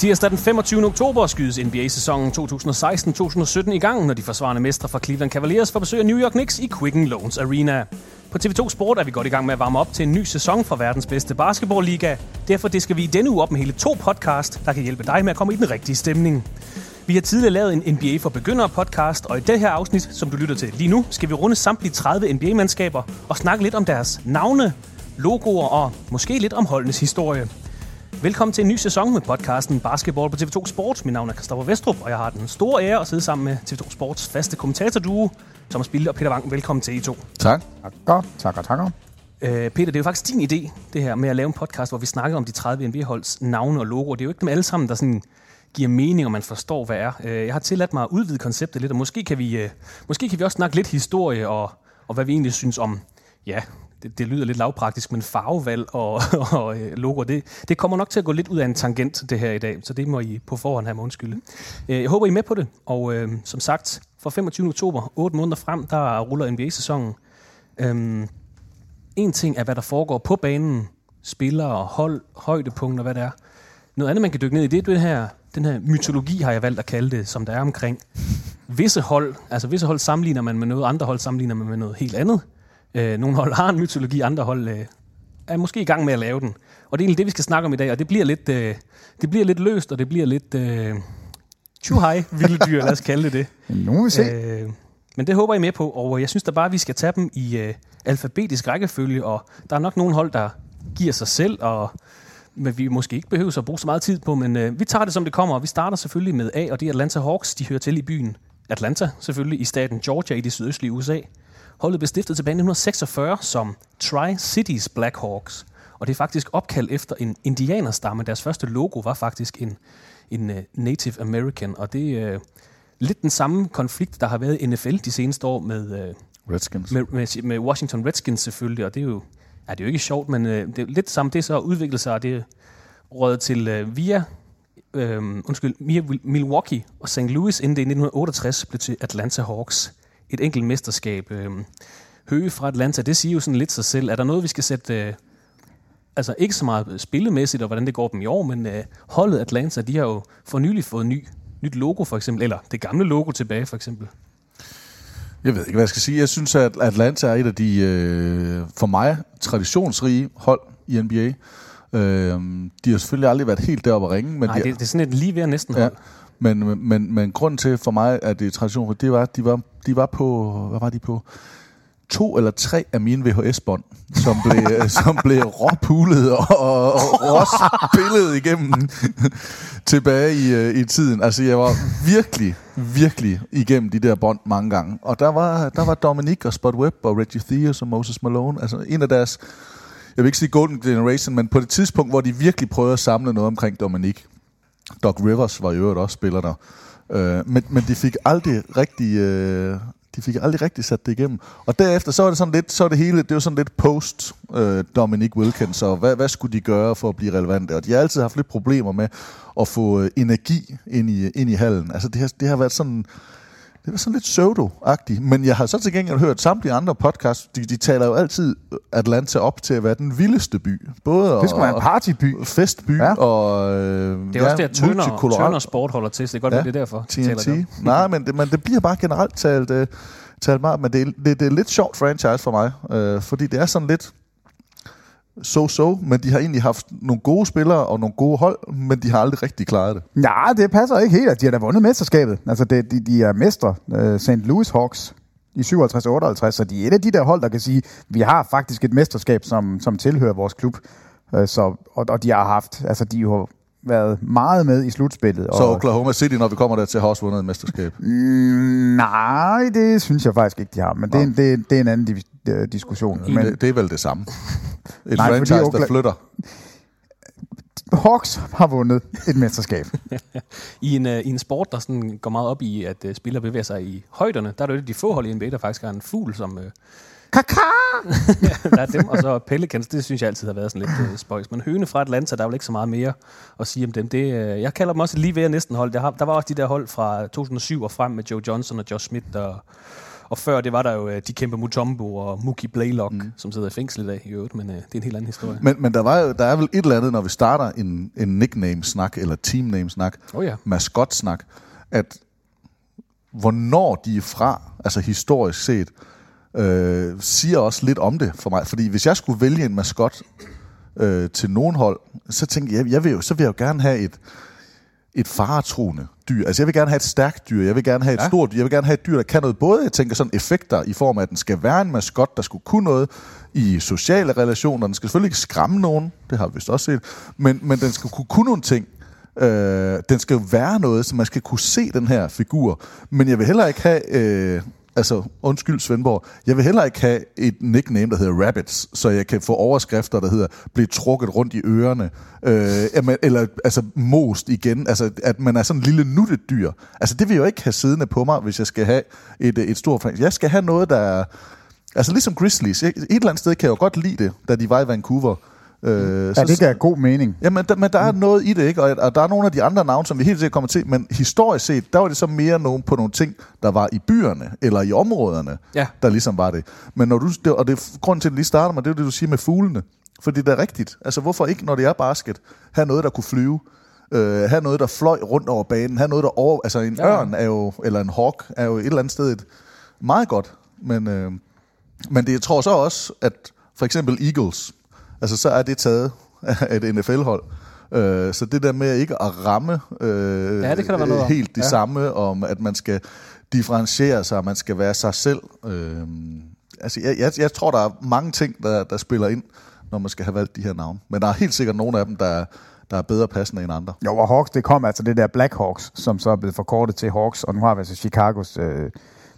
Tirsdag den 25. oktober skydes NBA-sæsonen 2016-2017 i gang, når de forsvarende mestre fra Cleveland Cavaliers får besøg af New York Knicks i Quicken Loans Arena. På TV2 Sport er vi godt i gang med at varme op til en ny sæson for verdens bedste basketballliga. Derfor det skal vi i denne uge op med hele to podcast, der kan hjælpe dig med at komme i den rigtige stemning. Vi har tidligere lavet en NBA for begyndere podcast, og i det her afsnit, som du lytter til lige nu, skal vi runde samtlige 30 NBA-mandskaber og snakke lidt om deres navne, logoer og måske lidt om holdenes historie. Velkommen til en ny sæson med podcasten Basketball på TV2 Sport. Mit navn er Kristoffer Vestrup, og jeg har den store ære at sidde sammen med TV2 Sports faste kommentatorduo, Thomas Bilde og Peter Wang. Velkommen til I to. Tak. Takker, takker, takker. Øh, Peter, det er jo faktisk din idé, det her med at lave en podcast, hvor vi snakker om de 30 NBA-holds navne og logoer. Det er jo ikke dem alle sammen, der sådan giver mening, og man forstår, hvad er. Øh, Jeg har tilladt mig at udvide konceptet lidt, og måske kan vi, øh, måske kan vi også snakke lidt historie, og, og hvad vi egentlig synes om, ja, det, det lyder lidt lavpraktisk, men farvevalg og, og øh, logo, logoer, det, det kommer nok til at gå lidt ud af en tangent, det her i dag, så det må I på forhånd have med undskylde. Øh, jeg håber, I er med på det, og øh, som sagt, fra 25. oktober, 8 måneder frem, der ruller NBA-sæsonen. Øhm, en ting er, hvad der foregår på banen, spillere, hold, højdepunkter, hvad det er. Noget andet, man kan dykke ned i, det er det her, den her mytologi, har jeg valgt at kalde det, som der er omkring visse hold. Altså visse hold sammenligner man med noget, andre hold sammenligner man med noget helt andet. Øh, nogle hold har en mytologi, andre hold øh, er måske i gang med at lave den. Og det er egentlig det, vi skal snakke om i dag, og det bliver lidt, øh, det bliver lidt løst, og det bliver lidt øh, too high, vilde dyr, lad os kalde det det. Nu vi se. Øh, men det håber jeg med på, og jeg synes da bare, at vi skal tage dem i øh, alfabetisk rækkefølge, og der er nok nogle hold, der giver sig selv, og men vi måske ikke behøver at bruge så meget tid på, men øh, vi tager det som det kommer, og vi starter selvfølgelig med A, og det er Atlanta Hawks, de hører til i byen Atlanta, selvfølgelig i staten Georgia i det sydøstlige USA. Holdet blev stiftet tilbage i 1946 som Tri-Cities Blackhawks, og det er faktisk opkaldt efter en indianerstamme. Deres første logo var faktisk en, en uh, Native American, og det er uh, lidt den samme konflikt, der har været i NFL de seneste år med, uh, Redskins. med, med, med Washington Redskins selvfølgelig, og det er jo, ja, det er jo ikke sjovt, men uh, det er lidt samme. Det så udviklet sig, og det rådet til uh, via øhm, undskyld, via Milwaukee og St. Louis, inden det i 1968 blev til Atlanta Hawks. Et enkelt mesterskab. Øhm, Høge fra Atlanta, det siger jo sådan lidt sig selv. Er der noget, vi skal sætte... Øh, altså ikke så meget spillemæssigt, og hvordan det går dem i år, men øh, holdet Atlanta, de har jo for nylig fået ny, nyt logo for eksempel, eller det gamle logo tilbage for eksempel. Jeg ved ikke, hvad jeg skal sige. Jeg synes, at Atlanta er et af de, øh, for mig, traditionsrige hold i NBA. Øh, de har selvfølgelig aldrig været helt deroppe at ringe. Men Nej, de, det, det er sådan et lige ved næsten Ja. hold. Men, men, men, men grunden til for mig, at det er tradition, det var, at de var, de var på, hvad var de på? To eller tre af mine VHS-bånd, som blev, som blev råpulet og, og, og igennem tilbage i, øh, i tiden. Altså, jeg var virkelig, virkelig igennem de der bånd mange gange. Og der var, der var Dominic og Spot Webb og Reggie Theus og Moses Malone. Altså, en af deres, jeg vil ikke sige Golden Generation, men på det tidspunkt, hvor de virkelig prøvede at samle noget omkring Dominic. Doc Rivers var i øvrigt også spiller der. Øh, men, men de fik aldrig rigtig... Øh, de fik aldrig rigtig sat det igennem. Og derefter, så var det sådan lidt, så er det hele, det var sådan lidt post øh, Dominic Wilkins, og hvad, hvad skulle de gøre for at blive relevante? Og de har altid haft lidt problemer med at få øh, energi ind i, ind i hallen. Altså det har, det har været sådan, det var sådan lidt pseudo-agtigt. Men jeg har så til gengæld hørt samtlige andre podcasts, de, de taler jo altid Atlanta op til at være den vildeste by. Både Det skulle være en partyby. festby Ja. ja. og øh, Det er også der, multikulturel. Turner Sport holder til, så det kan godt være, det er derfor. de taler det TNT. op. Nej, men det, men det bliver bare generelt talt, øh, talt meget, men det, er- det, det er lidt sjovt franchise for mig, øh, fordi det er sådan lidt so-so, men de har egentlig haft nogle gode spillere og nogle gode hold, men de har aldrig rigtig klaret det. Nej, det passer ikke helt. at De har da vundet mesterskabet. Altså, det, de, de er mestre. Øh, uh, St. Louis Hawks i 57-58, så de er et af de der hold, der kan sige, vi har faktisk et mesterskab, som, som tilhører vores klub. Uh, så, og, og de har haft, altså de har været meget med i slutspillet. Så og, Oklahoma City, når vi kommer der til, har også vundet et mesterskab. Mm, nej, det synes jeg faktisk ikke, de har. Men det, er en- det, er- det er en anden div- øh, diskussion. Men Men det, det er vel det samme. Et Nej, franchise, der Okla- flytter. Hawks har vundet et mesterskab. I en, uh, I en sport, der sådan går meget op i, at uh, spillere bevæger sig i højderne, der er det jo de få hold i NBA, der faktisk har en fugl, som... Uh, Kaka! der er dem, og så Pelicans, det synes jeg altid har været sådan lidt uh, spøjs. Men høne fra Atlanta, der er vel ikke så meget mere at sige om dem. Det, uh, jeg kalder dem også lige ved at næsten hold. Der, har, der var også de der hold fra 2007 og frem med Joe Johnson og Josh Smith, og, og før det var der jo uh, de kæmpe Mutombo og Mookie Blaylock, mm. som sidder i fængsel i dag i øvrigt, men uh, det er en helt anden historie. Men, men der, var jo, der er vel et eller andet, når vi starter en, en nickname-snak, eller team-name-snak, Oh ja. maskot-snak, at hvornår de er fra, altså historisk set, øh, siger også lidt om det for mig. Fordi hvis jeg skulle vælge en maskot øh, til nogen hold, så tænker jeg, jeg vil jo, så vil jeg jo gerne have et, et faretroende dyr. Altså jeg vil gerne have et stærkt dyr, jeg vil gerne have et Ja. stort dyr, jeg vil gerne have et dyr, der kan noget. Både jeg tænker sådan effekter i form af, at den skal være en maskot, der skulle kunne noget i sociale relationer. Den skal selvfølgelig ikke skræmme nogen, det har vi vist også set, men, men den skal kunne kunne nogle ting. Øh, den skal jo være noget, så man skal kunne se den her figur. Men jeg vil heller ikke have... Øh, altså, undskyld Svendborg, jeg vil heller ikke have et nickname, der hedder Rabbits, så jeg kan få overskrifter, der hedder blive trukket rundt i ørerne, øh, eller altså most igen, altså at man er sådan en lille nuttet dyr. Altså det vil jeg jo ikke have siddende på mig, hvis jeg skal have et, øh, et stort fængsel. Jeg skal have noget, der er, altså ligesom Grizzlies, et eller andet sted kan jeg jo godt lide det, da de var i Vancouver. Øh, Ja, det giver god mening. Jamen, der, men der er noget i det, ikke? Og, og der er nogle af de andre navne, som vi helt sikkert kommer til, men historisk set, der var det så mere nogen på nogle ting, der var i byerne, eller i områderne, Ja. der ligesom var det. Men når du, det, og det er grunden til, at det lige starter med, det er det, du siger med fuglene. Fordi det er rigtigt. Altså, hvorfor ikke, når det er basket, have noget, der kunne flyve? Øh, have noget, der fløj rundt over banen. Have noget, der over... Altså, en ja. ørn er jo, eller en hawk er jo et eller andet sted et meget godt. Men, øh, men det, jeg tror så også, at for eksempel Eagles, altså så er det taget af et NFL-hold. Øh, så det der med ikke at ramme øh, Ja, det kan der være noget helt det Ja. samme, om at man skal differentiere sig, og man skal være sig selv. Øh, altså jeg, jeg, jeg tror, der er mange ting, der, der spiller ind, når man skal have valgt de her navne. Men der er helt sikkert nogle af dem, der, er- der er bedre passende end andre. Jo, og Hawks, det kom altså det der Black Hawks, som så er blevet forkortet til Hawks, og nu har vi altså Chicagos øh,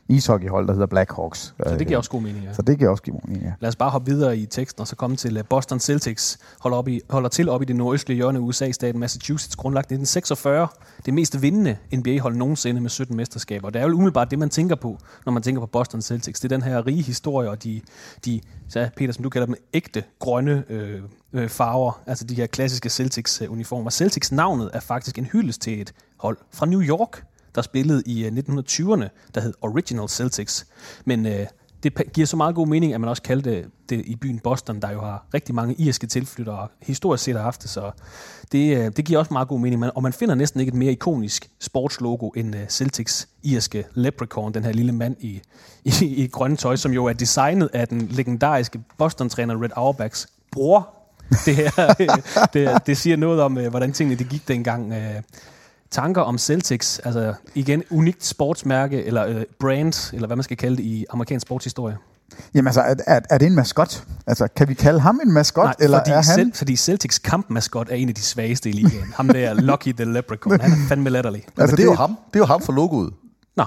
ishockeyhold, der hedder Black Hawks. Så det giver også god mening, ja. Så det giver også god mening, ja. Lad os bare hoppe videre i teksten og så komme til øh, Boston Celtics. Holder, op i, holder til op i det nordøstlige hjørne af USA, staten Massachusetts, grundlagt i 1946. Det mest vindende NBA-hold nogensinde med 17 mesterskaber. Det er jo umiddelbart det, man tænker på, når man tænker på Boston Celtics. Det er den her rige historie, og de, de så Peter, som du kalder dem, ægte grønne øh, øh, farver. Altså de her klassiske Celtics-uniformer. Celtics-navnet er faktisk en hyldest til et hold fra New York, der spillede i øh, 1920'erne, der hed Original Celtics. Men øh, det giver så meget god mening, at man også kaldte øh, det i byen Boston, der jo har rigtig mange irske tilflyttere, og historisk set har haft det, så det, øh, det giver også meget god mening. Man, og man finder næsten ikke et mere ikonisk sportslogo end øh, Celtics irske leprechaun, den her lille mand i, i, i grønne tøj, som jo er designet af den legendariske Boston-træner Red Auerbachs bror. Det, her, det, det siger noget om, øh, hvordan tingene det gik dengang. Øh, Tanker om Celtics, altså igen, unikt sportsmærke, eller øh, brand, eller hvad man skal kalde det i amerikansk sportshistorie? Jamen altså, er, er, er det en maskot? Altså, kan vi kalde ham en maskot, Nej, eller fordi, er han... Cel- fordi Celtics kampmaskot er en af de svageste i ligaen. ham der, Lucky the Leprechaun, han er fandme latterlig. Altså, Men det er jo ham. Det er jo ham for logoet. Nå,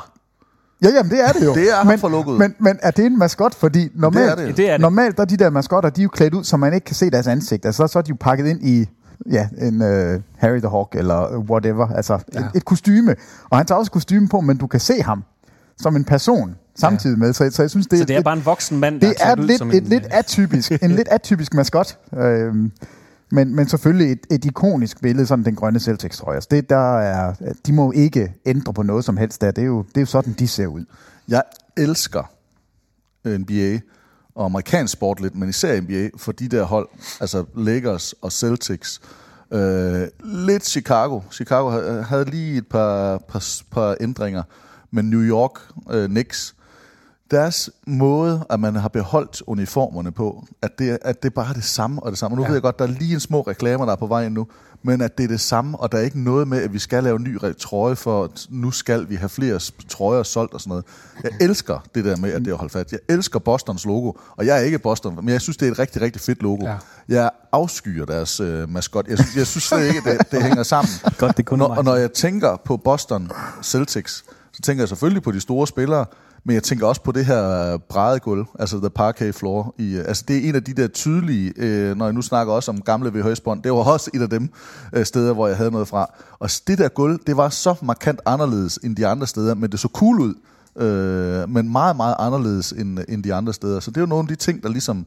Ja, jamen, det er det jo. Det er ham men, for logoet. Men, men er det en maskot? Fordi normalt, Det er det. Det er det. normalt der er de der maskotter, de er jo klædt ud, så man ikke kan se deres ansigt. Altså, så er de jo pakket ind i ja, en uh, Harry the Hawk eller whatever. Altså ja. et, et kostyme. Og han tager også kostyme på, men du kan se ham som en person samtidig med. Så, så jeg synes, det, så det er bare en voksen mand, der det er ud lidt, som et en, lidt øh, atypisk, en lidt atypisk maskot. Øhm, men, men selvfølgelig et, et ikonisk billede, sådan den grønne Celtics, tror jeg. Altså, Det, der er, de må ikke ændre på noget som helst der. Det er jo, det er jo sådan, de ser ud. Jeg elsker NBA og amerikansk sport lidt, men især NBA, for de der hold, altså Lakers og Celtics. Øh, lidt Chicago. Chicago havde, lige et par, par, par ændringer, men New York øh, Knicks, deres måde, at man har beholdt uniformerne på, at det, at det bare er det samme og det samme. Og nu ja. ved jeg godt, der er lige en små reklamer, der er på vej nu, men at det er det samme, og der er ikke noget med, at vi skal lave en ny trøje, for nu skal vi have flere trøjer solgt og sådan noget. Jeg elsker det der med, at det er holdt fast. Jeg elsker Bostons logo, og jeg er ikke Boston, men jeg synes, det er et rigtig, rigtig fedt logo. Ja. Jeg afskyer deres øh, maskot. Jeg synes, jeg synes slet ikke, det, det hænger sammen. Godt, det kunne når, og når jeg tænker på Boston Celtics, så tænker jeg selvfølgelig på de store spillere, men jeg tænker også på det her brædegulv, altså the parquet floor. I, øh, altså det er en af de der tydelige, øh, når jeg nu snakker også om gamle VHS-bånd, det var også et af dem øh, steder, hvor jeg havde noget fra. Og det der gulv, det var så markant anderledes end de andre steder, men det så cool ud, øh, men meget, meget anderledes end, end de andre steder. Så det er jo nogle af de ting, der ligesom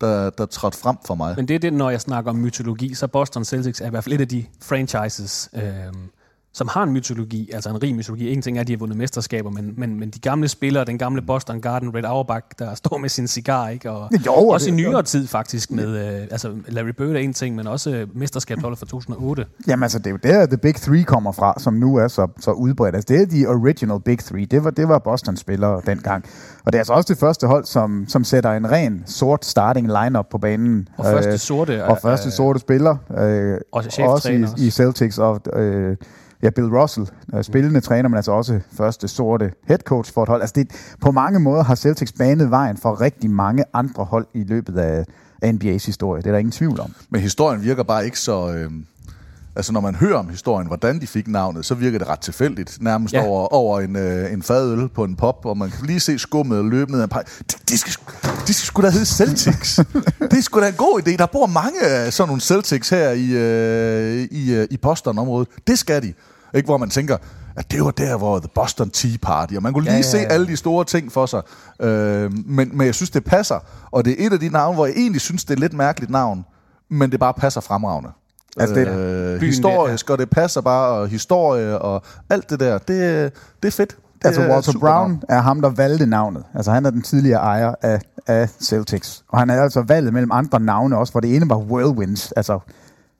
der, der trådte frem for mig. Men det er det, når jeg snakker om mytologi, så Boston Celtics er i hvert fald et af de franchises, øh, som har en mytologi, altså en rig mytologi. Ingenting er, at de har vundet mesterskaber, men, men, men de gamle spillere, den gamle Boston Garden, Red Auerbach, der står med sin cigar, ikke? Og Jo, og også det- i nyere tid faktisk med, øh, altså Larry Bird er en ting, men også øh, mesterskabsholdet fra 2008. Jamen altså, det er jo der, The Big Three kommer fra, som nu er så, så udbredt. Altså, det er de original Big Three. Det var, det var Boston-spillere dengang. Og det er altså også det første hold, som, som sætter en ren sort starting lineup på banen. Og første sorte, Og første øh, sorte spiller. Øh, og cheftræner også i, i Celtics. Og, øh, ja, Bill Russell, øh, spillende træner, men altså også første sorte head coach for et hold. Altså det, på mange måder har Celtics banet vejen for rigtig mange andre hold i løbet af, NBA's historie. Det er der ingen tvivl om. Men historien virker bare ikke så... Øh, altså når man hører om historien, hvordan de fik navnet, så virker det ret tilfældigt. Nærmest Ja. over, over en, øh, en fadøl på en pop, og man kan lige se skummet løbe ned ad en pej. De, de, skal, sgu- de skal sgu da hedde Celtics. det er sgu da en god idé. Der bor mange af sådan nogle Celtics her i, øh, i, øh, i Boston-området. Det skal de. Ikke hvor man tænker, at det var der, hvor The Boston Tea Party, og man kunne lige Ja, ja, ja, se alle de store ting for sig. Øh, men, men jeg synes, det passer. Og det er et af de navne, hvor jeg egentlig synes, det er et lidt mærkeligt navn, men det bare passer fremragende. Altså, det- øh, Byen historisk, og det passer bare, og historie, og alt det der, det, det er fedt. Det Altså er Walter super Brown navn. er ham, der valgte navnet. Altså han er den tidligere ejer af, af Celtics. Og han er altså valget mellem andre navne også, hvor det ene var Whirlwinds. Altså,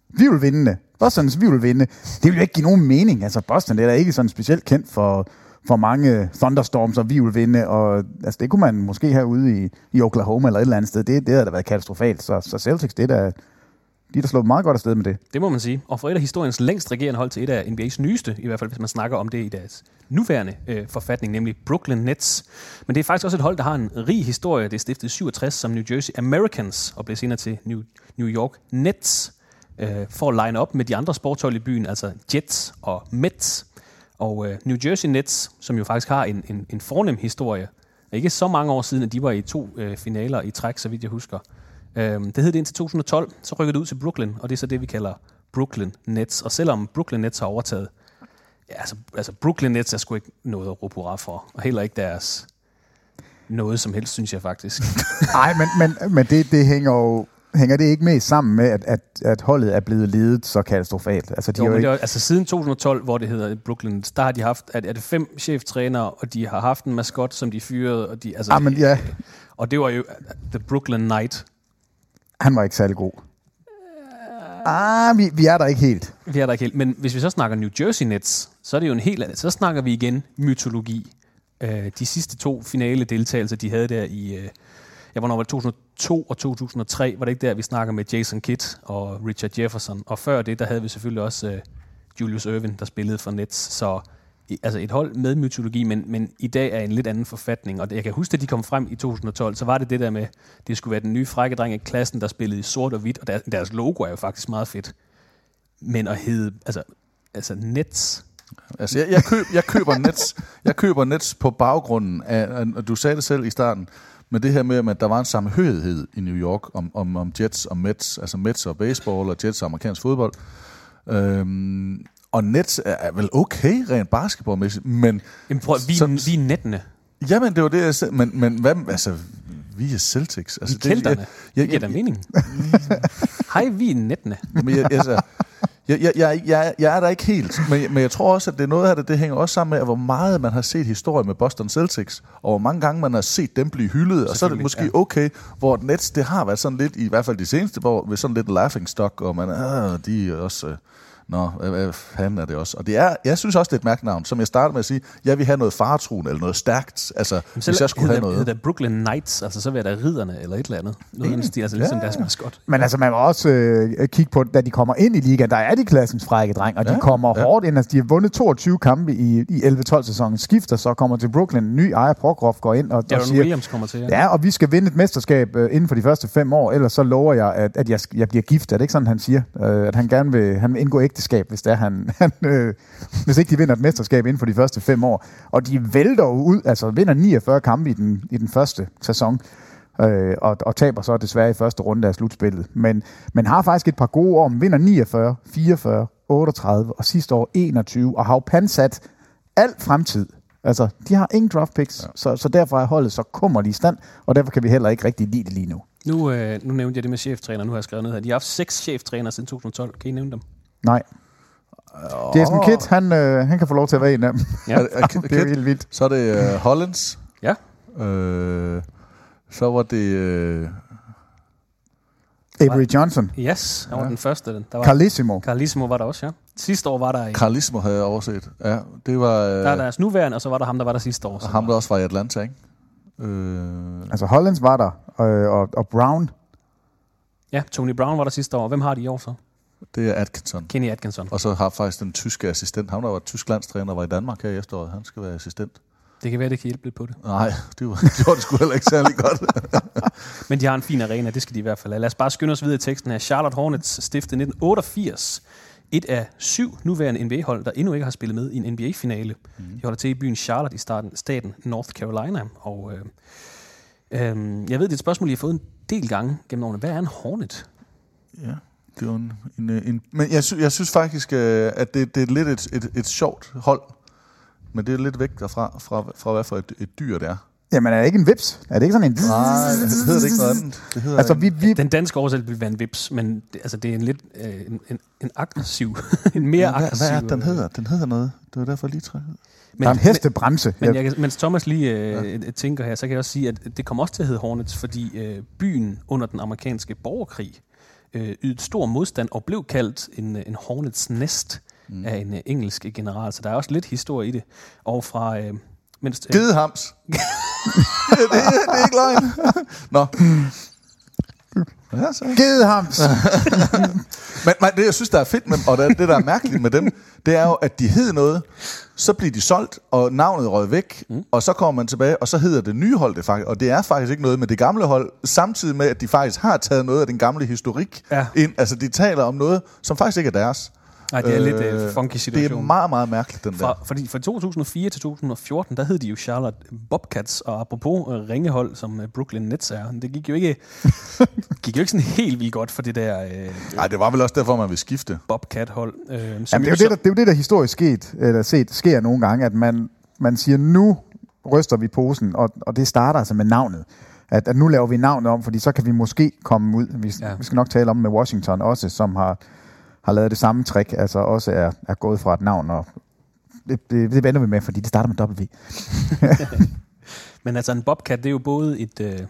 vi vil vinde. Boston, vi vil vinde. Det vil jo ikke give nogen mening. Altså Boston det er da ikke sådan specielt kendt for, for mange øh, thunderstorms, og vi vil vinde. Og altså, det kunne man måske herude i, i Oklahoma eller et eller andet sted. Det, det havde da været katastrofalt. Så, så Celtics, det er de der slået meget godt afsted med det. Det må man sige. Og for et af historiens længst regerende hold til et af NBA's nyeste, i hvert fald hvis man snakker om det i deres nuværende øh, forfatning, nemlig Brooklyn Nets. Men det er faktisk også et hold, der har en rig historie. Det er stiftet i 67 som New Jersey Americans og blev senere til New, New York Nets øh, for at line op med de andre sportshold i byen, altså Jets og Mets. Og øh, New Jersey Nets, som jo faktisk har en, en, en fornem historie, ikke så mange år siden, at de var i to øh, finaler i træk, så vidt jeg husker. Øh, det hed det indtil 2012, så rykkede det ud til Brooklyn, og det er så det, vi kalder Brooklyn Nets. Og selvom Brooklyn Nets har overtaget, ja, altså, altså Brooklyn Nets er sgu ikke noget at råbe hurra for, og heller ikke deres noget som helst, synes jeg faktisk. Nej, men, men, men det, det hænger jo hænger det ikke mest sammen med, at, at, at holdet er blevet ledet så katastrofalt? Altså, de Jo, er jo men det ikke, var, altså siden 2012, hvor det hedder Brooklyn, der har de haft, at er det fem cheftrænere, og de har haft en maskot, som de fyrede, og de, altså, ah, men ja, og det var jo The Brooklyn Knight. han var ikke særlig god. Ah, vi, vi er der ikke helt. Vi er der ikke helt. Men hvis vi så snakker New Jersey Nets, så er det jo en helt anden. Så snakker vi igen mytologi. Øh, de sidste to finale deltagelser, de havde der i, øh, ja, hvornår var det, 2002 og 2003, var det ikke der, vi snakker med Jason Kidd og Richard Jefferson. Og før det, der havde vi selvfølgelig også øh, Julius Irvin, der spillede for Nets. Så i- altså et hold med mytologi, men, men i dag er en lidt anden forfatning. Og jeg kan huske, at de kom frem i 2012, så var det det der med, det skulle være den nye frække dreng i klassen, der spillede i sort og hvidt, og deres, deres logo er jo faktisk meget fedt. Men at hedde, altså, altså Nets, Altså, jeg, jeg, køb, jeg, køber Nets, jeg køber Nets på baggrunden af, og du sagde det selv i starten, med det her med, at der var en samhørighed i New York om, om, om Jets og Mets, altså Mets og baseball og Jets og amerikansk fodbold. Øhm, og Nets er, er vel okay rent basketballmæssigt, men... Jamen, prøv, vi, Sådan- vi er nettene. Jamen, det var det, jeg sagde. Men, men hvad, altså, vi er Celtics. Altså, Vi er kælderne. Jeg, Det jeg, giver da jeg, mening. Hej, vi er nettene. men jeg, altså, jeg, jeg, jeg, jeg, jeg er der ikke helt, men, men jeg tror også, at det er noget af det, det hænger også sammen med, hvor meget man har set historie med Boston Celtics, og hvor mange gange man har set dem blive hyldet, og så er det måske ja. okay, hvor Nets, det har været sådan lidt, i hvert fald de seneste år, ved sådan lidt laughing stock, og man, ah, de er også... Øh, Nå, hvad, fanden er det også? Og det er, jeg synes også, det er et mærkt navn. Som jeg startede med at sige, jeg vil have noget faretruen eller noget stærkt. Altså, hvis jeg skulle have noget. Hedder Brooklyn Knights, altså så vil jeg da ridderne eller et eller andet. Noget den stil, altså ligesom Ja, deres ja. maskot. Men altså, man må også øh, kigge på, da de kommer ind i ligaen, der er de klassens frække dreng, og de Ja, kommer ja. hårdt ind. Altså, de har vundet 22 kampe i, i 11-12 sæsonen, skifter så kommer til Brooklyn, ny ejer Prokhorov går ind og, og Darren siger, Williams kommer til. ja, og vi skal vinde et mesterskab øh, inden for de første fem år, ellers så lover jeg, at, at jeg, jeg bliver gift. Er det ikke sådan, han siger? Øh, at han gerne vil, han vil indgå ægteskab, hvis, det er, han, han, øh, hvis ikke de vinder et mesterskab inden for de første fem år. Og de vælter jo ud, altså vinder 49 kampe i den, i den første sæson øh, og, og taber så desværre i første runde af slutspillet. Men, men har faktisk et par gode år, vinder 49, 44, 38 og sidste år 21, og har jo pansat al fremtid. Altså, de har ingen draft picks, ja. så, så derfor er holdet så kummerlig i stand, og derfor kan vi heller ikke rigtig lide det lige nu. Nu, øh, nu nævnte jeg det med cheftræner, nu har jeg skrevet ned her. De har haft seks cheftrænere siden 2012. Kan I nævne dem? Nej. Jason Kidd, han, øh, han kan få lov til at være en af dem. Ja. Det er jo helt vildt. Så er det uh, Hollands. Ja. Øh, så var det... Øh, Avery Johnson, Yes, han var Ja. den første. Den. Der var Carlissimo. Carlissimo var der også, ja. Sidste år var der, en, Carlismo havde jeg overset. Ja, det var øh, der er deres nuværende, og så var der ham, der var der sidste år. Så ham, der også var i Atlanta, ikke? Øh, Altså, Hollands var der, øh, og, og Brown. Ja, Tony Brown var der sidste år. Hvem har de i år så? Det er Atkinson. Kenny Atkinson. Og så har faktisk den tyske assistent, ham der var tysk landstræner, var i Danmark her i efteråret. Han skal være assistent. Det kan være, det kan hjælpe lidt på det. Nej, det var, gjorde det sgu heller ikke særlig godt. Men de har en fin arena, det skal de i hvert fald have. Lad os bare skynde os videre i teksten her. Charlotte Hornets stiftede 1988. Et af syv nuværende NBA-hold, der endnu ikke har spillet med i en NBA-finale. Mm. De holder til i byen Charlotte i starten, staten North Carolina. Og øh, øh, jeg ved, det er et spørgsmål, I har fået en del gange gennem årene. Hvad er en Hornet? ja, det var en, en, en men jeg, sy, jeg synes faktisk, øh, at det, det er lidt et, et, et sjovt hold. Men det er lidt væk derfra, fra, fra hvad for et, et dyr det er. Jamen, er det ikke en vips? Er det ikke sådan en... Nej, det hedder det ikke noget andet. Det hedder Altså, vi, vi, Den danske oversættelse vil være en vips, men det, altså, det er en lidt øh, en, en, en aggressiv, en mere Ja, hvad, aggressiv... hvad er den øh, hedder? Den hedder noget. Det var derfor lige træk. Men, der er en hestebremse. Men, men jeg, mens Thomas lige øh, ja. tænker her, så kan jeg også sige, at det kommer også til at hedde Hornets, fordi øh, byen under den amerikanske borgerkrig øh, ydede stor modstand og blev kaldt en, øh, en Hornets Nest mm. af en øh, engelsk general. Så der er også lidt historie i det. Og fra... Øh, mens, øh, Gedehams. det, det, det er ikke løgn. Nå. Ja, så. Gede ham! Men, men det, jeg synes, der er fedt med dem, og det, det, der er mærkeligt med dem, det er jo, at de hed noget, så bliver de solgt, og navnet røg væk, mm. og så kommer man tilbage, og så hedder det nye hold det faktisk. Og det er faktisk ikke noget med det gamle hold, samtidig med, at de faktisk har taget noget af den gamle historik Ja. ind. Altså, de taler om noget, som faktisk ikke er deres. Nej, det er øh, lidt øh, funky Det situation. er meget, meget mærkeligt, den Fra, der. fordi fra 2004 til 2014, der hed de jo Charlotte Bobcats, og apropos øh, ringehold, som øh, Brooklyn Nets er, det gik jo ikke, gik jo ikke sådan helt vildt godt for det der øh, Nej, det var vel også derfor, man vil skifte. Bobcat-hold. Øh, Jamen, det, er jo det, der, det er jo det, der historisk sket, eller set, sker nogle gange, at man, man siger, nu ryster vi posen, og, og det starter altså med navnet. at, at nu laver vi navnet om, fordi så kan vi måske komme ud. Vi, ja. vi skal nok tale om med Washington også, som har, har lavet det samme trick, altså også er, er gået fra et navn, og det, det, det vender vi med, fordi det starter med W. Men altså en bobcat, det er jo både et, øh,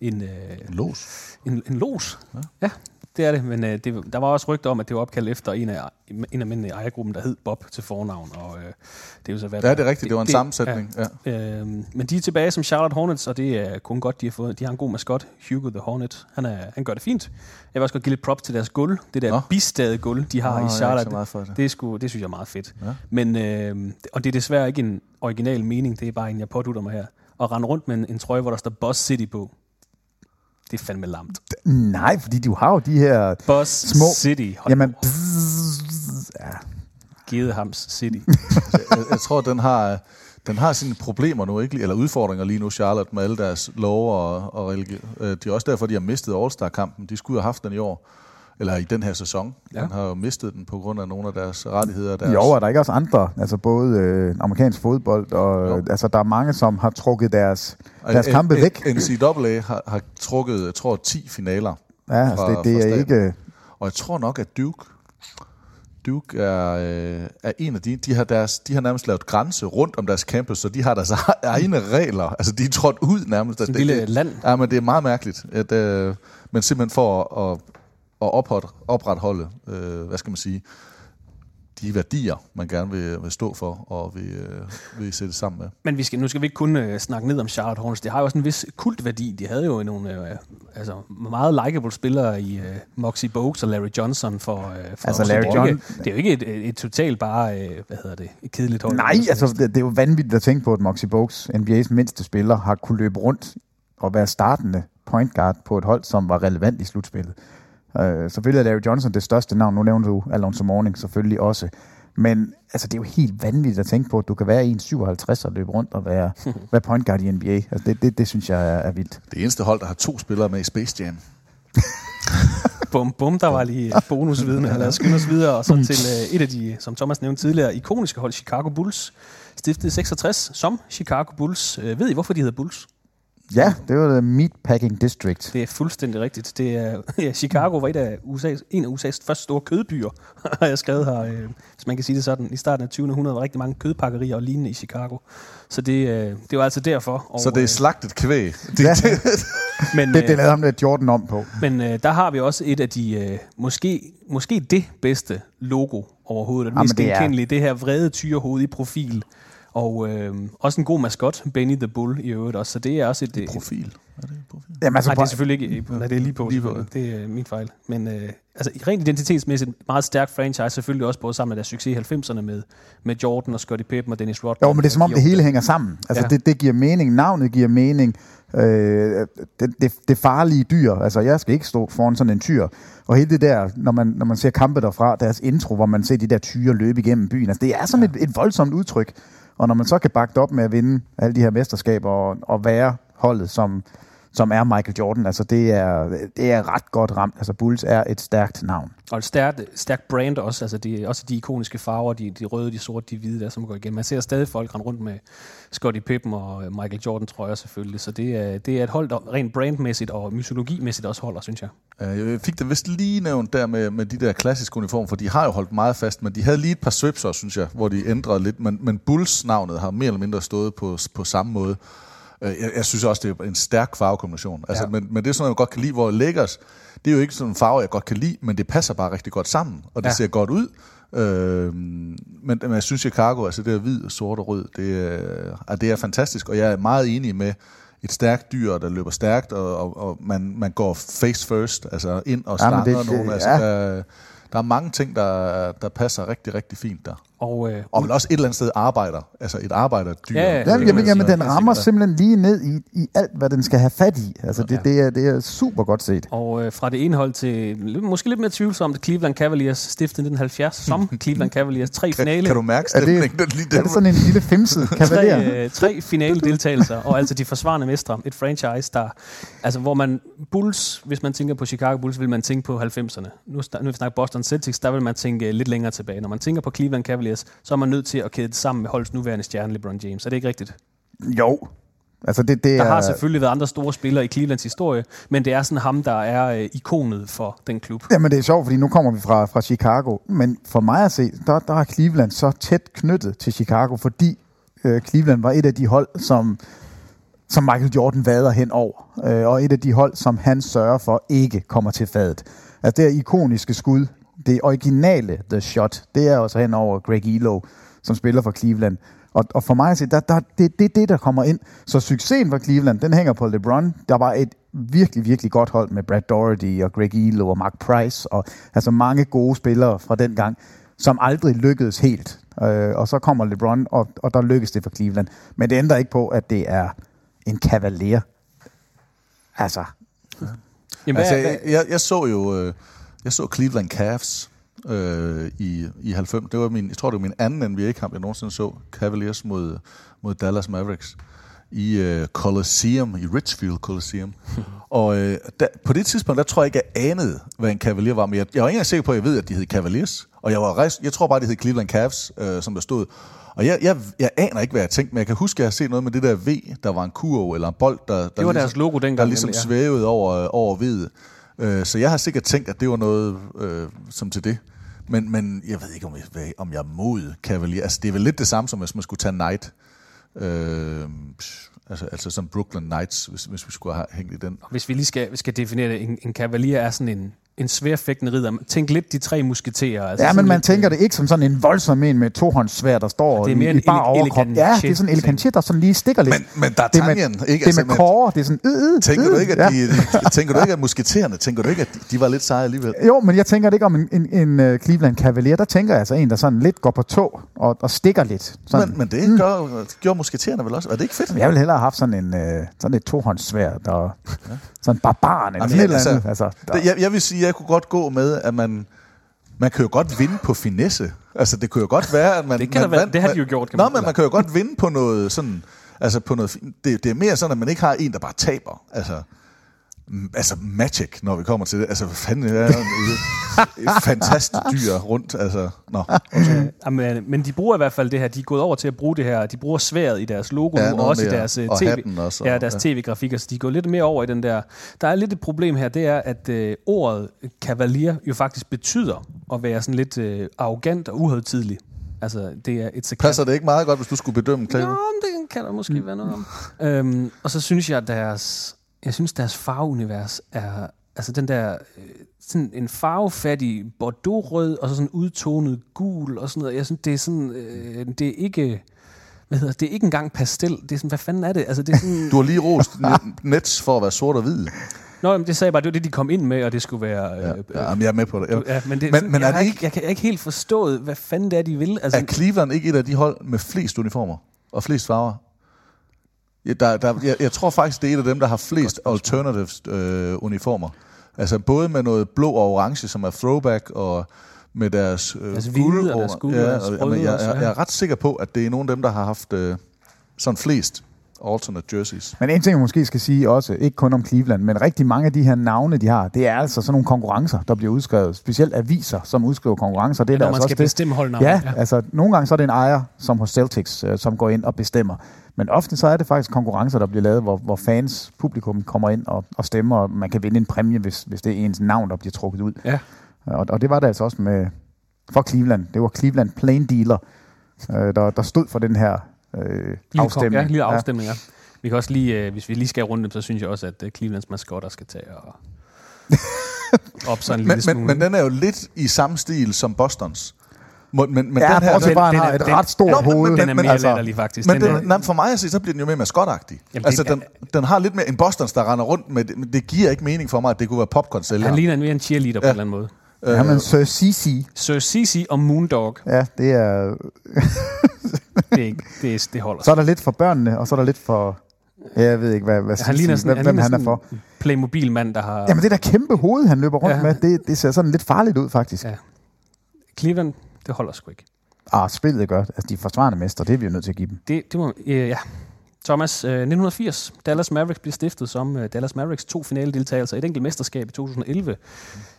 en, øh, Los. en, en los. Ja. ja, det er det. Men øh, det, der var også rygter om, at det var opkaldt efter en af, en af mændene i ejergruppen, der hed Bob til fornavn. Og øh, det er jo så hvad Ja, det er rigtigt. Det var en sammensætning. Ja. Ja. Øh, men de er tilbage som Charlotte Hornets, og det er kun godt, de har fået. De har en god maskot, Hugo the Hornet. Han, er, han gør det fint. Jeg vil også godt give lidt props til deres guld. Det der Nå. bistade guld, de har Nå, i Charlotte. det. Det, er sgu, det synes jeg er meget fedt. Ja. Men, øh, og det er desværre ikke en original mening, det er bare en, jeg pådutter mig her. At rende rundt med en, en trøje, hvor der står Boss City på. Det er fandme lamt. Nej, fordi du har jo de her Boss små... City. Hold Jamen, bzzz, ja. Gedehams City. jeg, jeg tror, den har, den har sine problemer nu, ikke? eller udfordringer lige nu, Charlotte, med alle deres love og, og religion. Øh, Det er også derfor, de har mistet All-Star-kampen. De skulle have haft den i år, eller i den her sæson. Ja. Den har jo mistet den på grund af nogle af deres rettigheder. Deres, Jo, er der ikke også andre? Altså både øh, amerikansk fodbold, og Jo. øh, altså, der er mange, som har trukket deres, deres kampe væk. NCAA har, har trukket, jeg tror, 10 finaler. Ja, altså, fra- det, det fra er ikke... Og jeg tror nok, at Duke, Duke er, øh, er en af de, de har, deres, de har nærmest lavet grænse rundt om deres campus, så de har deres egne regler. Altså, de er trådt ud nærmest. Sådan et Det- lille det- land. Ja, men det er meget mærkeligt. At, øh, men simpelthen for at, at opret, opretholde, øh, hvad skal man sige, de værdier, man gerne vil, vil stå for og vil, øh, vil sætte sammen med. Men vi skal, nu skal vi ikke kun øh, snakke ned om Charlotte Hornets. Det har jo også en vis kultværdi. De havde jo nogle øh, altså, meget likable spillere i øh, Moxie Bogues og Larry Johnson for, øh, for Altså, så Larry det, jo John- det er jo ikke et, et, et totalt bare, øh, hvad hedder det, et kedeligt hold. Nej, altså, det, det er jo vanvittigt at tænke på, at Moxie Bogues, NBA's mindste spiller, har kunne løbe rundt og være startende point guard på et hold, som var relevant i slutspillet. Uh, selvfølgelig er Larry Johnson det største navn. Nu nævnte du Alonso Mourning selvfølgelig også. Men altså, det er jo helt vanvittigt at tænke på, at du kan være 1,57 og løbe rundt og være, være point guard i NBA. Altså, det, det, det synes jeg er, er vildt. Det eneste hold, der har to spillere med i Space Jam. Bum, bum, der var lige bonusviden. Lad os skynde os videre. Og så til øh, et af de, som Thomas nævnte tidligere, ikoniske hold, Chicago Bulls. Stiftet i 66 som Chicago Bulls. Øh, ved I, hvorfor de hedder Bulls? Ja, det var det Meatpacking District. Det er fuldstændig rigtigt. Det er, ja, Chicago var et af USA's, en af USA's første store kødbyer, har jeg skrevet her. Øh, hvis man kan sige det sådan. I starten af 20. århundrede var rigtig mange kødpakkerier og lignende i Chicago. Så det, øh, det var altså derfor. Og, Så det er øh, slagtet kvæg. Det, Ja. men, Det, det øh, lavede ham lidt Jordan om på. Men øh, der har vi også et af de, øh, måske, måske det bedste logo overhovedet. Det mest det er- genkendelige, det her vrede tyrehoved i profil. Og øh, også en god maskot, Benny the Bull i øvrigt også. Så det er også et... et profil. Er det profil? Jamen, altså, Nej, det er selvfølgelig ikke... Nej, det er lige på. Lige på. Det er min fejl. Men øh, altså, rent identitetsmæssigt meget stærk franchise. Selvfølgelig også både sammen med deres succes i 90'erne med, med Jordan og Scottie Pippen og Dennis Rodman. Jo, men det er som om det hele hænger sammen. Altså, ja. det, det giver mening. Navnet giver mening. Øh, det, det, det farlige dyr. Altså, jeg skal ikke stå foran sådan en tyr. Og hele det der, når man, når man ser kampe derfra, deres intro, hvor man ser de der tyre løbe igennem byen. Altså, det er sådan ja. et, et voldsomt udtryk. Og når man så kan bakke op med at vinde alle de her mesterskaber og, og være holdet, som, som er Michael Jordan, altså det er, det er ret godt ramt. Altså Bulls er et stærkt navn. Og et stærkt, stærkt brand også, altså de, også de ikoniske farver, de, de røde, de sorte, de hvide der, som går igen. Man ser stadig folk rende rundt med Scottie Pippen og Michael Jordan trøjer selvfølgelig, så det er, det er et hold, der rent brandmæssigt og mytologimæssigt også holder, synes jeg. Øh, Jeg fik det vist lige nævnt der med, med de der klassiske uniformer, for de har jo holdt meget fast, men de havde lige et par svipser, synes jeg, hvor de ændrede lidt, men, men Bulls-navnet har mere eller mindre stået på, på samme måde. Øh, Jeg, jeg synes også, det er en stærk farvekombination. Altså, Ja. ja. men, men det er sådan noget, jeg godt kan lide, hvor Lakers, det er jo ikke sådan en farve, jeg godt kan lide, men det passer bare rigtig godt sammen, og det Ja. ja. ser godt ud. Øh, men, men jeg synes, Chicago, altså det er hvid, sort og rød, det er, er, det er fantastisk, og jeg er meget enig med et stærkt dyr, der løber stærkt, og, og, og man, man går face first, altså ind og Ja, slanger det- nogen. det- Altså, ja. der, der er mange ting, der, der passer rigtig, rigtig fint der. Og, øh, Og vel også et eller andet sted arbejder, altså et arbejderdyr. Ja, ja, Det Jamen, kan jamen, den rammer simpelthen lige ned i, i alt, hvad den skal have fat i. Altså, det, det, er, det er super godt set. Og øh, fra det ene hold til måske lidt mere tvivlsomt, Cleveland Cavaliers stiftet i 1970 som Cleveland Cavaliers. Tre Kan, finale. kan du mærke Er det- stemningen? den lige Er det sådan en lille femset kavaler? tre, øh, tre finale deltagelser, og altså de forsvarende mestre. Et franchise, der, altså hvor man, Bulls, hvis man tænker på Chicago Bulls, vil man tænke på 90'erne. Nu, nu vi snakker Boston Celtics, der vil man tænke lidt længere tilbage. Når man tænker på Cleveland Cavaliers, så er man nødt til at kæde det sammen med holdets nuværende stjerne, LeBron James. Er det ikke rigtigt? Jo. Altså det, det Der er, har selvfølgelig været andre store spillere i Clevelands historie, men det er sådan ham, der er øh, ikonet for den klub. Jamen det er sjovt, fordi nu kommer vi fra, fra Chicago, men for mig at se, der, der er Cleveland så tæt knyttet til Chicago, fordi øh, Cleveland var et af de hold, som, som Michael Jordan vader hen over, øh, og et af de hold, som han sørger for ikke kommer til fadet. Altså det er ikoniske skud, det originale The Shot, det er også hen over Greg Elo, som spiller for Cleveland. Og, og for mig at se, der, der, det er det, det, der kommer ind. Så succesen for Cleveland, den hænger på LeBron. Der var et virkelig, virkelig godt hold med Brad Doherty og Greg Elo og Mark Price, og altså mange gode spillere fra den gang, som aldrig lykkedes helt. Øh, og så kommer LeBron, og, og der lykkes det for Cleveland. Men det ændrer ikke på, at det er en kavaler. Altså, Jamen, Altså, hvad, jeg, jeg, jeg så jo øh, jeg så Cleveland Cavs øh, i, i 90. Det var min, jeg tror, det var min anden NBA-kamp, jeg nogensinde så. Cavaliers mod, mod Dallas Mavericks i øh, Coliseum, i Richfield Coliseum. og øh, der, på det tidspunkt, der tror jeg ikke, jeg anede, hvad en Cavalier var. Men jeg, jeg var ikke engang sikker på, at jeg ved, at de hed Cavaliers. Og jeg, var rejst, jeg tror bare, de hed Cleveland Cavs, øh, som der stod. Og jeg, jeg, jeg aner ikke, hvad jeg tænkte, men jeg kan huske, at jeg har set noget med det der V, der var en kurv eller en bold, der, der, var ligesom, deres logo dengang, der ligesom nemlig, ja. svævede over, over V'et. Øh, så jeg har sikkert tænkt, at det var noget øh, som til det. Men, men jeg ved ikke, om jeg, om jeg er mod Cavalier. Altså, det er vel lidt det samme, som hvis man skulle tage Knight. Øh, altså, altså som Brooklyn Knights, hvis, hvis vi skulle have hængt i den. hvis vi lige skal, skal definere det, en, en kavalier er sådan en, en sværfægtende ridder. Tænk lidt de tre musketerer. Altså ja, men man lidt, tænker det ikke som sådan en voldsom en med tohåndssvær, der står det er mere i, i en bare ele- overkrop. Ja, det er sådan en elegant shit, der sådan lige stikker lidt. Men, men der er det er med, Tanjen, ikke? det er med kåre, det er sådan, øh, øh, Tænker du ikke, at ja. de, de, tænker du ikke, at musketererne, tænker du ikke, at de, de var lidt seje alligevel? Jo, men jeg tænker det ikke om en, en, en uh, Cleveland Cavalier. Der tænker jeg altså en, der sådan lidt går på tog og, og stikker lidt. Sådan. Men, men det mm. gør, gjorde musketererne vel også? Er det ikke fedt? Jeg ville hellere have haft sådan en uh, sådan et tohåndssvær, der sådan barbaren eller Jamen, sådan et eller altså, andet. Altså, der, jeg, jeg vil sige, at jeg kunne godt gå med, at man, man kan jo godt vinde på finesse. Altså, det kunne jo godt være, at man... Det kan man være- vandt- det har de jo gjort, kan Nå, man- men man kan jo godt vinde på noget sådan... Altså, på noget, det, det er mere sådan, at man ikke har en, der bare taber. Altså, altså Magic, når vi kommer til det. Altså, hvad fanden er et, et fantastisk dyr rundt. Altså, nå. Jamen, men de bruger i hvert fald det her. De er gået over til at bruge det her. De bruger sværet i deres logo Ja, nu, og også i mere. deres øh, Og tv. også, ja, deres ja. tv-grafikker. Så de går lidt mere over i den der. Der er lidt et problem her, det er, at øh, ordet kavalier jo faktisk betyder at være sådan lidt øh, arrogant og uhøjtidlig. Altså, det er et Passer det ikke meget godt, hvis du skulle bedømme Nå, Cleveland? men det kan der måske mm. være noget om. Øhm, og så synes jeg, at deres, jeg synes, deres farveunivers er, altså den der, øh, sådan en farvefattig bordeaux-rød, og så sådan udtonet gul, og sådan noget. Jeg synes, det er sådan, øh, det er ikke, hvad hedder, det er ikke engang pastel. Det er sådan, hvad fanden er det? Altså, det er sådan, Du har lige rost Net- Nets for at være sort og hvid. Nå, jamen, det sagde jeg bare, det var det, de kom ind med, og det skulle være... Ja, Øh, ja, men jeg er med på det. Jeg, ja, men det, men, men jeg, er har det ikke, ikke, jeg kan ikke helt forstået, hvad fanden det er, de vil. Altså, er Cleveland ikke et af de hold med flest uniformer og flest farver? Ja, der, der, jeg, jeg tror faktisk, det er et af dem, der har flest alternatives øh, uniformer. Altså både med noget blå og orange, som er throwback, og med deres øh, hvide og deres og ja, og- jamen, jeg, jeg, jeg er ret sikker på, at det er nogle af dem, der har haft øh, sådan flest alternate jerseys. Men en ting, jeg måske skal sige også, ikke kun om Cleveland, men rigtig mange af de her navne, de har, det er altså sådan nogle konkurrencer, der bliver udskrevet. Specielt aviser, som udskriver konkurrencer. Det er når der man altså skal også det. bestemme holdnavnet. Ja, ja, altså nogle gange så er det en ejer, som hos Celtics, øh, som går ind og bestemmer. Men ofte så er det faktisk konkurrencer, der bliver lavet, hvor, hvor fans, publikum kommer ind og, og stemmer, og man kan vinde en præmie, hvis, hvis det er ens navn, der bliver trukket ud. Ja. Og, og det var det altså også med for Cleveland. Det var Cleveland Plain Dealer, øh, der, der stod for den her øh, afstemning. Ja, lille afstemning, ja. Vi kan også lige, øh, hvis vi lige skal runde dem, så synes jeg også, at øh, Clevelands maskotter skal tage og op sådan en Men, lille smule. men, men den er jo lidt i samme stil som Bostons. Må- Men, men Ja, den her, den, han den har er- et den- ret stort men- hoved. men den er mere altså, latterlig, faktisk. Men den, den, er, for mig at se, så bliver den jo mere maskotagtig. Jamen, altså, det- den, den har lidt mere en Bostons, der render rundt med det, men det giver ikke mening for mig, at det kunne være popcorn sælger. han ligner mere en cheerleader på Ja. en eller anden måde. Ja, men Sir CC, Sir Cici og Moondog, ja, det er... det, er ikke, det, er, det holder. Så er der lidt for børnene, og så er der lidt for... Ja, jeg ved ikke, hvad, hvad han ligner sådan, hvem, hvem han er for. Playmobil-mand, der har... Jamen, det der kæmpe hoved, han løber rundt Ja. med, det, det ser sådan lidt farligt ud, faktisk. Ja. Cleveland, det holder sgu ikke. Ah, spillet gør. Altså, de er forsvarende mester, det er vi jo nødt til at give dem. Det, det må, øh, ja. Thomas, øh, 1980, Dallas Mavericks bliver stiftet som øh, Dallas Mavericks to finaledeltagelser, et enkelt mesterskab i 2011.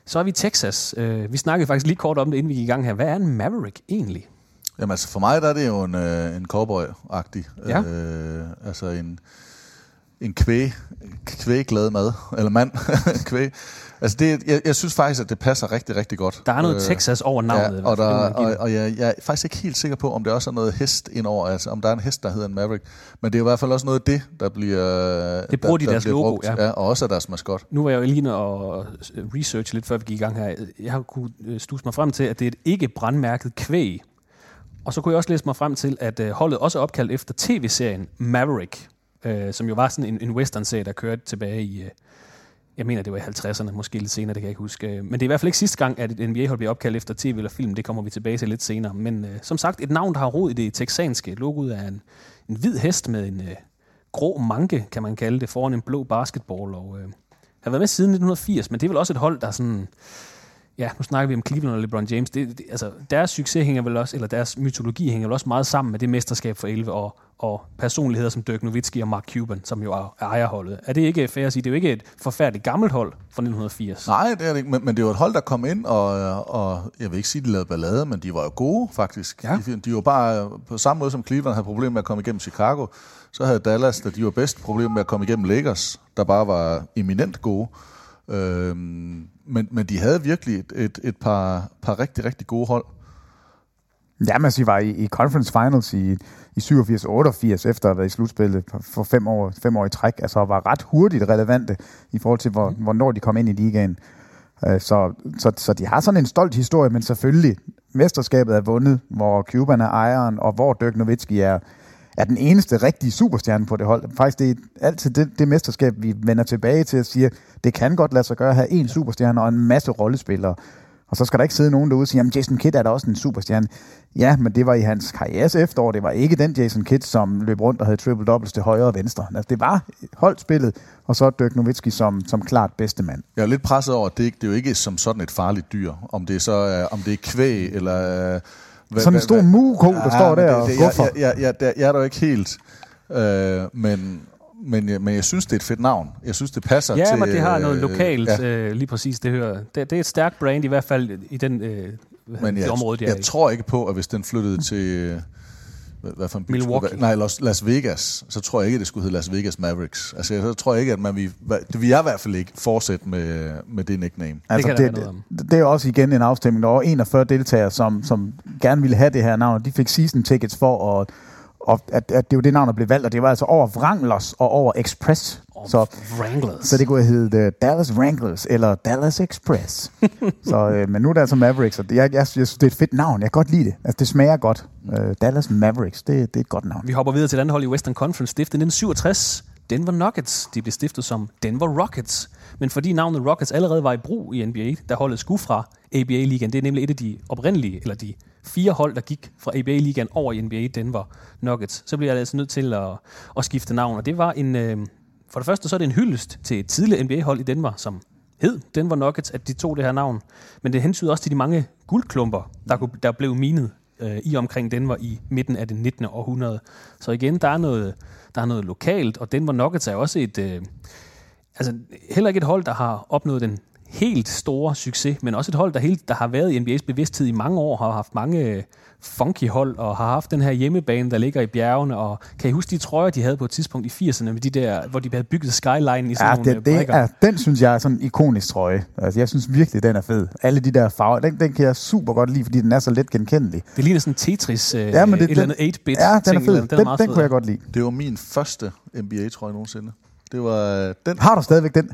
Så er vi i Texas. Øh, vi snakkede faktisk lige kort om det, inden vi gik i gang her. Hvad er en Maverick egentlig? Jamen altså, for mig der er det jo en, øh, en cowboy-agtig. Ja. Øh, altså en, en kvæg, kvægglad mad, eller mand, kvæg. Altså det, jeg, jeg synes faktisk, at det passer rigtig, rigtig godt. Der er noget Texas over navnet, Ja, og, der, det og, og jeg, jeg er faktisk ikke helt sikker på, om der også er noget hest indover, altså om der er en hest, der hedder en Maverick. Men det er i hvert fald også noget af det, der bliver Det bruger der, de i deres logo, brugt, ja. ja. og også af deres maskot. Nu var jeg jo lige og research lidt, før vi gik i gang her. Jeg har kunnet øh, stuse mig frem til, at det er et ikke brandmærket kvæg. Og så kunne jeg også læse mig frem til, at øh, holdet også er opkaldt efter tv-serien Maverick, øh, som jo var sådan en, en western-serie, der kørte tilbage i, øh, jeg mener, det var i 50'erne, måske lidt senere, det kan jeg ikke huske. Øh, men det er i hvert fald ikke sidste gang, at et NBA-hold bliver opkaldt efter tv eller film. Det kommer vi tilbage til lidt senere. Men øh, som sagt, et navn, der har rod i det texanske. Logoet er en, en hvid hest med en øh, grå manke, kan man kalde det, foran en blå basketball. Og øh, har været med siden 1980, men det er vel også et hold, der sådan... Ja, nu snakker vi om Cleveland og LeBron James. Det, det, altså, deres succes hænger vel også, eller deres mytologi hænger vel også meget sammen med det mesterskab for 11 og, og personligheder som Dirk Nowitzki og Mark Cuban, som jo er ejerholdet. Er det ikke fair at sige? Det er jo ikke et forfærdeligt gammelt hold fra 1980. Nej, det er det ikke, men, men det var et hold, der kom ind, og, og jeg vil ikke sige, at de lavede ballade, men de var jo gode, faktisk. Ja. De, de var bare, på samme måde som Cleveland havde problemer med at komme igennem Chicago, så havde Dallas, da de var bedst, problemer med at komme igennem Lakers, der bare var eminent gode. Øhm, men, men de havde virkelig et, et, et par, par rigtig, rigtig gode hold. Ja, men de var i, i conference finals i, i 87-88, efter at have været i slutspillet for fem år, fem år i træk, altså var ret hurtigt relevante i forhold til, hvor, hvornår de kom ind i ligaen. Øh, Så, så, så de har sådan en stolt historie, men selvfølgelig, mesterskabet er vundet, hvor Cuban er ejeren, og hvor Dirk Nowitzki er, er den eneste rigtige superstjerne på det hold. Faktisk det er altid det, det mesterskab, vi vender tilbage til at sige, det kan godt lade sig gøre at have en superstjerne og en masse rollespillere. Og så skal der ikke sidde nogen derude og sige, jamen Jason Kidd er da også en superstjerne. Ja, men det var i hans karrieres efterår. Det var ikke den Jason Kidd, som løb rundt og havde triple doubles til højre og venstre. Altså, det var holdspillet, og så Dirk Nowitzki som, som klart bedste mand. Jeg er lidt presset over, at det, ikke- det er jo ikke som sådan et farligt dyr. Om det så er, om det er kvæg, eller... øh, hvad- Sådan en stor muko, der står men der og det, guffer. jeg, jeg, jeg, jeg, jeg er der jo ikke helt. Øh, men, men, jeg, men jeg synes, det er et fedt navn. Jeg synes, det passer Ja, til... men det har noget øh, lokalt, ja. ja. øh, lige præcis, det hører. Det, det er et stærkt brand, i hvert fald i den, øh, Men det jeg, område, de er jeg i. tror ikke på, at hvis den flyttede til... Hvad, for en by skulle Milwaukee. det være? Nej, Las, Las Vegas. Så tror jeg ikke, det skulle hedde Las Vegas Mavericks. Altså, jeg, så tror jeg ikke, at man vil... Det vil jeg i hvert fald ikke fortsætte med, med det nickname. Altså, det, noget det, det er også igen en afstemning. Der var 41 deltagere, som, som gerne ville have det her navn, og de fik season tickets for, at, og at, at det var det navn, der blev valgt, og det var altså over Wranglers og over Express. Så, Wranglers. så det kunne have heddet uh, Dallas Wranglers eller Dallas Express. så, øh, men nu er det altså Mavericks, og det, jeg, jeg, jeg synes, det er et fedt navn. Jeg kan godt lide det. Altså, det smager godt. Uh, Dallas Mavericks, det, det er et godt navn. Vi hopper videre til et andet hold i Western Conference, stiftet i 1967. Denver Nuggets. De blev stiftet som Denver Rockets. Men fordi navnet Rockets allerede var i brug i NBA, der holdet skulle fra ABA-ligaen, det er nemlig et af de oprindelige, eller de fire hold, der gik fra ABA-ligaen over i NBA Denver Nuggets, så bliver jeg altså nødt til at, at skifte navn. Og det var en, øh, for det første så er det en hyldest til et tidligere NBA-hold i Denver, som hed Denver Nuggets, at de tog det her navn. Men det hensyder også til de mange guldklumper, der, kunne, der blev minet øh, i omkring Denver i midten af det 19. århundrede. Så igen, der er noget, der er noget lokalt, og Denver Nuggets er også et... Øh, altså heller ikke et hold, der har opnået den helt store succes, men også et hold, der, helt, der har været i NBA's bevidsthed i mange år, har haft mange øh, funky hold, og har haft den her hjemmebane, der ligger i bjergene, og kan I huske de trøjer, de havde på et tidspunkt i 80'erne, med de der, hvor de havde bygget skyline i sådan Ja, nogle øh, det, det brikker? er, den synes jeg er sådan en ikonisk trøje. Altså, jeg synes virkelig, den er fed. Alle de der farver, den, den kan jeg super godt lide, fordi den er så let genkendelig. Det ligner sådan en Tetris, øh, Ja, men det, et eller den, andet 8-bit Ja, den er fed. eller- Den, er den, den fed. kunne jeg godt lide. Det var min første NBA-trøje nogensinde. Det var øh, den... Har du stadigvæk den?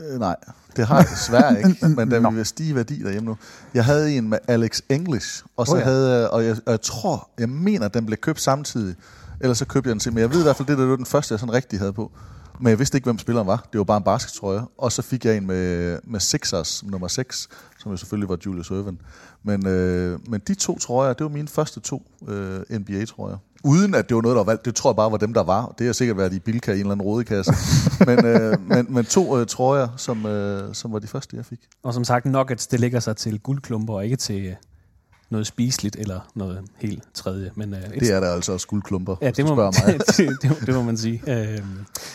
Øh, nej, det har jeg desværre ikke, men den Nå. vil stige værdi derhjemme nu. Jeg havde en med Alex English, og så Oh, ja. havde jeg, og jeg, og jeg tror, jeg mener, at den blev købt samtidig. Ellers så købte jeg den til, men jeg ved i hvert fald, det der var den første, jeg sådan rigtig havde på. Men jeg vidste ikke, hvem spilleren var. Det var bare en baskettrøje. Og så fik jeg en med, med Sixers, nummer 6, som jo selvfølgelig var Julius Irvin. Men, øh, men de to trøjer, det var mine første to øh, NBA-trøjer. Uden at det var noget, der var valgt. Det tror jeg bare var dem, der var. Det har sikkert været i Bilka i en eller anden rodekasse. men, øh, men, men to øh, trøjer, som, øh, som var de første, jeg fik. Og som sagt, Nuggets, det ligger sig til guldklumper, og ikke til øh, noget spiseligt eller noget helt tredje. Men, øh, et Det er der altså også guldklumper, Ja, hvis det du må, spørger mig. det, det, må- det må man sige. Øhm,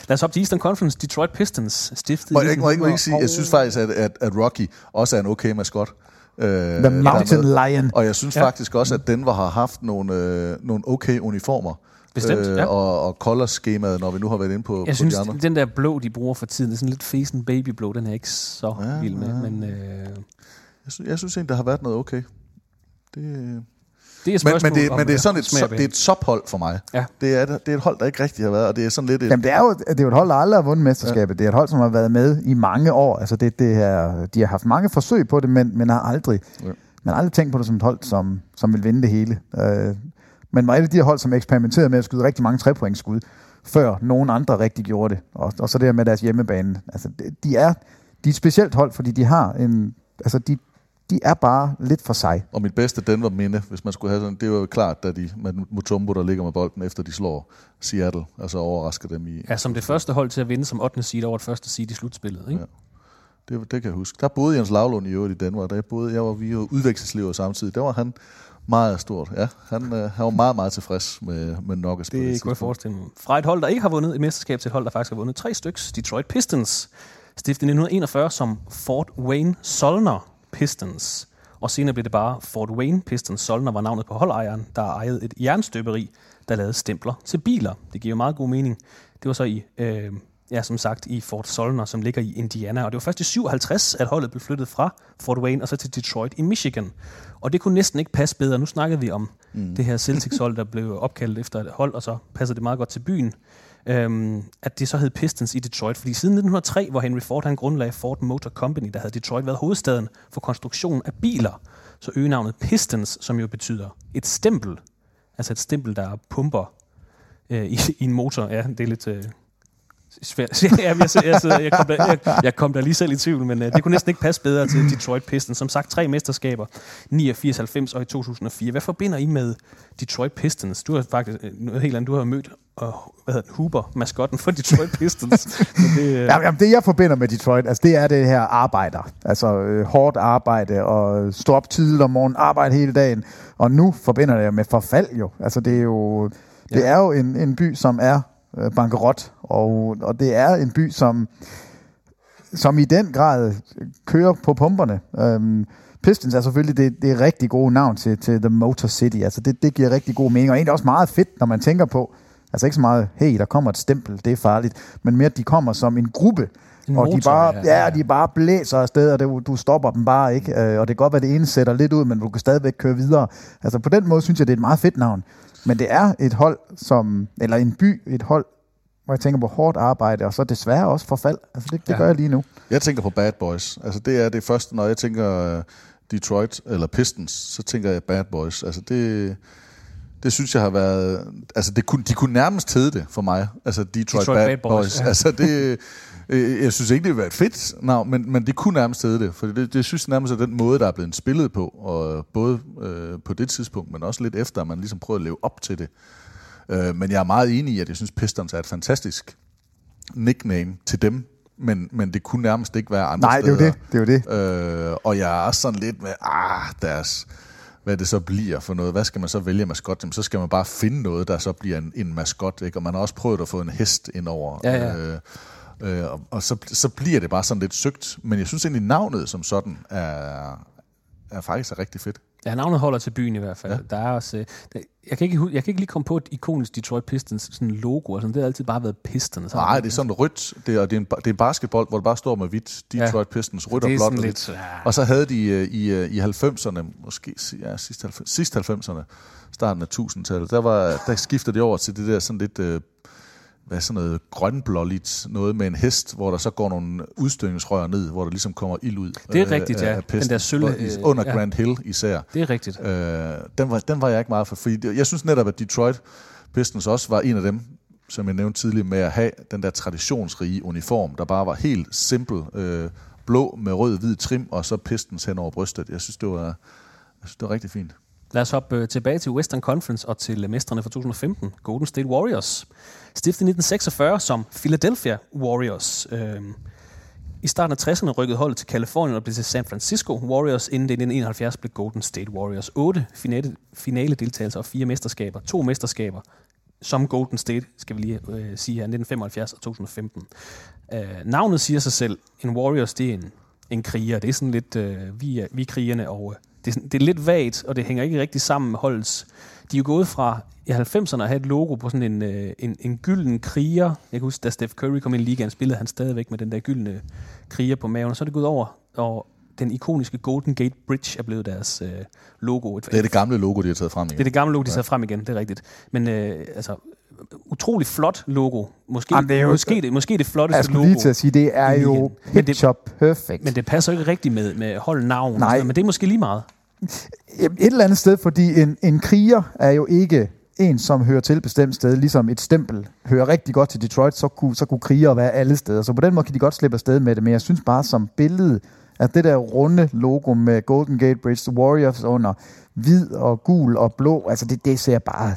lad os hoppe til Eastern Conference. Detroit Pistons stiftet Må jeg, ikke, må jeg ikke, må jeg ikke sige, jeg 1900 synes faktisk, at, at, at Rocky også er en okay maskot. Øh, The Mountain dermed. Lion. Og jeg synes Ja. faktisk også, at Denver har haft nogle, øh, nogle okay uniformer. Bestemt, ja. og, og color-skemaet, når vi nu har været inde på, Jeg på synes, de andre. den der blå, de bruger for tiden, det er sådan lidt fesen babyblå, den er jeg ikke så ja, vild med. ja. Men øh, Jeg synes, jeg synes egentlig, der har været noget okay. Det, det er et men, spørgsmål men, det, om, men det er øh, sådan et, så, det er et sophold for mig. Ja. Det, er, det er et hold, der ikke rigtig har været, og det er sådan lidt et... Jamen, det er jo det er jo et hold, der aldrig har vundet mesterskabet. Ja. Det er et hold, som har været med i mange år. Altså, det, det her, de har haft mange forsøg på det, men, men har aldrig, Ja. man har aldrig tænkt på det som et hold, som, som vil vinde det hele. Øh, men var et af de her hold, som eksperimenterede med at skyde rigtig mange trepointsskud, før nogen andre rigtig gjorde det. Og, og så det her med deres hjemmebane. Altså, de er, de er et specielt hold, fordi de har en... Altså, de, de er bare lidt for sig. Og mit bedste Denver minde, hvis man skulle have sådan, det var jo klart, da de med Mutombo, der ligger med bolden, efter de slår Seattle, altså overrasker dem i... Ja, som det første hold til at vinde som 8. seed over et første seed i slutspillet. Ikke? Ja. Det, det kan jeg huske. Der boede Jens Lavlund i øvrigt i Danmark. Der jeg boede, jeg var, vi var udvekslingslever samtidig. Der var han meget stort. Ja, han, øh, han var meget, meget tilfreds med, med Nuggets. på Det kunne jeg forestille mig. Fra et hold, der ikke har vundet et mesterskab, til et hold, der faktisk har vundet tre styks. Detroit Pistons. Stiftet i 1941 som Fort Wayne Solner Pistons. Og senere blev det bare Fort Wayne Pistons. Solner var navnet på holdejeren, der ejede et jernstøberi, der lavede stempler til biler. Det giver jo meget god mening. Det var så i, øh, ja, som sagt, i Fort Solner, som ligger i Indiana. Og det var først i 57, at holdet blev flyttet fra Fort Wayne og så til Detroit i Michigan. Og det kunne næsten ikke passe bedre. Nu snakkede vi om mm. det her Celtics-hold, der blev opkaldt efter et hold, og så passer det meget godt til byen. Øhm, at det så hed Pistons i Detroit. Fordi siden 1903, hvor Henry Ford han grundlagde Ford Motor Company, der havde Detroit været hovedstaden for konstruktion af biler, så øgenavnet Pistons, som jo betyder et stempel, altså et stempel, der pumper øh, i, i en motor. Ja, det er lidt... Øh, svært. ja, jeg, jeg, jeg, jeg, kom der, jeg, jeg kom der lige selv i tvivl, men øh, det kunne næsten ikke passe bedre til Detroit Pistons. Som sagt, tre mesterskaber, 89, 90 og i 2004. Hvad forbinder I med Detroit Pistons? Du har faktisk øh, noget helt andet. Du har mødt uh, hvad hedder den, Huber, maskotten for Detroit Pistons. Men det, øh, jamen, det jeg forbinder med Detroit, altså det er det her arbejder. Altså øh, hårdt arbejde og stå op tidligt om morgenen, arbejde hele dagen. Og nu forbinder det med forfald jo. Altså det er jo, det Ja. er jo en, en by, som er øh, bankerot. Og, og det er en by, som, som i den grad kører på pumperne. Øhm, Pistons er selvfølgelig det, det er rigtig gode navn til, til The Motor City. Altså det, det giver rigtig god mening, og egentlig også meget fedt, når man tænker på, altså ikke så meget, hey, der kommer et stempel, det er farligt, men mere, at de kommer som en gruppe, En og de motor, bare, ja, ja, ja. ja, de bare blæser afsted, og det, du stopper dem bare ikke. Øh, Og det kan godt være, det ene sætter lidt ud, men du kan stadigvæk køre videre. Altså på den måde synes jeg, det er et meget fedt navn. Men det er et hold, som, eller en by, et hold, hvor jeg tænker på hårdt arbejde, og så desværre også forfald. Altså det, det Ja. gør jeg lige nu. Jeg tænker på Bad Boys. Altså det er det første, når jeg tænker øh, Detroit eller Pistons, så tænker jeg Bad Boys. Altså det, det synes jeg har været... Altså det kunne, de kunne nærmest hedde det for mig. Altså Detroit, Detroit Bad, Bad Boys. Boys, ja. Altså det... øh, Jeg synes ikke, det ville være et fedt navn, men, men det kunne nærmest hedde det. For det, det synes jeg nærmest er den måde, der er blevet spillet på. Og både øh, på det tidspunkt, men også lidt efter, at man ligesom prøvede at leve op til det. Øh, men jeg er meget enig i, at jeg synes, Pistons er et fantastisk nickname til dem. Men, men det kunne nærmest ikke være andre Nej, det er jo steder. det. Det er jo det. Øh, og jeg er også sådan lidt med, ah, deres, hvad det så bliver for noget. Hvad skal man så vælge maskot? Jamen, så skal man bare finde noget, der så bliver en, en maskot. Ikke? Og man har også prøvet at få en hest ind over. Ja, ja. Øh, øh, og, og så, så bliver det bare sådan lidt søgt. Men jeg synes egentlig, navnet som sådan er, er faktisk er rigtig fedt. Ja, navnet holder til byen i hvert fald. Ja. Der er også, øh, der, jeg, kan ikke, jeg kan ikke lige komme på et ikonisk Detroit Pistons sådan logo. Altså, det har altid bare været Pistons. Nej, det er sådan rødt. Det er, det er, en, det er en basketball, hvor det bare står med hvidt. Detroit ja. Pistons, rødt og blåt. og lidt, ja. Og så havde de øh, i, øh, i 90'erne, måske ja, sidst, 90, sidst 90'erne, starten af 1000-tallet, der, var, der skiftede de over til det der sådan lidt, øh, hvad sådan noget grønblåligt, noget med en hest, hvor der så går nogle udstødningsrør ned, hvor der ligesom kommer ild ud. Det er rigtigt, ja. af Den pesten. der sølv- Og is- Under øh, ja. Grand Hill især. Det er rigtigt. Øh, den, var, den var jeg ikke meget for, fordi jeg synes netop, at Detroit Pistons også var en af dem, som jeg nævnte tidligere, med at have den der traditionsrige uniform, der bare var helt simpel, øh, blå med rød-hvid trim, og så Pistons hen over brystet. Jeg synes, det var, jeg synes, det var rigtig fint. Lad os hoppe øh, tilbage til Western Conference og til øh, mestrene fra 2015, Golden State Warriors. Stiftet i 1946 som Philadelphia Warriors. Øhm, I starten af 60'erne rykkede holdet til Kalifornien og blev til San Francisco Warriors, inden det i 1971 blev Golden State Warriors. 8 finale, finale deltagelser og fire mesterskaber. To mesterskaber som Golden State, skal vi lige øh, sige her, 1975 og 2015. Øh, navnet siger sig selv. En Warriors, det er en, en kriger. Det er sådan lidt, øh, vi, er, vi er krigerne, og øh, det, er det er lidt vagt, og det hænger ikke rigtig sammen med holdets de er jo gået fra i 90'erne at have et logo på sådan en, øh, en, en gylden kriger. Jeg kan huske, da Steph Curry kom ind i ligaen, spillede han stadigvæk med den der gyldne kriger på maven. Og så er det gået over, og den ikoniske Golden Gate Bridge er blevet deres øh, logo. Et, Det er det gamle logo, de har taget frem igen. det er det gamle logo, de tager frem igen, det er rigtigt. Men øh, altså, utrolig flot logo. Måske, Jamen, det er jo- måske, det, måske det flotteste Jeg skulle logo. lige til at sige, det er jo ligaen. Men det- picture perfect. Men det passer ikke rigtigt med, med hold navn. og Nej. sådan Men det er måske lige meget. Et eller andet sted, fordi en, en kriger er jo ikke en, som hører til et bestemt sted, ligesom et stempel hører rigtig godt til Detroit, så kunne, så kunne kriger være alle steder. Så på den måde kan de godt slippe afsted med det, men jeg synes bare som billede, at det der runde logo med Golden Gate Bridge, The Warriors under hvid og gul og blå, altså det, det ser bare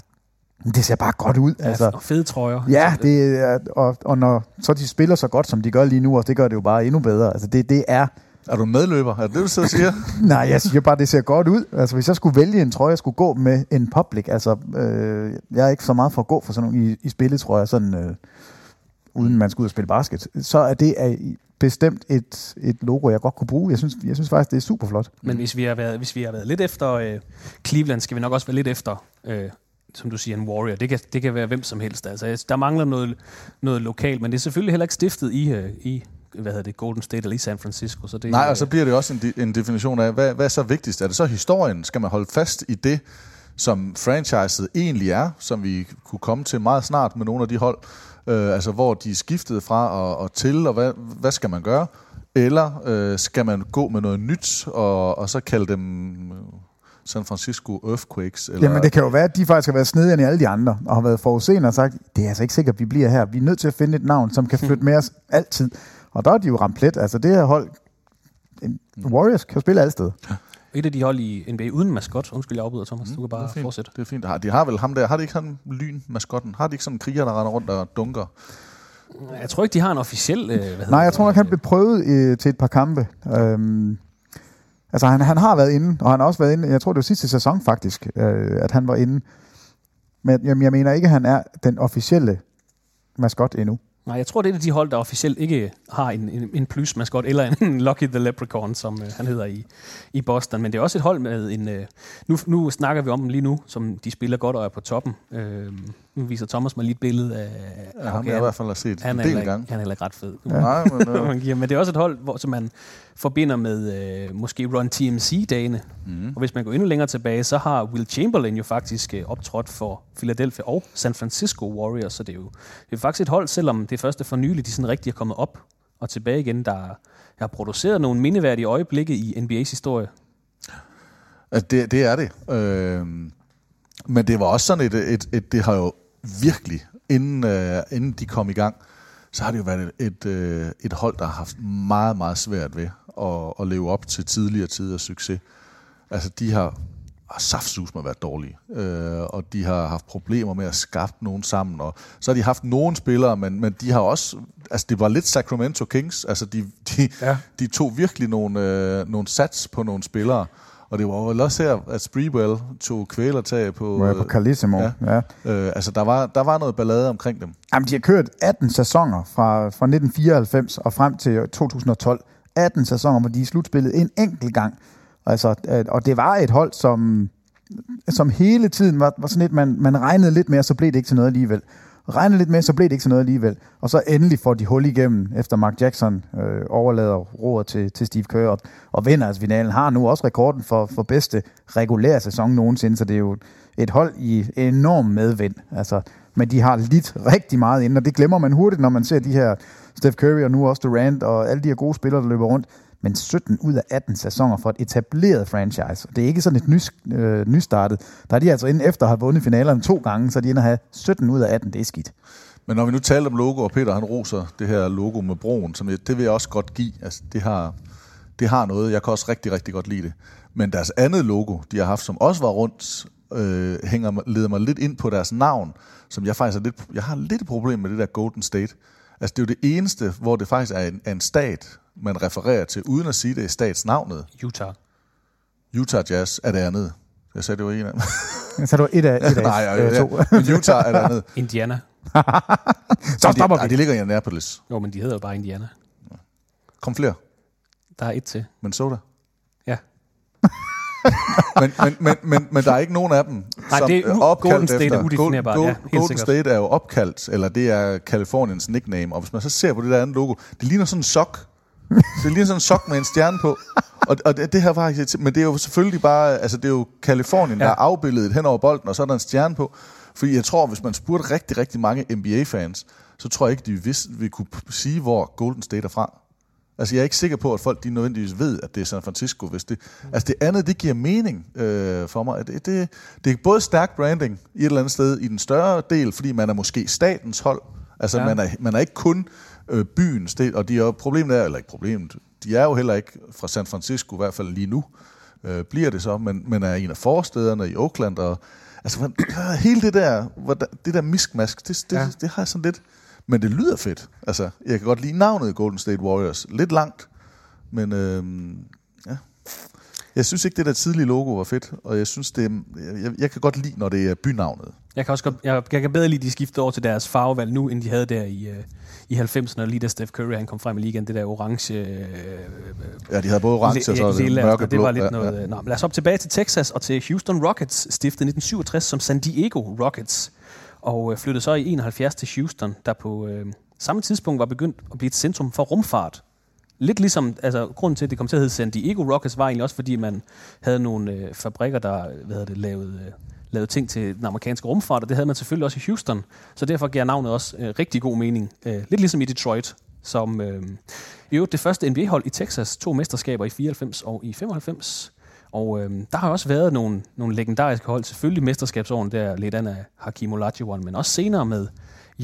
det ser bare godt ud. Altså, Altså, og fede trøjer. ja, det og, og når så de spiller så godt, som de gør lige nu, og det gør det jo bare endnu bedre. Altså det, det er Er du medløber? Er det det, du sidder og siger? Nej, jeg siger bare, det ser godt ud. Altså, hvis jeg skulle vælge en trøje, jeg skulle gå med en public, altså, øh, jeg er ikke så meget for at gå for sådan nogle i, i spilletrøjer, sådan, øh, uden man skal ud og spille basket, så er det er bestemt et, et logo, jeg godt kunne bruge. Jeg synes, jeg synes faktisk, det er super flot. Men hvis vi har været, hvis vi har været lidt efter øh, Cleveland, skal vi nok også være lidt efter, øh, som du siger, en Warrior. Det kan, det kan være hvem som helst. Altså, der mangler noget, noget lokalt, men det er selvfølgelig heller ikke stiftet i, øh, i hvad hedder det, Golden State eller i San Francisco. Så det, Nej, og så bliver det også en, de- en definition af, hvad, hvad er så vigtigst? Er det så historien? Skal man holde fast i det, som franchiset egentlig er, som vi kunne komme til meget snart med nogle af de hold, øh, altså hvor de skiftede fra og, og til, og hvad, hvad skal man gøre? Eller øh, skal man gå med noget nyt, og, og så kalde dem øh, San Francisco Earthquakes? Eller, Jamen, det kan jo være, at de faktisk har været snedere end alle de andre, og har været forudseende og sagt, det er altså ikke sikkert, at vi bliver her. Vi er nødt til at finde et navn, som kan flytte med os altid. Og der er de jo ramt plet. Altså, det her hold, Warriors kan jo spille alle steder. et af de hold i NBA uden maskot. Undskyld, jeg afbryder, Thomas. Du kan bare det er fint. fortsætte. Det er fint. Har- De har vel ham der. Har de ikke sådan lyn, maskotten? Har de ikke sådan en kriger, der render rundt og dunker? Jeg tror ikke, de har en officiel... Øh, hvad hedder Nej, jeg det, tror nok, han blev prøvet øh, til et par kampe. Øhm, altså, han, han har været inde, og han har også været inde, jeg tror, det var sidste sæson faktisk, øh, at han var inde. Men jamen, jeg mener ikke, at han er den officielle maskot endnu. Nej, jeg tror, det er de hold, der officielt ikke har en, en, en plus-maskot, eller en Lucky the Leprechaun, som øh, han hedder i, i Boston. Men det er også et hold med en... Øh, nu, nu snakker vi om dem lige nu, som de spiller godt og er på toppen. Øh, nu viser Thomas mig lige et billede af... Ja, ham jeg i hvert fald har set han en del gange. Han er heller ikke ret fed. Nej, men, øh, man giver. Men det er også et hold, hvor, som man forbinder med øh, måske Run TMC-dagene. Mm. Og hvis man går endnu længere tilbage, så har Will Chamberlain jo faktisk øh, optrådt for Philadelphia og San Francisco Warriors. Så det er jo det er faktisk et hold, selvom det første for nylig, de sådan rigtig er kommet op og tilbage igen, der har produceret nogle mindeværdige øjeblikke i NBA's historie. Det, det er det. Øh, men det var også sådan et, et, et det har jo virkelig, inden, øh, inden de kom i gang, så har det jo været et, et, øh, et hold, der har haft meget, meget svært ved at, at leve op til tidligere tiders succes. Altså, de har, har saftsus med været dårlige, øh, og de har haft problemer med at skaffe nogen sammen, og så har de haft nogle spillere, men, men de har også, altså det var lidt Sacramento Kings, altså de, de, Ja. de tog virkelig nogle, øh, nogle sats på nogle spillere, og det var jo også her, at Spreewell tog kvælertag på... Jeg på Carlissimo. Ja. ja. Øh, altså, der var, der var noget ballade omkring dem. Jamen, de har kørt 18 sæsoner fra, fra 1994 og frem til 2012. 18 sæsoner, hvor de er slutspillet en enkelt gang. Altså, og det var et hold, som, som hele tiden var, var sådan lidt, man, man regnede lidt mere, så blev det ikke til noget alligevel. Regnede lidt mere, så blev det ikke til noget alligevel. Og så endelig får de hul igennem, efter Mark Jackson øh, overlader roret til, til Steve Kerr og, og vinder altså finalen. Har nu også rekorden for, for bedste regulære sæson nogensinde, så det er jo et hold i enorm medvind. Altså, men de har lidt rigtig meget inden, og det glemmer man hurtigt, når man ser de her Steph Curry og nu også Durant og alle de her gode spillere, der løber rundt. Men 17 ud af 18 sæsoner for et etableret franchise. Det er ikke sådan et nys, øh, nystartet. Der er de altså inden efter at have vundet finalerne to gange, så er de inde at have 17 ud af 18. Det er skidt. Men når vi nu taler om logo, og Peter han roser det her logo med broen, som jeg, det vil jeg også godt give. Altså, det, har, det har noget. Jeg kan også rigtig, rigtig godt lide det. Men deres andet logo, de har haft, som også var rundt, øh, hænger, leder mig lidt ind på deres navn, som jeg faktisk er lidt, jeg har lidt et problem med det der Golden State. Altså, det er jo det eneste, hvor det faktisk er en, er en stat, man refererer til, uden at sige det er statsnavnet. Utah. Utah Jazz er det andet. Jeg sagde, det var en af dem. Så er du et af, et af Nej, ja, ja, to. men Utah er det andet. Indiana. Så stopper de, vi. de ligger i Annapolis. Jo, men de hedder jo bare Indiana. Kom flere. Der er et til. Minnesota. Ja. men, men, men, men, men der er ikke nogen af dem, Nej, som det er er opkaldt Golden State er efter- udefinerbart, Gold- ja, Gold- helt Golden sikkert. State er jo opkaldt, eller det er Kaliforniens nickname, og hvis man så ser på det der andet logo, det ligner sådan en sok. Det ligner sådan en sok med en stjerne på. Og, og det, det her var. Men det er jo selvfølgelig bare... Altså, det er jo Kalifornien, ja. der er afbildet hen over bolden, og så er der en stjerne på. Fordi jeg tror, hvis man spurgte rigtig, rigtig mange NBA-fans, så tror jeg ikke, de vidste, vi kunne sige, hvor Golden State er fra. Altså, jeg er ikke sikker på, at folk de nødvendigvis ved, at det er San Francisco. Hvis det, altså, det andet, det giver mening øh, for mig. Det, det, det er både stærk branding i et eller andet sted i den større del, fordi man er måske statens hold. Altså. Ja. man, er, man er ikke kun øh, byens del, og de er problemet er, eller ikke problemet, de er jo heller ikke fra San Francisco, i hvert fald lige nu, øh, bliver det så, men, men er en af forstederne i Oakland, og altså, hvordan, hele det der, hvordan, det der miskmask, det, det, ja. Det, det har jeg sådan lidt, men det lyder fedt. Altså, jeg kan godt lide navnet Golden State Warriors. Lidt langt, men øh, ja. Jeg synes ikke, det der tidlige logo var fedt, og jeg synes, det jeg, jeg kan godt lide, når det er bynavnet. Jeg kan også godt, jeg, jeg kan bedre lide, at de skiftede over til deres farvevalg nu, end de havde der i, øh, i 90'erne, lige da Steph Curry han kom frem i ligaen, det der orange... Øh, Ja, de havde både orange og så lilla, og mørkeblå. Det var lidt ja, noget... Ja. Ja. Nå, men lad os op tilbage til Texas og til Houston Rockets, stiftet 1967 som San Diego Rockets, og øh, flyttede så i 71 til Houston, der på øh, samme tidspunkt var begyndt at blive et centrum for rumfart. Lidt ligesom, altså grunden til, at det kom til at hedde San Diego Rockets, var egentlig også, fordi man havde nogle øh, fabrikker, der hvad det, lavede, øh, lavet ting til den amerikanske rumfart, og det havde man selvfølgelig også i Houston. Så derfor giver navnet også øh, rigtig god mening. Øh, lidt ligesom i Detroit, som øh, i øvrigt det første NBA-hold i Texas, to mesterskaber i 94 og i 95. Og øh, der har også været nogle, nogle legendariske hold, selvfølgelig mesterskabsåren der lidt af Hakim Olajuwon, men også senere med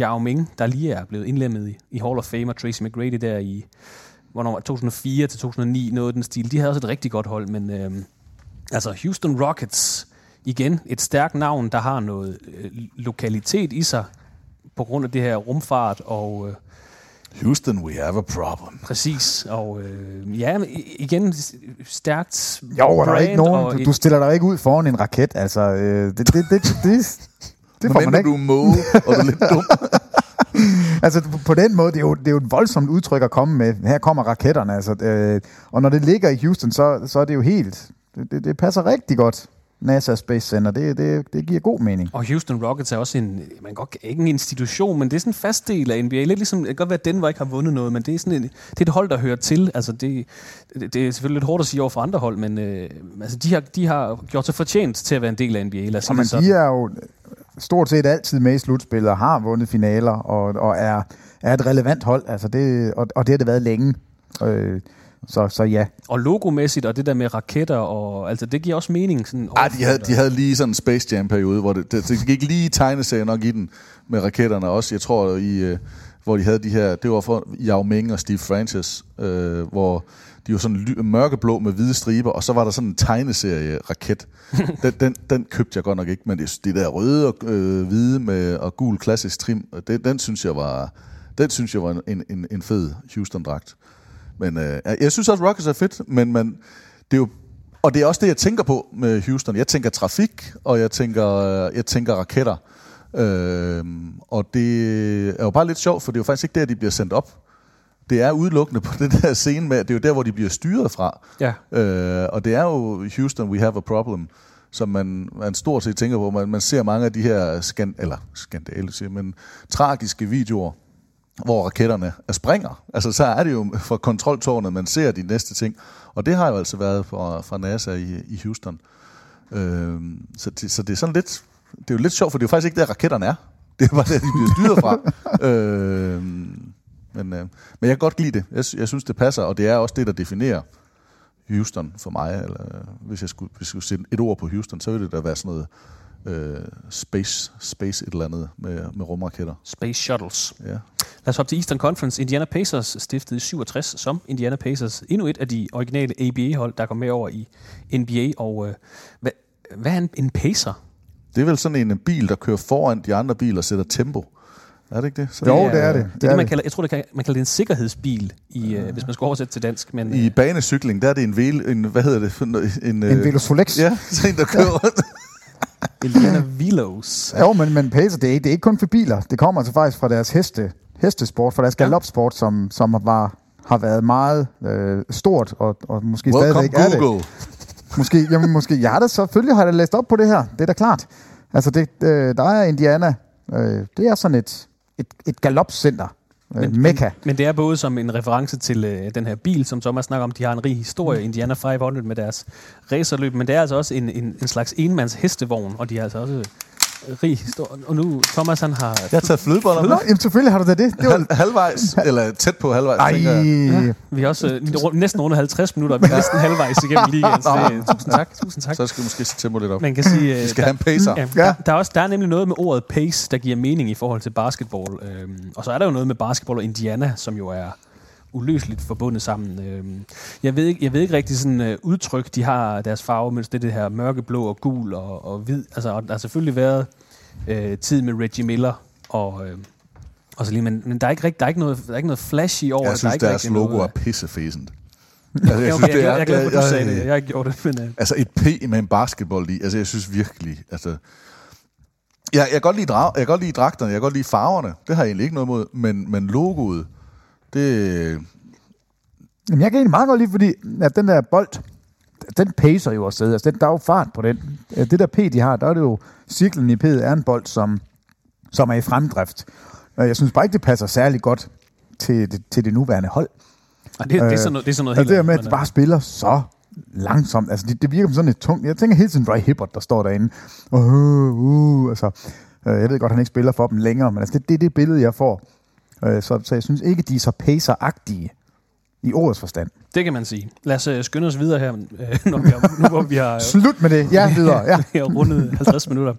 Yao Ming, der lige er blevet indlemmet i, i Hall of Fame, og Tracy McGrady der i hvornår, 2004 til 2009, noget af den stil. De havde også et rigtig godt hold, men øh, altså Houston Rockets, igen et stærkt navn, der har noget øh, lokalitet i sig, på grund af det her rumfart, og øh, Houston, we have a problem. præcis, og øh, ja, igen stærkt Jo, og der er ikke brand nogen, og du, du stiller dig ikke ud foran en raket. Altså, øh, det, det, det, det, det, det får man ikke. du er måge, og du er lidt dum. Altså på- på den måde, det er, jo, det er jo et voldsomt udtryk at komme med. Her kommer raketterne. Altså, øh, og når det ligger i Houston, så, så er det jo helt... Det, det, det passer rigtig godt. NASA Space Center, det, det, det giver god mening. Og Houston Rockets er også en, man kan godt, ikke en institution, men det er sådan en fast del af NBA. Lidt ligesom, det kan godt være, at Denver ikke har vundet noget, men det er, sådan en, det er et hold, der hører til. Altså det, det, er selvfølgelig lidt hårdt at sige over for andre hold, men øh, altså de, har, de har gjort sig fortjent til at være en del af NBA. Lad os Og sige men det sådan. de er jo stort set altid med i slutspil og har vundet finaler og, og er, er et relevant hold. Altså det, og, og det har det været længe. Øh, så, så ja. Og logomæssigt, og det der med raketter, og, altså det giver også mening. Sådan, Ej, de havde, de havde lige sådan en Space Jam-periode, hvor det, det, det gik lige tegneserien nok i den med raketterne også. Jeg tror, i, øh, hvor de havde de her, det var for Yao Ming og Steve Francis, øh, hvor de var sådan ly- mørkeblå med hvide striber, og så var der sådan en tegneserie-raket. Den, den, den købte jeg godt nok ikke, men det, det der røde og øh, hvide med, og gul klassisk trim, det, den synes jeg var, den synes jeg var en, en, en fed Houston-dragt. Men øh, jeg synes også, Rockets er fedt, men man, det er jo og det er også det, jeg tænker på med Houston. Jeg tænker trafik, og jeg tænker, jeg tænker raketter. Øh, og det er jo bare lidt sjovt, for det er jo faktisk ikke der, de bliver sendt op. Det er udelukkende på den der scene med, det er jo der, hvor de bliver styret fra. Ja. Øh, og det er jo Houston, we have a problem, som man, man stort set tænker på. Man, man ser mange af de her skan, eller skandale, men tragiske videoer, hvor raketterne er springer. Altså, så er det jo fra kontroltårnet, man ser de næste ting. Og det har jo altså været fra, fra NASA i, i Houston. Øhm, så, det, så det er sådan lidt... Det er jo lidt sjovt, for det er jo faktisk ikke der, raketterne er. Det er bare der, de bliver styret fra. øhm, men, øh, men jeg kan godt lide det. Jeg, jeg synes, det passer, og det er også det, der definerer Houston for mig. Eller, øh, hvis, jeg skulle, hvis jeg skulle sætte et ord på Houston, så ville det da være sådan noget øh, space, space et eller andet med, med rumraketter. Space Shuttles. Ja. Lad os hoppe til Eastern Conference. Indiana Pacers stiftede i 67 som Indiana Pacers. Endnu et af de originale ABA-hold, der kom med over i NBA. Og øh, hvad, hvad er en, en Pacer? Det er vel sådan en, en bil, der kører foran de andre biler og sætter tempo. Er det ikke det? Så Jo, det er det. Det er det, man kalder, jeg tror, det kan, man kalder det en sikkerhedsbil, i, øh, hvis man skal oversætte til dansk. Men, I øh, banecykling, der er det en, vel, en hvad hedder det? noget- En, En øh, Velosolex. Ja, sådan en, der kører rundt. Indiana Velos. Jo, men, men Pacer, det er, ikke- det er ikke kun for biler. Det kommer altså faktisk fra deres heste, hestesport, fra deres galopsport, som, som var, har været meget øh, stort, og, og måske Welcome stadigvæk er det. Google. Måske, jamen, måske, jeg har da selvfølgelig har jeg da læst op på det her, det er da klart. Altså, det, øh, der er Indiana. Øh, det er sådan et, et, et galopcenter. Øh, Mekka. Men, men det er både som en reference til øh, den her bil, som Thomas snakker om. De har en rig historie, Indiana 500, med deres racerløb. Men det er altså også en, en, en slags enmands hestevogn, og de har altså også rig historie. Og nu, Thomas han har... Jeg har taget flødeboller med. jamen, selvfølgelig har du da det. det var, Hal- halvvejs, eller tæt på halvvejs, ej. Ja, vi har også øh, næsten rundet 50 minutter, og vi er næsten halvvejs igennem ligaen. Så, det, tusind tak, tusind tak. Så skal vi måske se tempo lidt op. Man kan sige, øh, Vi skal der- have en pacer. Ja, Ja. der, der, er også, der er nemlig noget med ordet pace, der giver mening i forhold til basketball. Øhm, og så er der jo noget med basketball og Indiana, som jo er uløseligt forbundet sammen. Øhm, jeg, ved ikke, jeg ved ikke rigtig sådan øh, udtryk, de har deres farve, mens det er det her mørkeblå og gul og, og hvid. Altså, og der har selvfølgelig været øh, tid med Reggie Miller og... Øh, og så lige, men, men der er ikke, der er ikke noget, der er ikke noget flashy over Jeg det. synes, der er ikke deres logo noget, er pissefæsent. Altså, Ja, okay, jeg, jeg, jeg, er glad for, at du sagde det. Jeg har ikke gjort det, men... Øh, Altså et P med en basketball i. Altså jeg synes virkelig, altså... Jeg, jeg, kan godt lide drag, jeg kan godt lide dragterne, jeg kan godt lide farverne. Det har jeg egentlig ikke noget mod. Men, men logoet, det... Jamen, jeg kan egentlig meget godt lide, fordi at den der bold, den pacer jo afsted. Altså, den, der er jo fart på den. Øh, Det der P, de har, der er det jo, cirklen i P'et er en bold, som, som er i fremdrift. Øh, Jeg synes bare ikke, det passer særlig godt til det, til det nuværende hold. og det, det, er sådan noget, det er sådan noget Altså, det helt med, at de bare spiller så langsomt. Altså, det, det virker som sådan et tungt... Jeg tænker hele tiden Roy Hibbert, der står derinde. Uh, uh, altså, øh, jeg ved godt, han ikke spiller for dem længere, men altså, det, det er det billede, jeg får. Øh, Så, så jeg synes ikke, de er så pacer-agtige i ordets forstand. Det kan man sige. Lad os øh, skynde os videre her, øh, når vi har, nu hvor vi har, Slut med det. Ja, videre. Ja. vi har rundet 50 minutter.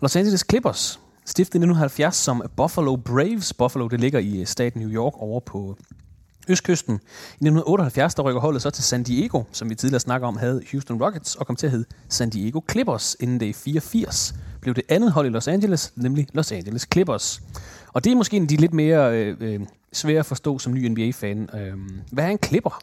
Los Angeles Clippers, stiftet i 1970 som Buffalo Braves. Buffalo, det ligger i øh, staten New York over på østkysten. I 1978, der rykker holdet så til San Diego, som vi tidligere snakker om, havde Houston Rockets, og kom til at hedde San Diego Clippers, inden det i 84 blev det andet hold i Los Angeles, nemlig Los Angeles Clippers. Og det er måske en af de lidt mere øh, øh, svære at forstå som ny NBA-fan. Øh, hvad er en Clipper?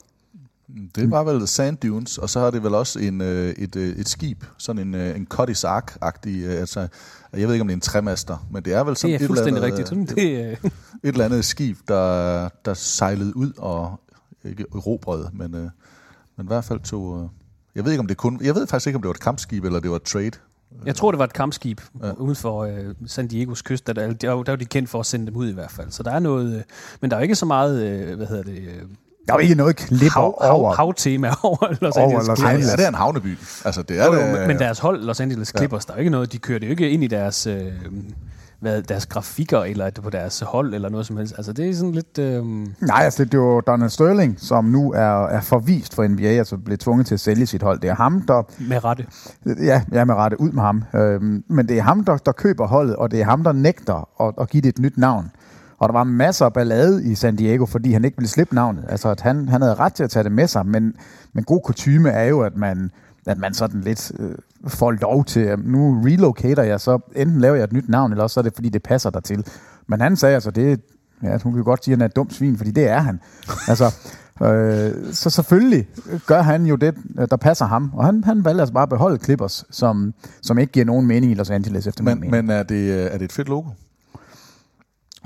Det var vel Sand Dunes, og så har det vel også en, øh, et, øh, et skib, sådan en, øh, en Cutty's Ark-agtig, øh, altså, jeg ved ikke, om det er en træmaster, men det er vel sådan Det er et, eller andet, rigtigt. øh, Sådan, det, øh, et eller andet skib, der, der sejlede ud og ikke erobrede, men, øh, men i hvert fald tog... Øh, jeg ved ikke, om det kun... Jeg ved faktisk ikke, om det var et kampskib, eller det var et trade. Jeg tror, det var et kampskib ja. Uden for øh, San Diegos kyst. Der, der, der, var- der var de kendt for at sende dem ud i hvert fald. Så der er noget... Øh, men der er ikke så meget, øh, hvad hedder det... Øh, Der er jo ikke noget klipper hav, over. hav, havtema over Los Over Angeles Los Clippers. Angeles. Ja, det er en havneby. Altså, det er Jo, det, men, men deres hold, Los Angeles Clippers, ja. der er jo ikke noget, de kører det jo ikke ind i deres, øh, hvad, deres grafikker, eller på deres hold, eller noget som helst. Altså, det er sådan lidt... Øh, Nej, altså det er jo Donald Sterling, som nu er, er forvist for NBA, altså blev tvunget til at sælge sit hold. Det er ham, der... med rette. Ja, er med rette ud med ham. Øhm, men det er ham, der, der køber holdet, og det er ham, der nægter at, at give det et nyt navn. Og der var masser af ballade i San Diego, fordi han ikke ville slippe navnet. Altså, at han, han havde ret til at tage det med sig, men, men god kutyme er jo, at man, at man sådan lidt øh, får lov til, at nu relocater jeg, så enten laver jeg et nyt navn, eller også så er det, fordi det passer der til. Men han sagde altså, det ja, hun kan godt sige, at han er et dumt svin, fordi det er han. Altså, øh, så selvfølgelig gør han jo det, der passer ham. Og han, han valgte altså bare at beholde Clippers, som, som ikke giver nogen mening i Los Angeles, efter min Men, mening. men er, det, øh, er det et fedt logo?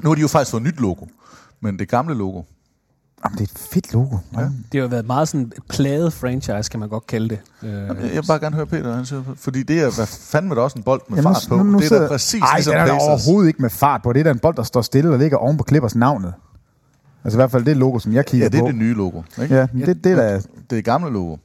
Nu har de jo faktisk fået et nyt logo, men det gamle logo, Jamen, det er et fedt logo. Ja. Det har jo været meget sådan et pladet franchise, kan man godt kalde det. Øh, Jeg vil bare gerne høre Peter, han siger, fordi det er hvad fanden med der også en bold med Jamen, fart på. det er da præcis Ej, ligesom den er der overhovedet ikke med fart på. Det er da en bold, der står stille og ligger oven på Clippers navnet. Altså i hvert fald det logo, som jeg kigger Ja, det er på. det nye logo. Ikke? Ja, det, det er da... Det er gamle logo.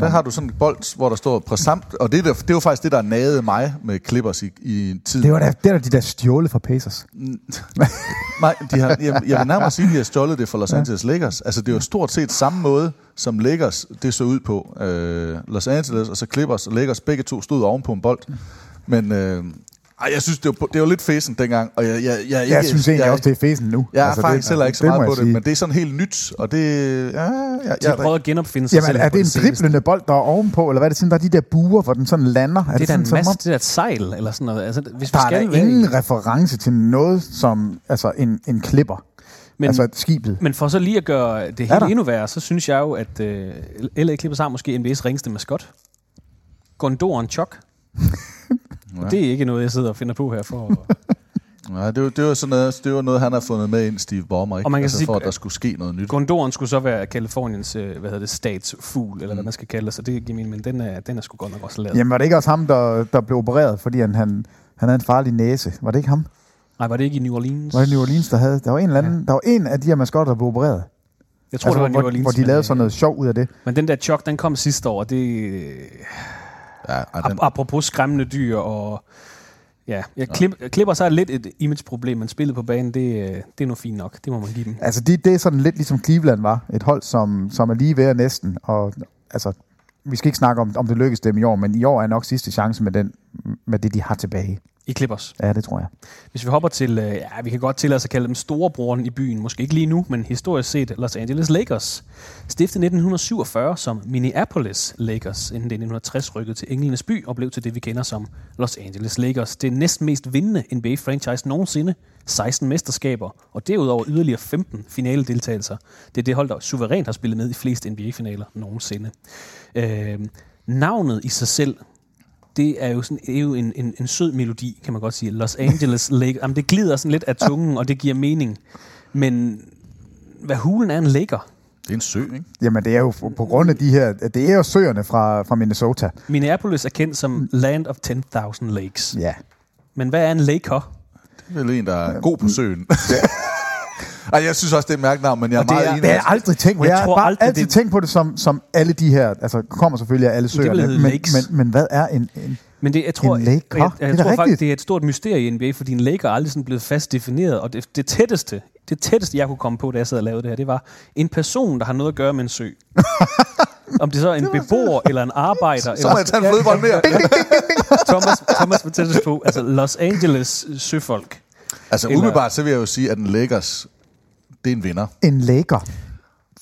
Der har du sådan en bold, hvor der står præsamt, og det, er, der- det var faktisk det, der nagede mig med Clippers i, i tid. Det var da, det er de der stjålet fra Pacers. Nej, de har, jeg, jeg vil nærmere sige, at de har stjålet det fra Los Angeles Lakers. Altså, det jo stort set samme måde, som Lakers det så ud på. Øh, Los Angeles og så Clippers og Lakers, begge to stod oven på en bold. Men øh, ej, jeg synes, det var, det var lidt fæsen dengang. Og jeg, jeg, jeg, Jeg synes egentlig jeg, også, det er fæsen nu. Jeg er altså, faktisk heller ikke så det meget på jeg det, sige. men det er sådan helt nyt, og det... Ja, ja, de ja, har prøvet at genopfinde sig Jamen, selv er det en driblende bold, der er ovenpå, eller hvad er det sådan, der er de der buer, hvor den sådan lander? Er Det er da sådan, en masse, det er et sejl, eller sådan noget. Altså, hvis Der vi er skal der være i- ingen reference til noget som altså en, en klipper. Men- altså skibet. Men for så lige at gøre det Er helt der? endnu værre, så synes jeg jo, at øh, LA Clippers har måske NBA's ringeste maskot. Gondoren Chok. Og det er ikke noget, jeg sidder og finder på her for Nej, det var, det var sådan noget, det var noget, han har fundet med ind, Steve Ballmer, ikke? Og man kan altså, sige- for at der skulle ske noget nyt. Gondoren skulle så være Kaliforniens, øh, hvad hedder det, statsfugl, eller hvad Mm. man skal kalde det, så det giver mening, men den er, den er sgu godt nok også lavet. Jamen var det ikke også ham, der, der blev opereret, fordi han, han, han havde en farlig næse? Var det ikke ham? Nej, var det ikke i New Orleans? Var det New Orleans, der havde? Der var en, eller anden, ja. der var en af de her maskotter, der blev opereret. Jeg tror, det var hvor, New Orleans. hvor de lavede øh, sådan noget sjov ud af det. Men den der chok, den kom sidste år, og det... Ja, ej, den, Ap- apropos skræmmende dyr og... Ja, jeg klip, klipper så lidt et imageproblem, men spillet på banen, det, det er nu fint nok. Det må man give dem. Altså, det, det er sådan lidt ligesom Cleveland var. Et hold, som, som er lige ved næsten. Og altså, vi skal ikke snakke om, om det lykkes dem i år, men i år er nok sidste chance med, den, med det, de har tilbage. I Clippers. Ja, det tror jeg. Hvis vi hopper til, øh, ja, vi kan godt tillade os at kalde dem storebroren i byen, måske ikke lige nu, men historisk set Los Angeles Lakers. Stiftet 1947 som Minneapolis Lakers, inden det i 1960 rykkede til Englenes by og blev til det, vi kender som Los Angeles Lakers. Det er næsten mest vindende NBA-franchise nogensinde. 16 mesterskaber, og derudover yderligere 15 finaledeltagelser. Det er det hold, der suverænt har spillet med i flest NBA-finaler nogensinde. Øh, navnet i sig selv det er jo, sådan, er jo en, en, en sød melodi, kan man godt sige. Los Angeles Lakers. Jamen, det glider sådan lidt af tungen, og det giver mening. Men hvad hulen er en Laker? det er en sø, ikke? Jamen, det er jo på grund af de her... Det er jo søerne fra, fra Minnesota. Minneapolis er kendt som Land of 10.000 Lakes. Ja. Men hvad er en Laker? Det er vel en, der er god på søen. Ej, jeg synes også, det er et mærkenavn, men jeg er Og det meget er- enig. Det har jeg aldrig tænkt på. Jeg Jeg, tror har bare aldrig, altid det- tænkt på det som, som alle de her... Altså, kommer selvfølgelig af alle søerne. Men, lakes. men, men hvad er en... en Men det, jeg tror, En? Jeg, jeg, Det er jeg da tror faktisk, rigtigt. det er et stort mysterie i NBA, fordi en Laker er aldrig sådan blevet fast defineret, og det, det tætteste, det tætteste, jeg kunne komme på, da jeg sad og lavede det her, det var en person, der har noget at gøre med en sø. Om det så er en beboer eller en arbejder. Så må jeg tage en fodbold mere. Thomas, Thomas tættest på. Altså Los Angeles søfolk. Altså Eller- umiddelbart, så vil jeg jo sige, at den Lakers, det er en vinder. en Laker.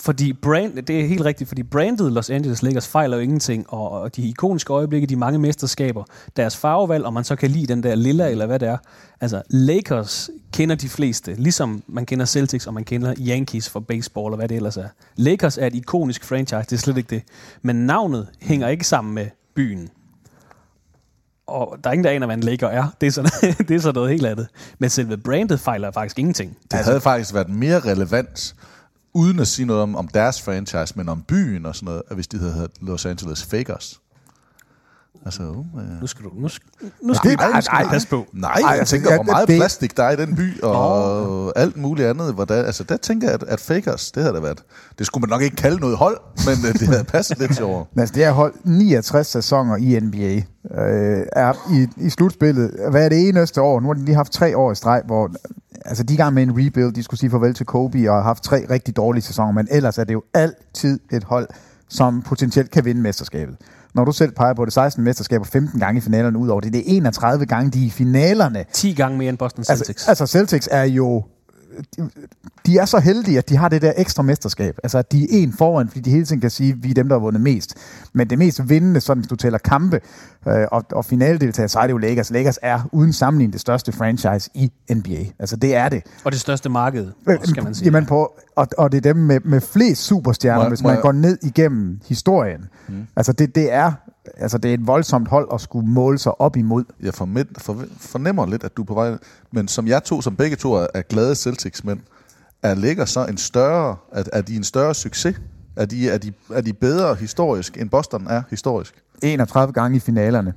Fordi brand, det er helt rigtigt, fordi brandet Los Angeles Lakers fejler jo ingenting, og, og de ikoniske øjeblikke, de mange mesterskaber, deres farvevalg, om man så kan lide den der lilla, eller hvad det er. Altså, Lakers kender de fleste, ligesom man kender Celtics, og man kender Yankees for baseball, og hvad det ellers er. Lakers er et ikonisk franchise, det er slet ikke det. Men navnet hænger ikke sammen med byen. Og der er ingen, der aner, hvad en Laker er. Det er sådan, det er sådan noget helt andet. Men selve brandet fejler faktisk ingenting. Det altså, havde faktisk været mere relevant, uden at sige noget om, om deres franchise, men om byen og sådan noget, hvis de havde heddet Los Angeles Fakers. Altså, uh. Nu skal du, nu skal, nu skal, det- du, nu skal nej, passe på. Nej, Ej, jeg altså, tænker, hvor meget det- plastik der er i den by, og alt muligt andet. Hvordan, altså, der tænker jeg, at, at Fakers, det havde da været... Det skulle man nok ikke kalde noget hold, men øh, det havde passet lidt sjovere. Altså, det har holdt 69 sæsoner i NBA. Øh, er i, i slutspillet. Hvad er det eneste år? Nu har de lige haft tre år i streg, hvor altså, de er i gang med en rebuild. De skulle sige farvel til Kobe og har haft tre rigtig dårlige sæsoner. Men ellers er det jo altid et hold, som potentielt kan vinde mesterskabet. Når du selv peger på det, 16 mesterskaber, 15 gange i finalerne ud over det, det er 31 gange, de er i finalerne. 10 gange mere end Boston Celtics. Altså, altså Celtics er jo... De, de er så heldige, at de har det der ekstra mesterskab. Altså, at de er en foran, fordi de hele tiden kan sige, at vi er dem, der har vundet mest. Men det mest vindende, sådan hvis du tæller kampe øh, og, og finaledeltager, så er det jo Lakers. Lakers er uden sammenligning det største franchise i NBA. Altså, det er det. og det største marked, Øh, også, kan man sige. Jamen på, og, og det er dem med, med flest superstjerner, Må hvis må man jeg- går ned igennem historien. Mm. Altså, det, det er... Altså, det er et voldsomt hold at skulle måle sig op imod. Jeg for, fornemmer lidt, at du er på vej... Men som jeg to, som begge to er, er glade Celtics-mænd, er Lakers så en større... Er, er de en større succes? Er de, er, de, er de bedre historisk, end Boston er historisk? 31 gange i finalerne.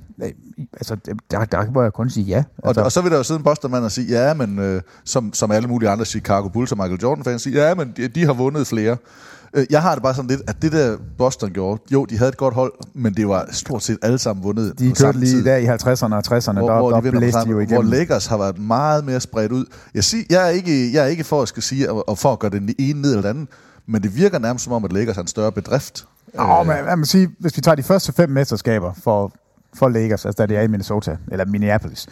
Altså, der, der må jeg kun sige ja. Og, Altså, og så vil der jo sidde en Boston-mand og sige, ja, men øh, som, som alle mulige andre Chicago Bulls og Michael Jordan-fans siger, ja, men de, de har vundet flere. Øh, Jeg har det bare sådan lidt, at det der Boston gjorde, jo, de havde et godt hold, men det var stort set alle sammen vundet de kørte lige tid. der i 50'erne og 60'erne, hvor, der, hvor, der de blæste de jo hvor igennem. Lakers har været meget mere spredt ud. Jeg, sig, jeg, er ikke, jeg er ikke for at skal sige, og, for at gøre den ene ned eller den anden, men det virker nærmest som om, at Lakers er en større bedrift. Åh, men jeg må sige, hvis vi tager de første fem mesterskaber for, for Lakers, altså da det er i Minnesota, eller Minneapolis,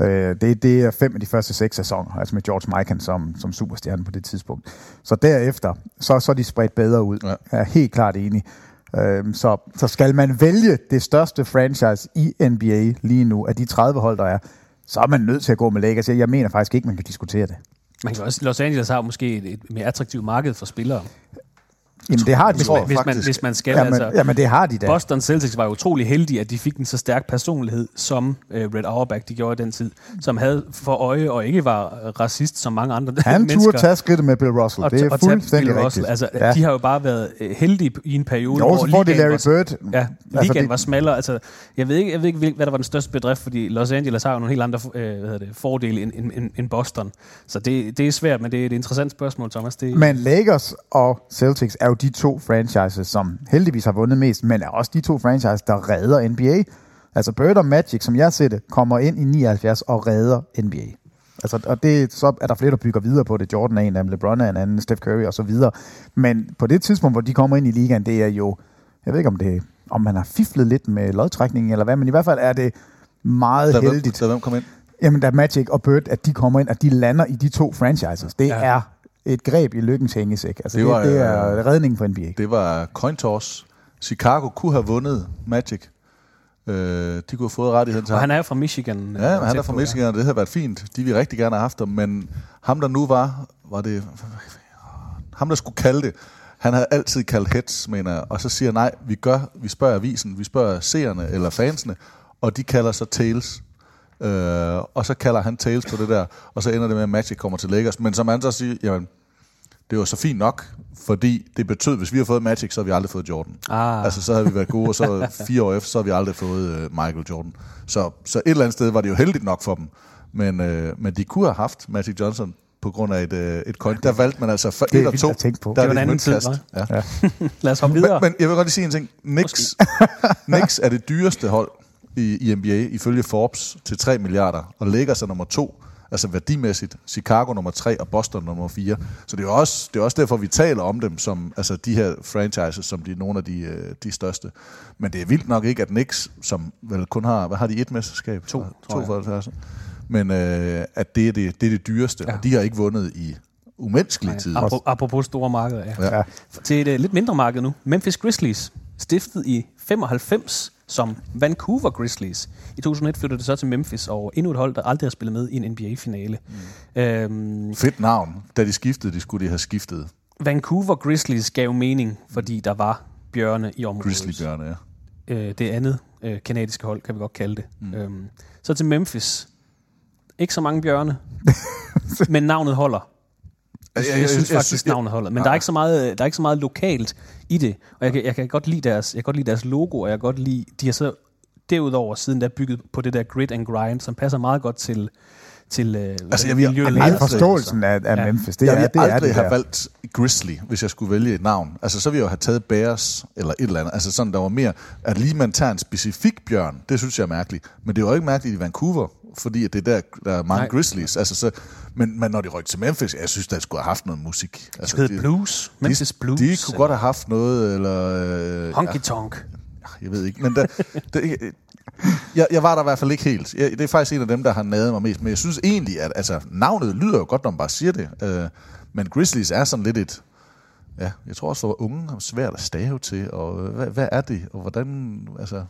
øh, det, det er fem af de første seks sæsoner, altså med George Mikan som, som superstjerne på det tidspunkt. Så derefter, så, så er de spredt bedre ud. Ja. Jeg er helt klart enig. Øh, så, så skal man vælge det største franchise i NBA lige nu, af de 30 hold, der er, så er man nødt til at gå med Lakers. Jeg mener faktisk ikke, man kan diskutere det. Man kan også, Los Angeles har måske et mere attraktivt marked for spillere. Jamen, det har de Hvis man, hvis, man, hvis man skal. Jamen, altså, jamen, det har de da. Boston Celtics var utrolig heldige, at de fik en så stærk personlighed, som øh, Red Auerbach de gjorde i den tid, som havde for øje og ikke var racist som mange andre Han mennesker. turde tage skridtet med Bill Russell. og, det er og fuldstændig Bill rigtigt. Altså, ja. De har jo bare været øh, heldige i en periode, Jo, de ligaen Larry var, Bird. Ja, ligaen Altså, det... det- var smallere. Altså, jeg ved ikke, jeg ved ikke hvad der var den største bedrift, fordi Los Angeles har jo nogle helt andre øh, hvad hedder det, fordele end, end, end, end Boston. Så det, det er svært, men det er et interessant spørgsmål, Thomas. Det, Men Lakers og Celtics er jo de to franchises, som heldigvis har vundet mest, men er også de to franchises, der redder NBA. Altså Bird og Magic, som jeg ser det, kommer ind i 79 og redder NBA. Altså, og det, så er der flere, der bygger videre på det. Jordan er en af dem, LeBron er en anden, Steph Curry og så videre. Men på det tidspunkt, hvor de kommer ind i ligaen, det er jo, jeg ved ikke om det om man har fiflet lidt med lodtrækningen eller hvad, men i hvert fald er det meget Da, hvem, heldigt. da hvem kom ind? Jamen, da Magic og Bird, at de kommer ind, at de lander i de to franchises, det ja. er et greb i lykkens hængesæk. Altså, det, Det var, det, det er øh, redningen for NBA. Det var coin toss. Chicago kunne have vundet Magic. Øh, de kunne have fået rettigheden til og ham. han er jo fra Michigan. Ja, øh, men han er fra Michigan, og det havde været fint. De ville rigtig gerne have haft ham, men ham der nu var, var det... Ham der skulle kalde det, han havde altid kaldt heads, mener jeg, og så siger nej, vi gør, vi spørger avisen, vi spørger seerne eller fansene, og de kalder sig tails. Øh, og så kalder han tails på det der, og så ender det med, at Magic kommer til Lakers. Men som han så siger, jamen, det var så fint nok, fordi det betød, hvis vi har fået Magic, så har vi aldrig fået Jordan. Ah. Altså, så havde vi været gode, og så fire år efter, så har vi aldrig fået uh, Michael Jordan. Så, så et eller andet sted var det jo heldigt nok for dem. Men, uh, men de kunne have haft Magic Johnson på grund af et, uh, et coin. Der valgte man altså for Det et og to. at tænke på. Der Det var en anden tid. Ja. Ja. Lad os hoppe videre. Men, men jeg vil godt lige sige en ting. Knicks, Knicks er det dyreste hold i, i NBA, ifølge Forbes, til 3 milliarder, og Lakers er nummer to, altså værdimæssigt. Chicago nummer 3 og Boston nummer 4. Så det er også, det er også derfor, vi taler om dem som altså de her franchises, som de er nogle af de, øh, de største. Men det er vildt nok ikke, at Knicks, som vel kun har, hvad har de, et mesterskab? To, tror to jeg. for 70. Men øh, at det er det, det er det dyreste, ja. Og de har ikke vundet i umenneskelig tid. Apropos, store markeder, ja. Ja. Ja. Til et uh, lidt mindre marked nu. Memphis Grizzlies, stiftet i 95 som Vancouver Grizzlies. I 2001 flyttede det så til Memphis, og endnu et hold, der aldrig har spillet med i en NBA-finale. Mm. Øhm, Fedt navn. Da de skiftede, de skulle de have skiftet. Vancouver Grizzlies gav mening, fordi der var bjørne i området. Grizzlybjørne, ja. øh, det andet øh, kanadiske hold, kan vi godt kalde det. Mm. Øhm, så til Memphis. Ikke så mange bjørne, men navnet holder. Jeg, jeg, jeg synes faktisk, jeg- navnet holder. Men der er, ikke så meget, der er ikke så meget lokalt i det. Og jeg, kan- jeg kan godt lide deres, jeg kan godt lide deres logo, og jeg kan godt lide, de har så derudover siden der bygget på det der grit and grind, som passer meget godt til, til øh, Altså, jeg vil aldrig- forståelsen af, af Ja. Memphis, det jeg er ville det, er aldrig det have der. valgt Grizzly, hvis jeg skulle vælge et navn. Altså, så ville jeg jo have taget Bears eller et eller andet. Altså sådan, der var mere, at lige man tager en specifik bjørn, det synes jeg er mærkeligt. Men det er jo ikke mærkeligt i Vancouver, fordi at det er der, der er mange Nej. Grizzlies. Altså, så, men, men når de rykte til Memphis, jeg synes, der skulle have haft noget musik. Altså, Det hedder Blues. Memphis de, Blues. De kunne godt have haft noget, eller... Øh, Honky Tonk. jeg ved ikke, men der, det, jeg, jeg var der i hvert fald ikke helt. Jeg, det er faktisk en af dem, der har nadet mig mest. Men jeg synes egentlig, at altså, navnet lyder jo godt, når man bare siger det. Øh, men Grizzlies er sådan lidt et... Ja, jeg tror også, for unge er svært at stave til, og øh, hvad, hvad er det, og hvordan... Altså,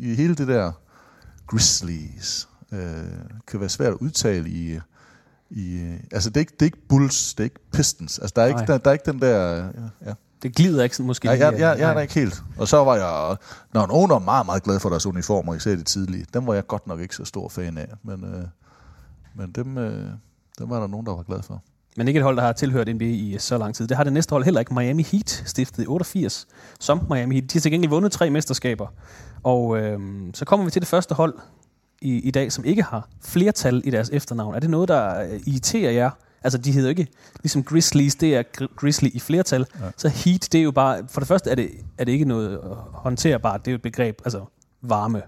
i hele det der Grizzlies øh, kan være svært at udtale i... i altså, det er, ikke, det er ikke Bulls, det er ikke Pistons. Altså, der er ikke, der, der er ikke den der... Ja. Det glider ikke sådan måske. Nej, lige, jeg, jeg, jeg er der ikke helt. Og så var jeg... Når nogen var meget, meget glad for deres uniformer, især de tidlige, dem var jeg godt nok ikke så stor fan af. Men, øh, men dem, øh, dem var der nogen, der var glad for. Men ikke et hold, der har tilhørt NBA i så lang tid. Det har det næste hold heller ikke. Miami Heat, stiftet i 88, som Miami Heat. De har til gengæld vundet tre mesterskaber. Og øhm, så kommer vi til det første hold i, i dag, som ikke har flertal i deres efternavn. Er det noget, der øh, irriterer jer? Altså, de hedder ikke, ligesom Grizzlies, det er Gr- Grizzly i flertal. Ja. Så Heat, det er jo bare, for det første er det, er det ikke noget øh, håndterbart, det er jo et begreb, altså varme.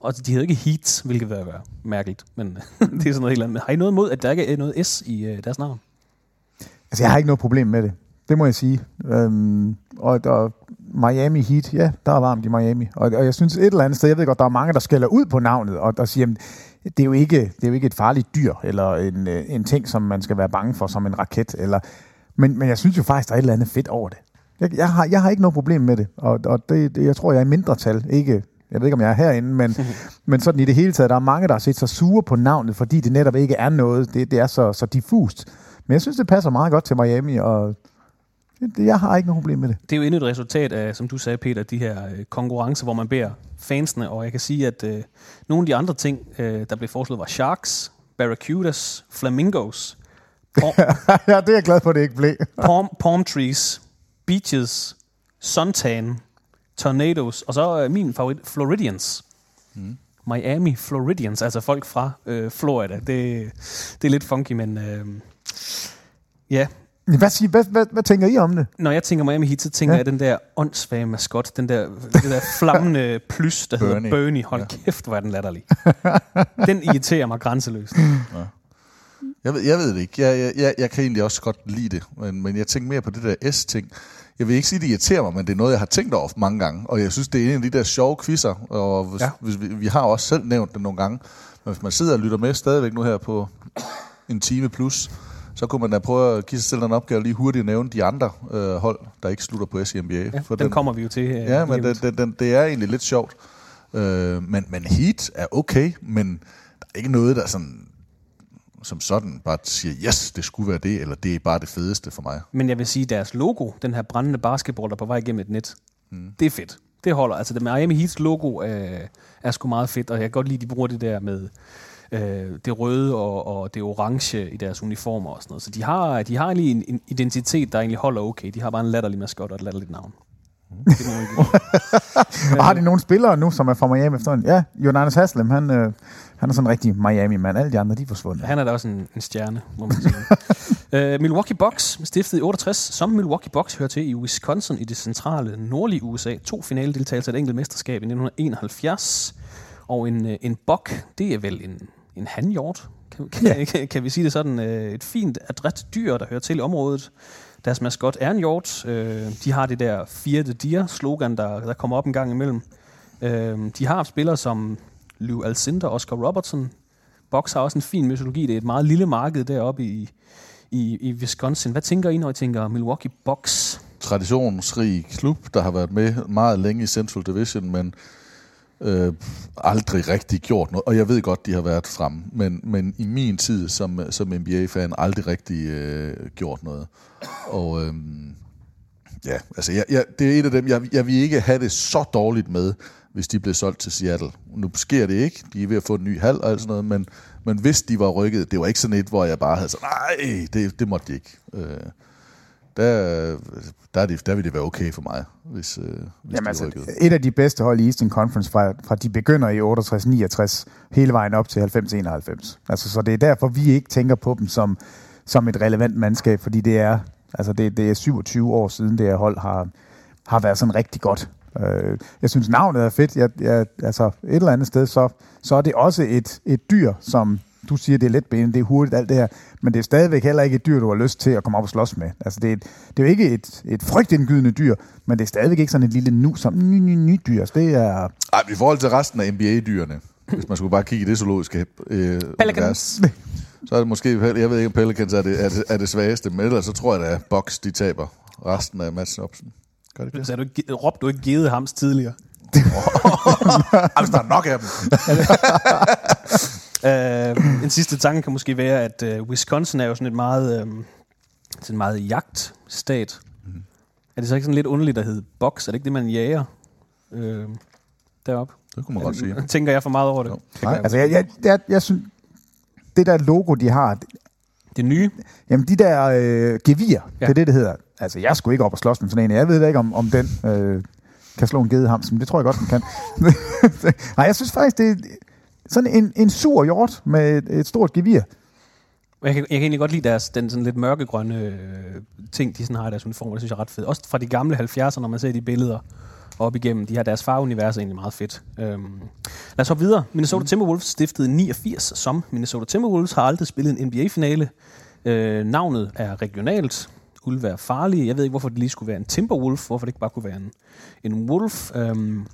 Og de hedder ikke Heats, hvilket vil være mærkeligt, men det er sådan noget helt andet. Har I noget mod, at der ikke er noget S i øh, deres navn? Altså, jeg har ikke noget problem med det. Det må jeg sige. Øhm, og der, Miami Heat, ja, der er varmt i Miami. Og, og jeg synes et eller andet sted, jeg ved godt, der er mange, der skælder ud på navnet, og der siger, jamen, det er, jo ikke, det er jo ikke et farligt dyr, eller en, øh, en ting, som man skal være bange for, som en raket. Eller, men, men jeg synes jo faktisk, der er et eller andet fedt over det. Jeg, jeg, har, jeg har ikke noget problem med det, og, og det, det, jeg tror, jeg er i mindretal. Ikke, jeg ved ikke, om jeg er herinde, men, men sådan i det hele taget, der er mange, der har set sig sure på navnet, fordi det netop ikke er noget. Det, det er så, så diffust. Men jeg synes, det passer meget godt til Miami, og Det, det, jeg har ikke noget problem med det. Det er jo endnu et resultat af, som du sagde, Peter, de her øh, konkurrencer, hvor man beder fansene, og jeg kan sige, at øh, nogle af de andre ting, øh, der blev foreslået, var Sharks, Barracudas, Flamingos, palm, ja, det er jeg glad for, at det ikke blev. palm, palm trees, beaches, suntan, tornadoes, og så øh, min favorit, Floridians. Mm. Miami Floridians, altså folk fra øh, Florida. Det, det er lidt funky, men øh, ja, Hvad, siger, hvad, hvad, hvad tænker I om det? når jeg tænker Miami Heat, så tænker Ja. ja. jeg den der åndssvage maskot, den der, det der flammende plys, der Bernie. Hedder Bernie. Hold ja. kæft, hvor er den latterlig. den irriterer mig grænseløst. Jeg ved, jeg ved det ikke. Jeg, jeg, jeg, jeg kan egentlig også godt lide det, men, men jeg tænker mere på det der S-ting. Jeg vil ikke sige, det irriterer mig, men det er noget, jeg har tænkt over mange gange. Og jeg synes, det er en af de der sjove quizzer, og hvis, ja. Ja. hvis vi, vi har også selv nævnt det nogle gange. Men hvis man sidder og lytter med stadigvæk nu her på en time plus, så kunne man da prøve at give sig selv en opgave og lige hurtigt nævne de andre øh, hold, der ikke slutter på S i NBA. Ja, den, den kommer vi jo til. øh, Ja, men den, den, den, det er egentlig lidt sjovt. Øh, men, men Heat er okay, men der er ikke noget, der sådan, som sådan bare siger, yes, det skulle være det, eller det er bare det fedeste for mig. Men jeg vil sige, deres logo, den her brændende basketball, der er på vej igennem et net, mm. det er fedt. Det holder. Altså, det Miami Heats logo øh, er sgu meget fedt, og jeg kan godt lide, at de bruger det der med øh, det røde og, og det orange i deres uniformer og sådan noget. Så de har, de har egentlig en, en identitet, der egentlig holder okay. De har bare en latterlig maskot og et latterligt navn. Det må man give. Og har de nogle spillere nu, som er fra Miami efterhånden? Ja, Jonas Haslem, han, øh, han er sådan en rigtig Miami-mand. Alle de andre, de er forsvundet. Han er da også en, en stjerne, må man sige. uh, Milwaukee Bucks, stiftet i 68, som Milwaukee Bucks hører til i Wisconsin i det centrale nordlige USA. To finaledeltagelser af et enkelt mesterskab i 1971. Og en, øh, en buck, det er vel en, en hanhjort, kan, kan, Ja. kan, kan vi sige det sådan. Øh, et fint, adræt dyr, der hører til i området. Deres maskot er en hjort. Øh, de har det der the Deer slogan, der, der kommer op en gang imellem. Øh, de har haft spillere som Lou Alcindor, Oscar Robertson, Box har også en fin mytologi. Det er et meget lille marked deroppe i, i, i Wisconsin. Hvad tænker I, når I tænker Milwaukee Bucks? Traditionsrig klub, der har været med meget længe i Central Division, men øh, aldrig rigtig gjort noget. Og jeg ved godt, de har været fremme, men, men i min tid som, som NBA-fan aldrig rigtig øh, gjort noget. Og øh, ja, altså jeg, jeg, det er et af dem, jeg, jeg vil ikke have det så dårligt med, hvis de blev solgt til Seattle. Nu sker det ikke, de er ved at få en ny hal og alt sådan noget, men, men hvis de var rykket, det var ikke sådan et, hvor jeg bare havde sagt, nej, det, det måtte de ikke. Øh, der, der, er det, der vil det være okay for mig, hvis, øh, hvis Jamen, altså, et af de bedste hold i Eastern Conference fra, fra de begynder i 68-69 hele vejen op til 90-91. Altså, så det er derfor, vi ikke tænker på dem som, som et relevant mandskab, fordi det er, altså det, det er 27 år siden, det her hold har, har været sådan rigtig godt. Øh, jeg synes, navnet er fedt. Jeg, jeg, altså, et eller andet sted, så, så er det også et, et dyr, som du siger, det er letbenet, det er hurtigt, alt det her, men det er stadigvæk heller ikke et dyr, du har lyst til at komme op og slås med. Altså, det er, et, det er jo ikke et, et frygtindgydende dyr, men det er stadigvæk ikke sådan et lille nu som ny, ny, ny dyr. Så det er... Ej, i forhold til resten af NBA-dyrene, hvis man skulle bare kigge i det zoologiske øh, univers, så er det måske, jeg ved ikke om Pelicans er det, er det, er det svageste, men ellers så tror jeg, at Box de taber resten af matchen op. Gør det? Så du ikke, råbte du ikke givet hams tidligere? Altså, der er nok af dem. Uh, en sidste tanke kan måske være, at uh, Wisconsin er jo sådan et meget, um, sådan meget jagtstat. Mm. Er det så ikke sådan lidt underligt at hedde box? Er det ikke det, man jager uh, deroppe? Det kunne man godt sige. Tænker jeg for meget over det? Jo. Nej, Altså, jeg, jeg, jeg, jeg synes, det der logo, de har, det nye? Jamen, de der øh, gevir, ja. Ja. det er det, det hedder. Altså, jeg skulle ikke op og slås med sådan en. Jeg ved da ikke, om, om den øh, kan slå en gedehams, men det tror jeg godt, den kan. Nej, jeg synes faktisk, det er sådan en, en sur hjort med et, et stort gevir. Jeg kan, jeg kan egentlig godt lide deres, den sådan lidt mørkegrønne øh, ting, de sådan har i deres uniformer. Det synes jeg er ret fedt. Også fra de gamle 70'er, når man ser de billeder op igennem. De har deres farveunivers er egentlig meget fedt. Øhm, lad os hoppe videre. Minnesota mm. Timberwolves stiftede i 89 som Minnesota Timberwolves har aldrig spillet en NBA-finale. Øh, navnet er regionalt. Ulve er farlige. Jeg ved ikke, hvorfor det lige skulle være en Timberwolf. Hvorfor det ikke bare kunne være en, en Wolf. Øhm,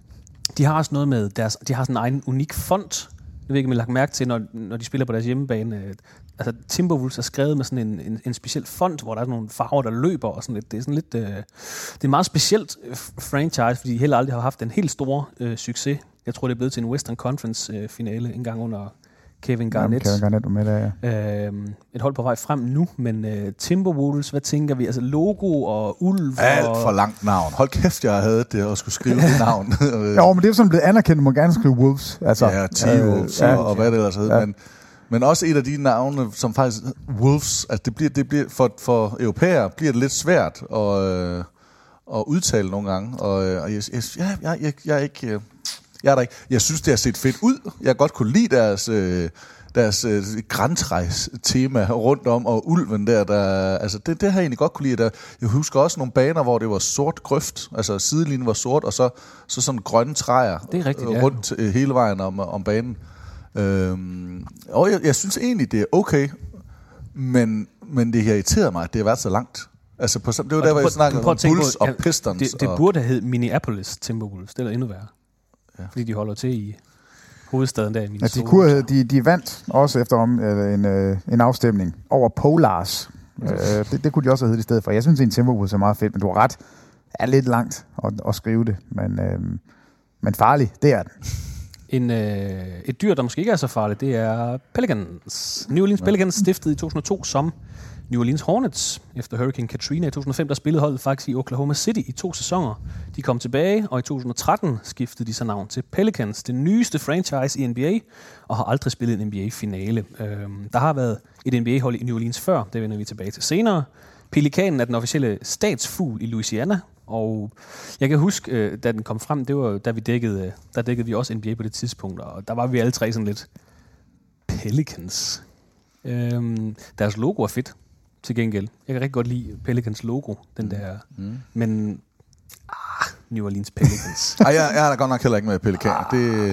de har også noget med deres, de har sådan en egen unik font. Jeg ved ikke, om I har lagt mærke til, når, når de spiller på deres hjemmebane. øh, Altså, Timberwolves er skrevet med sådan en, en, en speciel font, hvor der er nogle farver, der løber og sådan lidt. Det er sådan lidt, øh, det er en meget specielt øh, franchise, fordi de heller aldrig har haft en helt stor øh, succes. Jeg tror, det er blevet til en Western Conference øh, finale en gang under Kevin Jamen, Garnett. Kevin Garnett var med der, ja. Øhm, et hold på vej frem nu, men øh, Timberwolves, hvad tænker vi? Altså logo og ulv Alt og... for langt navn. Hold kæft, jeg havde det at skulle skrive det navn. Jo, men det er jo sådan blevet anerkendt, man må gerne skrive Wolves. Altså, ja, T-Wolves øh, ja, og hvad det ellers hedder. Ja. Men, men også et af de navne, som faktisk... Wolves, altså det bliver, det bliver for, for europæer bliver det lidt svært at, øh, at udtale nogle gange. Og, øh, og jeg, jeg, jeg, jeg, jeg, jeg er ikke... Jeg er der ikke. Jeg synes, det har set fedt ud. Jeg godt kunne lide deres... Øh, deres øh, græntrejs-tema rundt om, og ulven der, der altså det, det har jeg egentlig godt kunne lide. Der, jeg husker også nogle baner, hvor det var sort grøft, altså sidelinjen var sort, og så, så sådan grønne træer Det er rigtigt, øh, ja. rundt øh, hele vejen om, om banen. Øhm, og jeg, jeg synes egentlig, det er okay, men, men det har irriteret mig, at det har været så langt. Altså på, det var der, hvor jeg snakkede om Bulls og ja, Pistons. Det, det og, burde have heddet Minneapolis Timberwolves. Det er endnu værre. Ja. Fordi de holder til i hovedstaden der i Ja, Minnesota. de, kunne, de, de vandt også efter om, øh, en, øh, en afstemning over Polars. Øh, det, det kunne de også have heddet i stedet for. Jeg synes, en Timberwolves er meget fedt, men du har ret. Er lidt langt at, at skrive det, men, øh, men farlig, det er den. En, øh, et dyr, der måske ikke er så farligt, det er Pelicans. New Orleans Pelicans stiftede i 2002 som New Orleans Hornets. Efter Hurricane Katrina i 2005, der spillede holdet faktisk i Oklahoma City i to sæsoner. De kom tilbage, og i 2013 skiftede de så navn til Pelicans, det nyeste franchise i NBA, og har aldrig spillet en NBA-finale. Øhm, der har været et NBA-hold i New Orleans før, det vender vi tilbage til senere. Pelikanen er den officielle statsfugl i Louisiana, og jeg kan huske, øh, da den kom frem, det var da vi dækkede, øh, der dækkede vi også NBA på det tidspunkt, og der var vi alle tre sådan lidt Pelicans. Øhm, deres logo er fedt, til gengæld. Jeg kan rigtig godt lide Pelicans logo, den der. Mm. Men, ah, New Orleans Pelicans. Ej, jeg, jeg er da godt nok heller ikke med pelikaner. Det,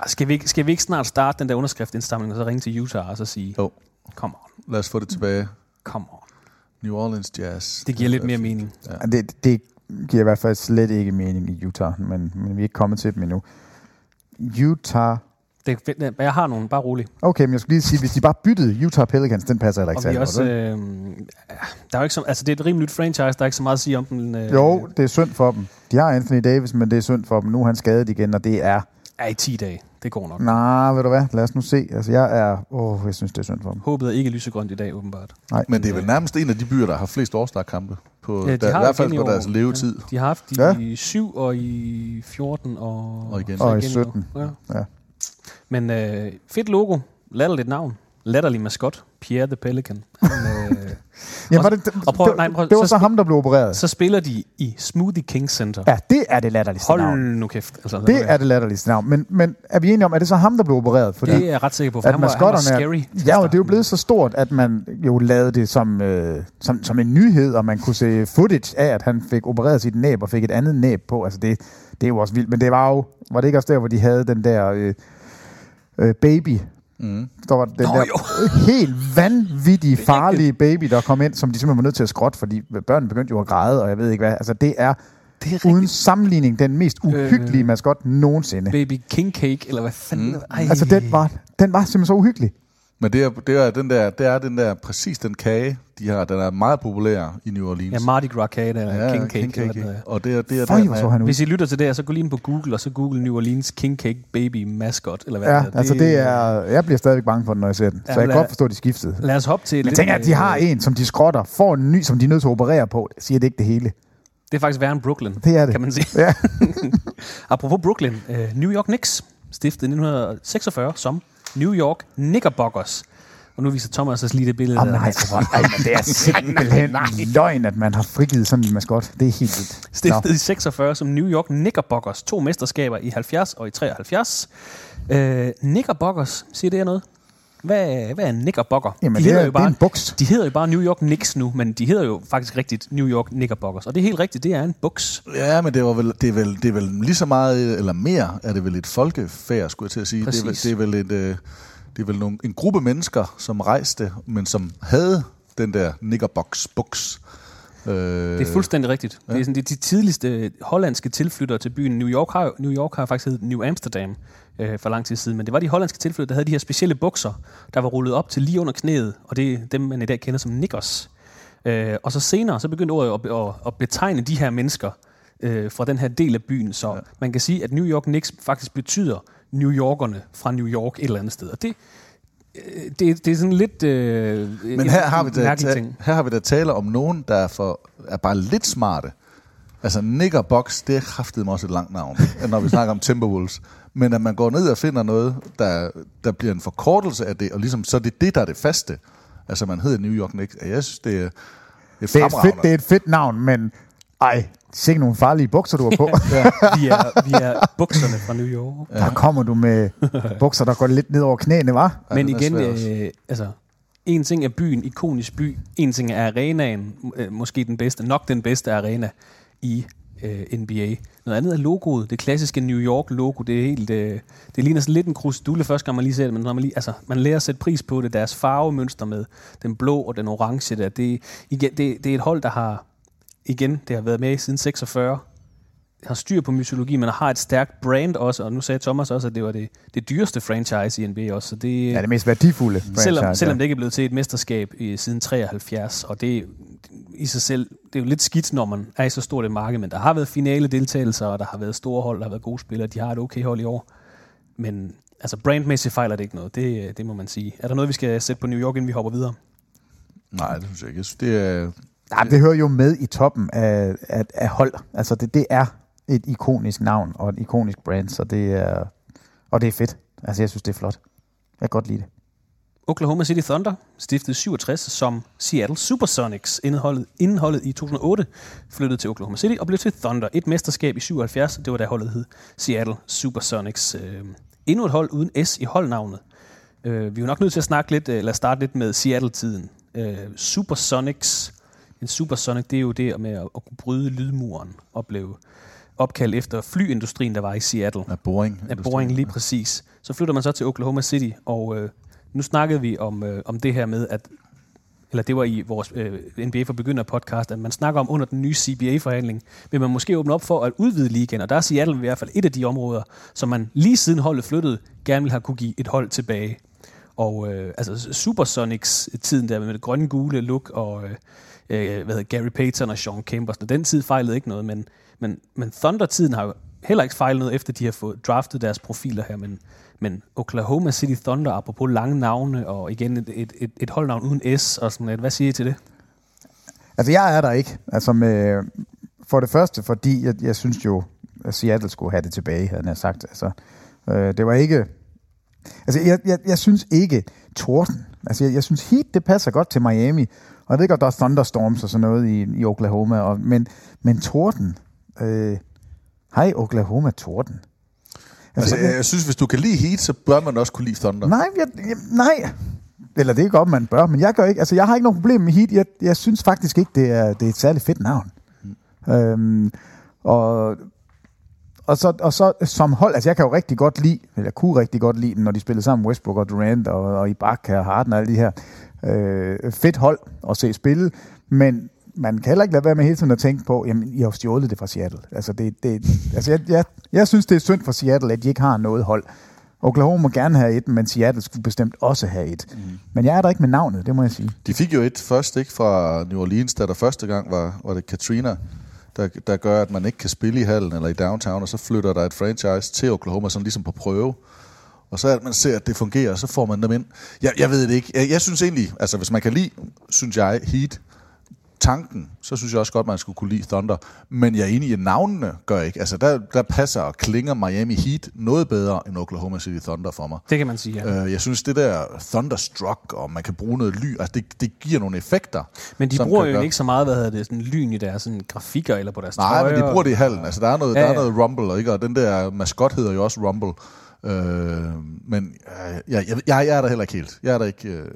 Ah, skal, vi ikke, skal vi ikke snart starte den der underskriftindsamling, og så ringe til Utah og så sige, jo, come on, lad os få det tilbage. come on. New Orleans Jazz. Det giver lidt mere mening. Ja. Det, det giver i hvert fald slet ikke mening i Utah, men, men vi er ikke kommet til dem endnu. Utah... Det, fedt. jeg har nogle, bare rolig. Okay, men jeg skulle lige sige, hvis de bare byttede Utah Pelicans, den passer heller ikke Og vi særlig også, godt. øh, der er jo ikke så, altså det er et rimelig nyt franchise, der er ikke så meget at sige om den. Øh, Jo, det er synd for dem. De har Anthony Davis, men det er synd for dem. Nu er han skadet igen, og det er... Er i 10 dage. Det går nok. Nej, ved du hvad? Lad os nu se. Altså, jeg er... Åh, jeg synes, det er synd for dem. Håbet er ikke lysegrønt i dag, åbenbart. Nej. Men det er vel nærmest en af de byer, der har flest årsdagkampe. På Ja, de der, har I hvert fald i på deres år. levetid. Ja, de har haft i Ja. 7 og i 14 og, Og igen. Og i igen 17. Ja. Ja. Men øh, fedt logo. Latterligt navn. Latterlig maskot. Pierre the Pelican. Han, øh, Ja, var det, og prøv- nej, prøv- det var så ham, der blev opereret. så spiller de i Smoothie King Center. Ja, det er det latterligste Hold navn. nu kæft. Altså, Det er det latterligste navn. Men, men er vi enige om, er det så ham, der blev opereret? Fordi det er jeg ret sikker på, for at han var, han var scary. ja, og det er jo blevet så stort, at man jo lavede det som, øh, som, som en nyhed, og man kunne se footage af, at han fik opereret sit næb og fik et andet næb på. Altså det, det er jo også vildt. Men det var jo, var det ikke også der, hvor de havde den der øh, øh, baby, Mm. der var den Nå, der jo. helt vanvittige, farlige baby, der kom ind, som de simpelthen var nødt til at skrotte, fordi børnene begyndte jo at græde, og jeg ved ikke hvad. Altså, det er, Det er uden sammenligning den mest uhyggelige Øh. maskot nogensinde. Baby King Cake, eller hvad fanden? Mm. Ej. Altså, den var, den var simpelthen så uhyggelig. Men det er, det, er den der, det er den der, præcis den kage, de har, den er meget populær i New Orleans. Ja, Mardi Gras kage, der er Ja, King Cake. King Cake. eller er. Og det er, det er Føj, her- han ud. Hvis I lytter til det her, så gå lige ind på Google, og så google New Orleans King Cake Baby Mascot, eller hvad Ja, det hedder. altså det er, jeg bliver stadigvæk bange for den, når jeg ser den. Ja, Så jeg kan lad- godt forstå, at de skiftede. Lad os hoppe til... Men lidt, tænk, at de har øh, en, som de skrotter, får en ny, som de er nødt til at operere på. Det siger det ikke det hele. Det er faktisk værre end Brooklyn, Det er det. kan man sige. Ja. Apropos Brooklyn, øh, New York Knicks stiftede i 1946 som New York Knickerbockers. Og nu viser Thomas os lige det billede. Oh, der. nej, for Ej, men det er simpelthen løgn, at man har frigivet sådan en maskot. Det er helt vildt. Nå. Stiftet i 46 som New York Knickerbockers. To mesterskaber i 70 og i 73. Øh, Knickerbockers, siger det her noget? Hvad, hvad er en Knickerbocker? Jamen, de det hedder er, jo det er bare, en buks. de hedder jo bare New York Knicks nu, men de hedder jo faktisk rigtigt New York Knickerbockers. Og det er helt rigtigt, det er en buks. Ja, men det, var vel, det, er vel, det er vel lige så meget, eller mere, er det vel et folkefærd, skulle jeg til at sige. Det er, vel, Præcis. det er vel, et, øh, det er vel nogle, en gruppe mennesker, som rejste, men som havde den der niggerbox buks. Øh, Det er fuldstændig rigtigt. Ja. Det er sådan, de, de tidligste hollandske tilflyttere til byen. New York har, New York har faktisk heddet New Amsterdam øh, for lang tid siden, men det var de hollandske tilflyttere, der havde de her specielle bukser, der var rullet op til lige under knæet, og det er dem, man i dag kender som niggers. Øh, og så senere, så begyndte ordet at, at, at betegne de her mennesker øh, fra den her del af byen, så ja. man kan sige, at New York Knicks faktisk betyder New Yorkerne fra New York et eller andet sted. Og det, det, det er sådan lidt... Øh, Men en her har, vi da, ta- her har vi da tale om nogen, der er, for, er bare lidt smarte. Altså Nickerbox, det er kraftigt også et langt navn, når vi snakker om Timberwolves. Men at man går ned og finder noget, der, der bliver en forkortelse af det, og ligesom så er det det, der er det faste. Altså man hedder New York Knicks. Jeg synes, det er, det er Det er, fedt, det er et fedt navn, men ej, se nogle farlige bukser, du har på. Vi er, vi er bukserne fra New York. Der kommer du med bukser, der går lidt ned over knæene, var? Men den er igen, øh, altså, en ting er byen, ikonisk by. En ting er arenaen, øh, måske den bedste, nok den bedste arena i øh, NBA. Noget andet er logoet, det klassiske New York-logo. Det er helt, øh, det ligner sådan lidt en krusedulle første gang, man lige ser det, men når man, lige, altså, man lærer at sætte pris på det. Deres farvemønster med den blå og den orange der, det, igen, det, det er et hold, der har, igen, det har været med siden 46, har styr på mytologi, men har et stærkt brand også, og nu sagde Thomas også, at det var det, det dyreste franchise i NBA også, så det, Ja, det mest værdifulde franchise. selvom, selvom det ikke er blevet til et mesterskab i, siden 73, og det i sig selv, det er jo lidt skidt, når man er i så stort et marked, men der har været finale deltagelser, og der har været store hold, der har været gode spillere, de har et okay hold i år, men altså brandmæssigt fejler det ikke noget, det, det må man sige. Er der noget, vi skal sætte på New York, inden vi hopper videre? Nej, det synes jeg ikke. Jeg synes, det er... Nej, det hører jo med i toppen af, af, af hold. Altså, det, det er et ikonisk navn og et ikonisk brand, så det er, og det er fedt. Altså, jeg synes, det er flot. Jeg kan godt lide det. Oklahoma City Thunder, stiftet 67 som Seattle Supersonics, indholdet, indholdet i 2008, flyttede til Oklahoma City og blev til Thunder. Et mesterskab i 77, det var da holdet hed Seattle Supersonics. Øh, endnu et hold uden S i holdnavnet. Øh, vi er jo nok nødt til at snakke lidt, eller starte lidt med Seattle-tiden. Øh, Supersonics, en Supersonic, det er jo det med at, at kunne bryde lydmuren og blev opkaldt efter flyindustrien, der var i Seattle. Af Boring. Af Boring, lige præcis. Så flytter man så til Oklahoma City, og øh, nu snakkede vi om, øh, om det her med, at eller det var i vores øh, NBA for begynder podcast, at man snakker om under den nye CBA-forhandling, vil man måske åbne op for at udvide ligaen, og der er Seattle i hvert fald et af de områder, som man lige siden holdet flyttede, gerne vil have kunne give et hold tilbage. Og øh, altså Supersonics-tiden der med det grønne gule look og øh, øh hvad hedder, Gary Payton og Sean Kemp, og den tid fejlede ikke noget, men, men, men Thunder-tiden har jo heller ikke fejlet noget, efter de har fået draftet deres profiler her, men, men Oklahoma City Thunder, apropos lange navne, og igen et, et, et, et holdnavn uden S, og sådan noget. Hvad siger I til det? Altså, jeg er der ikke. Altså, med, for det første, fordi jeg, jeg synes jo, at Seattle skulle have det tilbage, havde jeg sagt. Altså, øh, det var ikke... Altså, jeg, jeg, jeg synes ikke Torden. Altså, jeg, jeg synes Heat, det passer godt til Miami. Og jeg ved godt, der er thunderstorms og sådan noget i, i Oklahoma. Og, men, men Torden... Øh, hej, Oklahoma Torden. Altså, jeg, jeg synes, hvis du kan lide Heat, så bør man også kunne lide Thunder. Nej, jeg, jeg, nej. Eller det er godt, man bør, men jeg gør ikke. Altså, jeg har ikke nogen problem med Heat. Jeg, jeg synes faktisk ikke, det er, det er et særligt fedt navn. Mm. Øhm, og, og, så, og så som hold, altså jeg kan jo rigtig godt lide, eller jeg kunne rigtig godt lide, den, når de spillede sammen Westbrook og Durant og, og Ibaka og Harden og alle de her. Øh, fedt hold at se spille, men man kan heller ikke lade være med hele tiden at tænke på, jamen, I har stjålet det fra Seattle. Altså, det, det, altså jeg, jeg, jeg synes, det er synd for Seattle, at de ikke har noget hold. Oklahoma må gerne have et, men Seattle skulle bestemt også have et. Mm. Men jeg er der ikke med navnet, det må jeg sige. De fik jo et først ikke fra New Orleans, da der første gang var, var det Katrina, der, der gør, at man ikke kan spille i hallen eller i downtown, og så flytter der et franchise til Oklahoma, sådan ligesom på prøve. Og så det, man ser, at det fungerer, så får man dem ind. Jeg, jeg ved det ikke. Jeg, jeg synes egentlig, altså hvis man kan lide, synes jeg, Heat, tanken, så synes jeg også godt, man skulle kunne lide Thunder. Men jeg er enig i, at navnene gør ikke. Altså der, der passer og klinger Miami Heat noget bedre end Oklahoma City Thunder for mig. Det kan man sige, ja. Øh, jeg synes, det der Thunderstruck, og man kan bruge noget ly, altså det, det giver nogle effekter. Men de bruger jo gøre- ikke så meget, hvad hedder det, sådan lyn i deres sådan, grafikker eller på deres Nej, men de trøjer. bruger det i hallen. Altså, der er noget, Ja, ja, der er noget rumble, ikke? og den der maskot hedder jo også rumble. Øh, men øh, jeg, jeg, jeg, jeg er der heller ikke helt. Jeg er der ikke øh,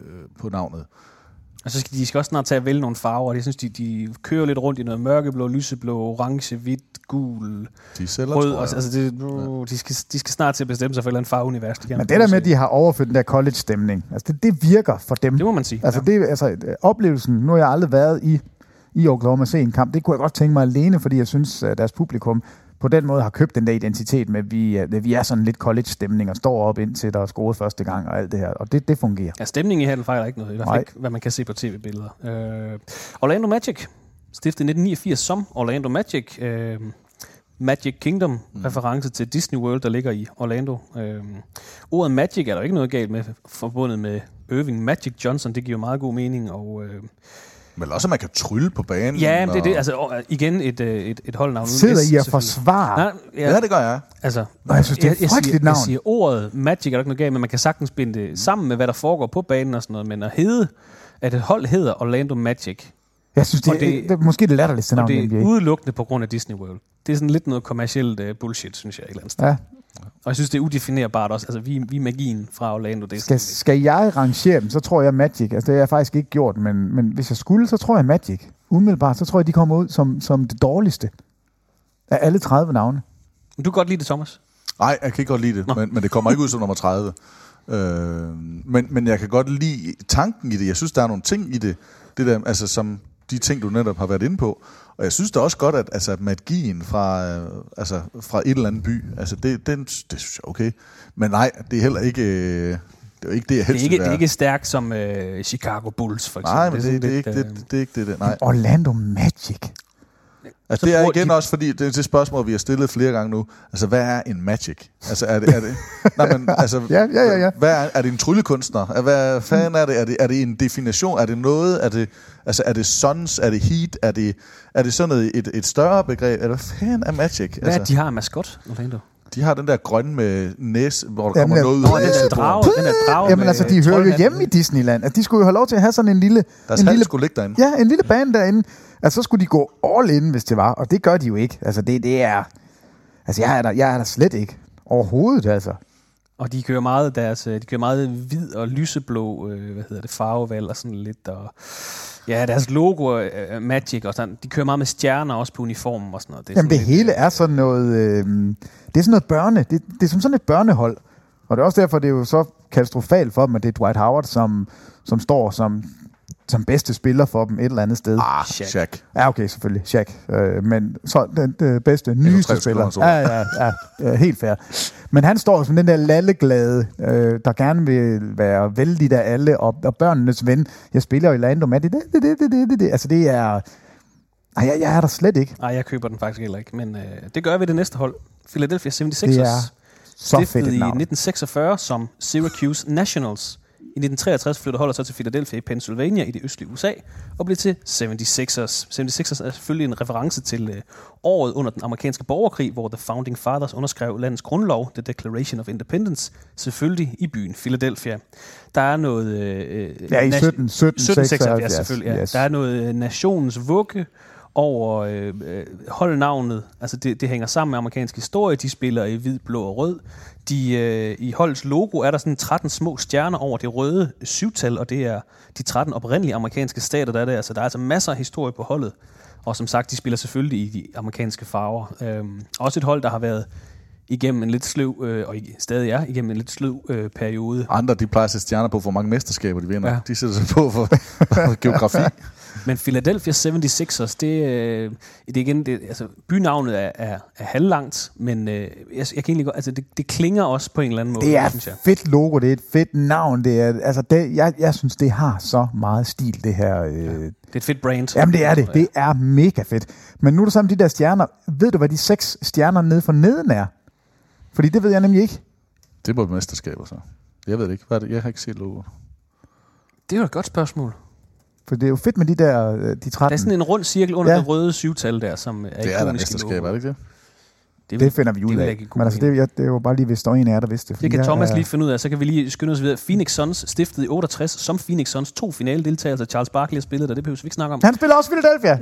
på navnet. Og så skal de skal også snart tage at vælge nogle farver, og jeg synes, de, de kører lidt rundt i noget mørkeblå, lyseblå, orange, hvidt, gul, De sælger, rød. Og, altså, det, uh, de, skal, de skal snart til at bestemme sig for et eller andet farveunivers. De Men det der med, at de har overført den der college-stemning, altså det, det virker for dem. Det må man sige. Altså, det, altså oplevelsen, nu har jeg aldrig været i, i Oklahoma og se en kamp, det kunne jeg godt tænke mig alene, fordi jeg synes, at deres publikum på den måde har købt den der identitet med, at vi, er- at vi er sådan lidt college-stemning og står op indtil der er scoret første gang og alt det her, og det, det fungerer. Ja, stemningen i hallen fejler ikke noget, i hvert fald ikke, hvad man kan se på tv-billeder. Øh, Orlando Magic, stiftet i 1989 som Orlando Magic. Øh, Magic Kingdom, mm. reference til Disney World, der ligger i Orlando. Øhm, ordet Magic er der ikke noget galt med, forbundet med Irving Magic Johnson. Det giver meget god mening, og... Øh, Men også, at man kan trylle på banen. Ja, men det er og- det. Altså, og, igen et, øh, et, et holdnavn. Sidder I og forsvarer? Nej, Ja, det gør jeg. Altså, Nå, jeg synes, det er et jeg, frygteligt siger, navn. Jeg siger ordet Magic er der ikke noget galt, men man kan sagtens binde det sammen med, hvad der foregår på banen og sådan noget. Men at hedde, at et hold hedder Orlando Magic, Jeg synes, det, Og det, det- det, er måske det latterligste og navn i det NBA. er udelukkende på grund af Disney World. Det er sådan lidt noget kommercielt uh, bullshit, synes jeg, et eller andet sted. Ja. Og jeg synes, det er udefinerbart også. Altså, vi, vi er magien fra Orlando. Det Skal, skal jeg rangere dem, så tror jeg Magic. Altså, det har jeg faktisk ikke gjort, men, men hvis jeg skulle, så tror jeg Magic. Umiddelbart, så tror jeg, de kommer ud som, som det dårligste af alle 30 navne. du kan godt lide det, Thomas. Nej, jeg kan ikke godt lide det, men, men det kommer ikke ud som nummer 30. Øh, men, men jeg kan godt lide tanken i det. Jeg synes, der er nogle ting i det, det der, altså, som de ting, du netop har været inde på. Og jeg synes da også godt, at altså, magien fra, øh, altså, fra et eller andet by, altså, det, den, det synes jeg er okay. Men nej, det er heller ikke, øh, det er ikke det, jeg Det helst er ikke, vil det er ikke stærkt som uh, Chicago Bulls, for eksempel. Nej, men det, sådan det, er ikke, øh, det, det er ikke det, det nej. Orlando Magic. Altså, Så det er igen de- også, fordi det er det spørgsmål, vi har stillet flere gange nu. Altså, hvad er en magic? Altså, er det... Er det nej, men, altså, Ja, ja, ja, ja. Hvad er, er det en tryllekunstner? Hvad fanden er det? Er det, er det en definition? Er det noget? Er det, altså, er det suns? Er det heat? Er det, er det sådan noget, et, et større begreb? Eller hvad fanden er magic? Hvad er Altså, det, de har af maskot, Orlando? de har den der grønne med næse, hvor der Jamen, kommer noget ud den næsen. drage, den der drage Jamen altså, de hører jo hjemme i Disneyland. Altså, de skulle jo have lov til at have sådan en lille... Deres en lille skulle ligge derinde. Ja, en lille bane derinde. Altså, så skulle de gå all in, hvis det var. Og det gør de jo ikke. Altså, det, det er... Altså, jeg er, der, jeg er der slet ikke. Overhovedet, altså. Og de kører meget deres, øh, de kører meget hvid og lyseblå, øh, hvad hedder det, farvevalg og sådan lidt. Og, ja, deres logo, øh, Magic og sådan, de kører meget med stjerner også på uniformen og sådan noget. Det er Jamen, det lidt, hele er sådan noget... Øh, det er sådan noget børne. Det, det er som sådan et børnehold. Og det er også derfor, det er jo så katastrofalt for dem, at det er Dwight Howard, som, som står som, som bedste spiller for dem et eller andet sted. Ah, Shaq. Shaq. Ja, okay, selvfølgelig. Shaq. Øh, men så den, den bedste nyeste spiller. spillere, Ja, ja, ja, ja, helt fair. Men han står som den der lalleglade, øh, der gerne vil være vældig af alle, og, og børnenes ven. Jeg spiller jo i Lando med det, det, det, det, det, det, det. Altså, det er... Ej, jeg, jeg er der slet ikke. Nej, jeg køber den faktisk heller ikke, men øh, det gør vi det næste hold. Philadelphia 76ers. Det er så fedt i navn. 1946 som Syracuse Nationals. I 1963 flyttede holdet så til Philadelphia i Pennsylvania i det østlige USA og blev til 76ers. 76ers er selvfølgelig en reference til øh, året under den amerikanske borgerkrig, hvor The Founding Fathers underskrev landets grundlov, The Declaration of Independence, selvfølgelig i byen Philadelphia. Der er noget... Øh, Ja, i nation- 17, 17, 1776 selvfølgelig. Ja. Yes. Der er noget øh, nationens vugge over øh, øh, holdnavnet. Altså det, det hænger sammen med amerikansk historie. De spiller i hvid, blå og rød. De, øh, I holdets logo er der sådan 13 små stjerner over det røde syvtal, og det er de 13 oprindelige amerikanske stater, der er der. Så der er altså masser af historie på holdet. Og som sagt, de spiller selvfølgelig i de amerikanske farver. Øhm, også et hold, der har været igennem en lidt sløv, øh, og stadig er igennem en lidt sløv øh, periode. Andre, de plejer at sætte stjerner på, hvor mange mesterskaber de vinder. Ja. De sætter sig på for geografi. Men Philadelphia 76ers, det, øh, det er igen, det, altså bynavnet er, er, er halvlangt, men øh, jeg, jeg kan egentlig godt, altså det, det klinger også på en eller anden måde, Det er synes jeg. et fedt logo, det er et fedt navn. Det er, altså det, jeg, jeg synes, det har så meget stil, det her. Øh, Det er et fedt brand. Jamen det er det. Det er mega fedt. Men nu er der sammen de der stjerner. Ved du, hvad de seks stjerner nede for neden er? Fordi det ved jeg nemlig ikke. Det må mesterskaber så. Jeg ved det ikke. Hvad er det? Jeg har ikke set logoet. Det er jo et godt spørgsmål. For det er jo fedt med de der, øh, de 13. Der er sådan en rund cirkel under Ja. det røde syvtal der, som er Det er der mesterskaber, er det ikke det? Det, det finder vi ud af. Men altså, det, jeg, det er jo bare lige, hvis der er en af jer, der vidste det. Det kan jeg Thomas er- lige finde ud af, så kan vi lige skynde os videre. Phoenix Suns stiftede i 68 som Phoenix Suns to finaledeltagelser. Charles Barkley har spillet der, det behøver vi ikke snakke om. Han spiller også Philadelphia.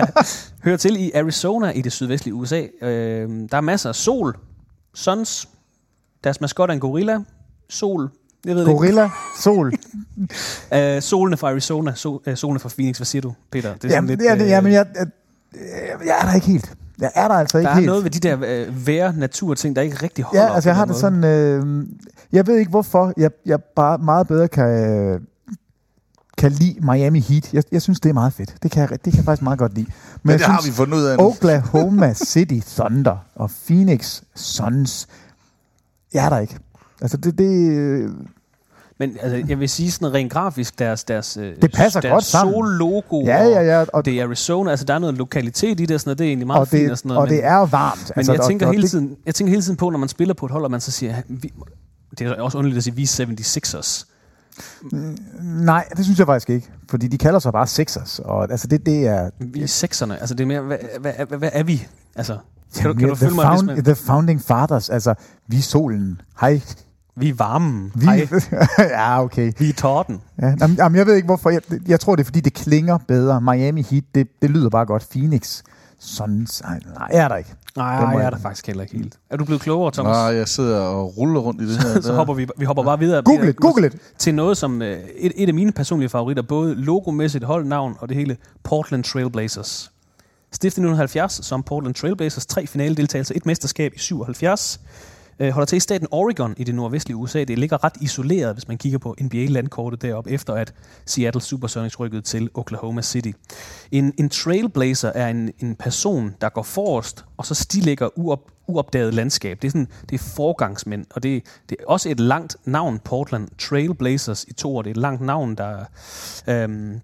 Hører til i Arizona i det sydvestlige USA. Øh, der er masser af sol. Suns. Deres maskot er en gorilla. Sol. Jeg ved Gorilla, sol. ikke. Øh, solene fra Arizona. Sol, øh, solene fra Phoenix. Hvad siger du, Peter? Det er Jamen, det er det, øh, jamen jeg, jeg, jeg er der ikke helt. Jeg er der altså ikke der er helt. noget ved de der øh, være naturting, der ikke rigtig holder. Ja, altså jeg har det sådan, øh, jeg ved ikke hvorfor, jeg, jeg bare meget bedre kan, kan lide Miami Heat. Jeg, jeg synes, det er meget fedt. Det kan jeg, det kan jeg faktisk meget godt lide. Men, Men det har vi synes, fundet ud af nu. Oklahoma City Thunder og Phoenix Suns, jeg er der ikke. Altså det, det Men Men altså, jeg vil sige sådan rent grafisk, deres, deres, øh, Det passer deres godt sammen. sol-logo, Ja, ja, ja, og, det er Arizona, altså der er noget lokalitet i det, og sådan noget, det er egentlig meget Og fint. det, og sådan noget, og det er varmt. Men jeg, og- tænker og hele det- tiden, jeg tænker hele tiden på, når man spiller på et hold, og man så siger, vi, det er også underligt at sige, vi er 76ers. Nej, det synes jeg faktisk ikke. Fordi de kalder sig bare Sixers. Og altså det, det er... Vi er sekserne. Altså det er mere, hvad, hvad, hvad, hvad er vi? Altså, kan du, Jamen, kan du the, følge mig, found, man, the Founding Fathers. Altså, vi er solen. Hej. Vi er varmen. Vi, ja, okay. vi er torden. Ja, jamen, jamen, jeg ved ikke hvorfor. Jeg, jeg tror, det er fordi, det klinger bedre. Miami Heat, det, det lyder bare godt. Phoenix. Sådan, nej, nej, er der ikke. Nej, jeg er jeg- der faktisk heller ikke helt. Er du blevet klogere, Thomas? Nej, jeg sidder og ruller rundt i det her. så hopper vi, vi hopper bare videre. Google it, google it. Til noget som øh, et, et af mine personlige favoritter, både logomæssigt, holdnavn og det hele, Portland Trailblazers. Stiftet i 1970 som Portland Trailblazers, tre finale deltagelser, et mesterskab i 77. Øh, holder til i staten Oregon i det nordvestlige USA. Det ligger ret isoleret, hvis man kigger på NBA-landkortet deroppe, efter at Seattle Supersonics rykkede til Oklahoma City. En, en trailblazer er en, en person, der går forrest, og så stilægger uop, uopdaget landskab. Det er, sådan, det er forgangsmænd, og det, det er også et langt navn, Portland Trailblazers i to år. Det er et langt navn, der... Øhm,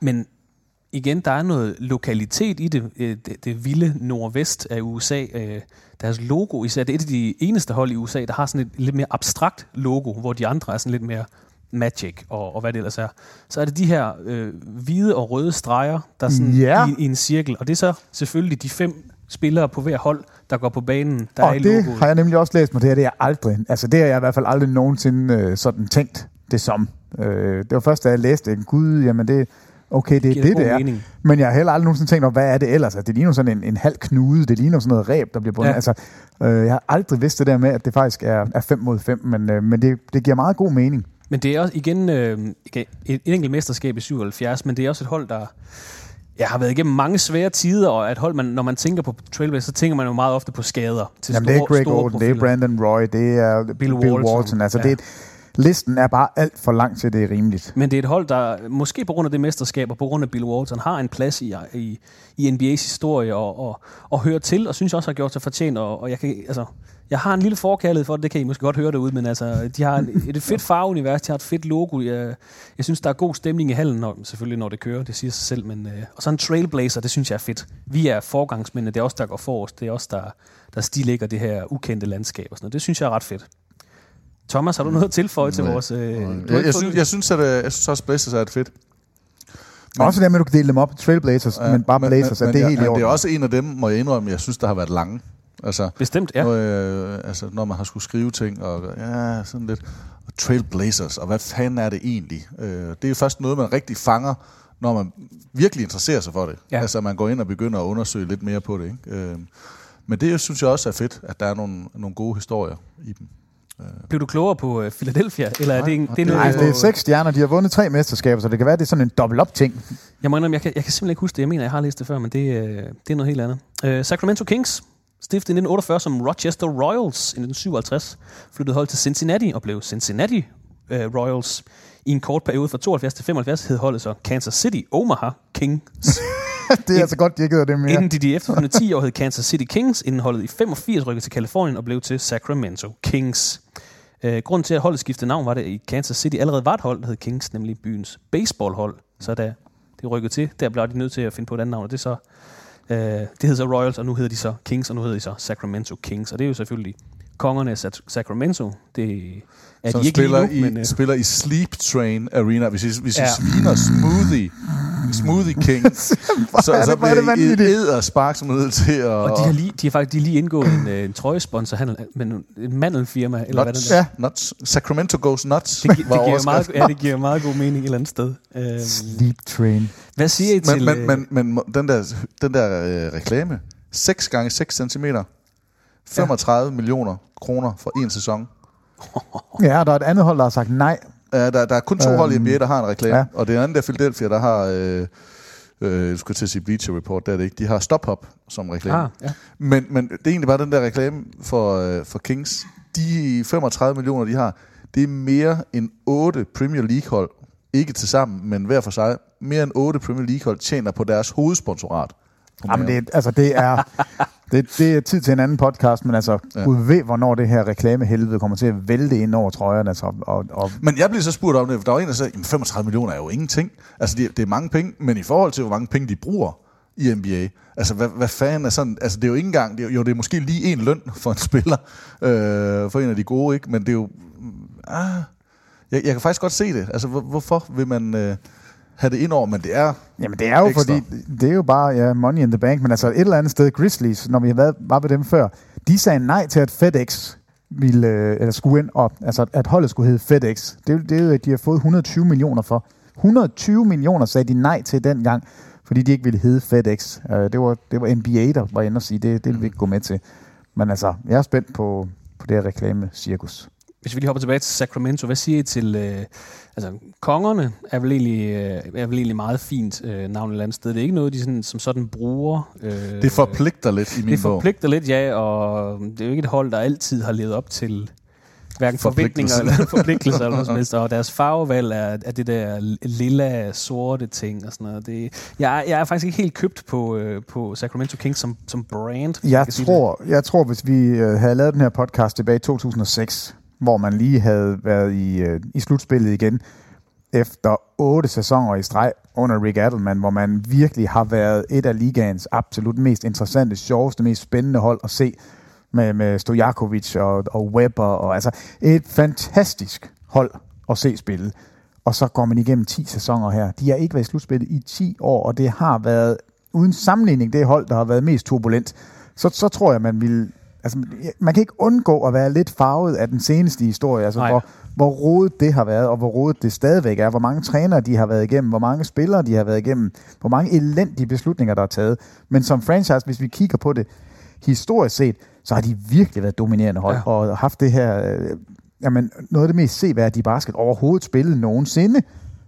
men igen, der er noget lokalitet i det, øh, det, det vilde nordvest af USA. Øh, Deres logo især, det er et af de eneste hold i USA, der har sådan et lidt mere abstrakt logo, hvor de andre er sådan lidt mere magic og, og hvad det ellers er. Så er det de her øh, hvide og røde streger, der er sådan Ja. i, i en cirkel. Og det er så selvfølgelig de fem spillere på hver hold, der går på banen, der er og i det logoet. har jeg nemlig også læst mig, det her, det er aldrig, altså det har jeg i hvert fald aldrig nogensinde øh, sådan tænkt det som. Øh, det var først, da jeg læste gud, jamen det, okay, det er giver det, det er. mening. Men jeg har heller aldrig nogensinde tænkt over, hvad er det ellers? Altså, det ligner sådan en, en halv knude, det ligner sådan noget ræb, der bliver bundet. Ja. Altså, øh, jeg har aldrig vidst det der med, at det faktisk er, er 5 mod 5, men, øh, men det, det giver meget god mening. Men det er også igen øh, et, et enkelt mesterskab i 77, men det er også et hold, der jeg har været igennem mange svære tider, og at hold, man, når man tænker på Trailblazers, så tænker man jo meget ofte på skader. Til Jamen, store, det er Greg Oden, det er. Brandon Roy, det er Bill, Bill Walton. Walton. Altså, ja. det er, listen er bare alt for lang til, det er rimeligt. Men det er et hold, der måske på grund af det mesterskab og på grund af Bill Walton har en plads i, i, i NBA's historie og, og, og hører til, og synes også har gjort sig fortjent. Og, og jeg, kan, altså, jeg har en lille forkærlighed for det, det kan I måske godt høre derude, men altså, de har et, et fedt farveunivers, de har et fedt logo. Jeg, jeg synes, der er god stemning i hallen, når, selvfølgelig når det kører, det siger sig selv. Men, øh, og så en trailblazer, det synes jeg er fedt. Vi er forgangsmændene, det er os, der går forrest, det er os, der, der stilægger det her ukendte landskab og sådan noget. Det synes jeg er ret fedt. Thomas, har du noget at tilføje til vores... Øh, Jeg, jeg, synes, jeg synes, at øh, jeg synes også, Blazers er et fedt. Men, også det med, at du kan dele dem op, Trailblazers, ja, men bare Blazers, men, men, det er ja, helt i men orden. det er også en af dem, må jeg indrømme, jeg synes, der har været lange. Altså, Bestemt, ja. når, øh, altså, når man har skulle skrive ting, og ja, sådan lidt. Og Trailblazers, og hvad fanden er det egentlig? Øh, det er jo først noget, man rigtig fanger, når man virkelig interesserer sig for det. Ja. Altså, man går ind og begynder at undersøge lidt mere på det. Ikke? Øh, men det synes jeg også er fedt, at der er nogle, nogle gode historier i dem. Blev du klogere på uh, Philadelphia, eller er det, en, det er noget, Nej, det er seks stjerner, de har vundet tre mesterskaber, så det kan være, det er sådan en dobbelt-op-ting. Jeg må indrømme, jeg kan, jeg kan simpelthen ikke huske det. Jeg mener, jeg har læst det før, men det, øh, det er noget helt andet. Uh, Sacramento Kings, stiftet i 1948 som Rochester Royals i 1957, flyttede hold til Cincinnati og blev Cincinnati uh, Royals. I en kort periode fra 72 til 75 hed holdet så Kansas City Omaha Kings. det er altså godt, de ikke hedder det mere. Inden de de efterfølgende 10 år hed Kansas City Kings, inden holdet i 85 rykkede til Kalifornien og blev til Sacramento Kings. Øh, grunden til, at holdet skiftede navn, var det, at i Kansas City allerede var et hold, der hed Kings, nemlig byens baseballhold. Så da det rykkede til, der blev de nødt til at finde på et andet navn, og det så Øh, det hedder så Royals, og nu hedder de så Kings, og nu hedder de så Sacramento Kings. Og det er jo selvfølgelig kongerne af Sa- Sacramento. Det er som de ikke spiller, lige nu, i, men... Øh, spiller i Sleep Train Arena. Hvis I, hvis I Ja. sviner Smoothie, Smoothie King, så, er så det- hvor er det bliver I æder spark som nødt til at... og de har, lige, de har faktisk de har lige indgået en, øh, en trøjesponsor, men en mandelfirma, eller hvad nuts, det er. ja. nuts. Sacramento goes nuts. Det, gi- det, giver meget, ja, det giver meget god mening et eller andet sted. Øhm, Sleep Train. hvad siger I til... men, øh, men, men, men den der, den der øh, reklame, 6 gange 6 cm, 35 ja. millioner kroner for en sæson. Ja, der er et andet hold, der har sagt nej. Uh, der, der er kun to Øhm, hold i NBA, der har en reklame, ja. ja. og det anden der er Philadelphia, der har, øh, øh, jeg skulle til at sige Bleacher Report, der er det ikke, de har Stop Hop som reklame. Ah, ja. Men, men det er egentlig bare den der reklame for, øh, for Kings. De 35 millioner, de har, det er mere end 8 Premier League-hold, ikke til sammen, men hver for sig, mere end 8 Premier League-hold tjener på deres hovedsponsorat. Jamen, det, altså, det er... Det, det er tid til en anden podcast, men altså, Ja. Gud ved, hvornår det her reklamehelvede kommer til at vælte ind over trøjerne. Altså, og, og, Men jeg blev så spurgt om det, for der var en, der sagde, at 35 millioner er jo ingenting. Altså, det, det er mange penge, men i forhold til, hvor mange penge de bruger i NBA, altså, hvad, hvad fanden er sådan, altså, det er jo ikke engang, det er, jo, det er måske lige en løn for en spiller, øh, for en af de gode, ikke? Men det er jo, mm, ah, jeg, jeg kan faktisk godt se det. Altså, hvor, hvorfor vil man øh, have det ind over, men det er Jamen det er jo ekstra. fordi, det er jo bare ja, money in the bank, men altså et eller andet sted, Grizzlies, når vi har været, var ved dem før, de sagde nej til, at FedEx ville, øh, eller skulle ind op, altså at holdet skulle hedde FedEx. Det, er jo- det er jo, at de har fået 120 millioner for. 120 millioner sagde de nej til dengang, fordi de ikke ville hedde FedEx. Uh, det, var, det var NBA, der var inde og sige, det, det vil vi ikke gå med til. Men altså, jeg er spændt på, på det her reklame-cirkus. Hvis vi lige hopper tilbage til Sacramento, hvad siger I til... Øh, altså, kongerne er vel egentlig, øh, er vel egentlig meget fint øh, navn et eller andet sted. Det er ikke noget, de sådan, som sådan bruger. Øh, det forpligter lidt i min det bog. forpligter lidt, ja, og det er jo ikke et hold, der altid har levet op til hverken forventninger Forpligtelser. eller forpligtelser eller noget som helst. Og deres farvevalg er, er det der lilla, sorte ting og sådan noget. Det, jeg, er- jeg er faktisk ikke helt købt på, øh, på Sacramento Kings som, som brand. Jeg sige tror, jeg tror, hvis vi øh, havde lavet den her podcast tilbage i 2006, hvor man lige havde været i, øh, i slutspillet igen, efter otte sæsoner i streg under Rick Adelman, hvor man virkelig har været et af ligaens absolut mest interessante, sjoveste, mest spændende hold at se med, med Stojakovic og, og Webber. Og, altså et fantastisk hold at se spille. Og så går man igennem 10 sæsoner her. De har ikke været i slutspillet i 10 år, og det har været uden sammenligning det hold, der har været mest turbulent. Så, så tror jeg, man vil... Altså, man kan ikke undgå at være lidt farvet af den seneste historie, altså Nej. hvor, hvor rodet det har været, og hvor rodet det stadigvæk er, hvor mange trænere de har været igennem, hvor mange spillere de har været igennem, hvor mange elendige beslutninger, der er taget. Men som franchise, hvis vi kigger på det historisk set, så har de virkelig været dominerende hold, Ja. ja. og haft det her, øh, jamen, noget af det mest seværdige basket overhovedet spillet nogensinde.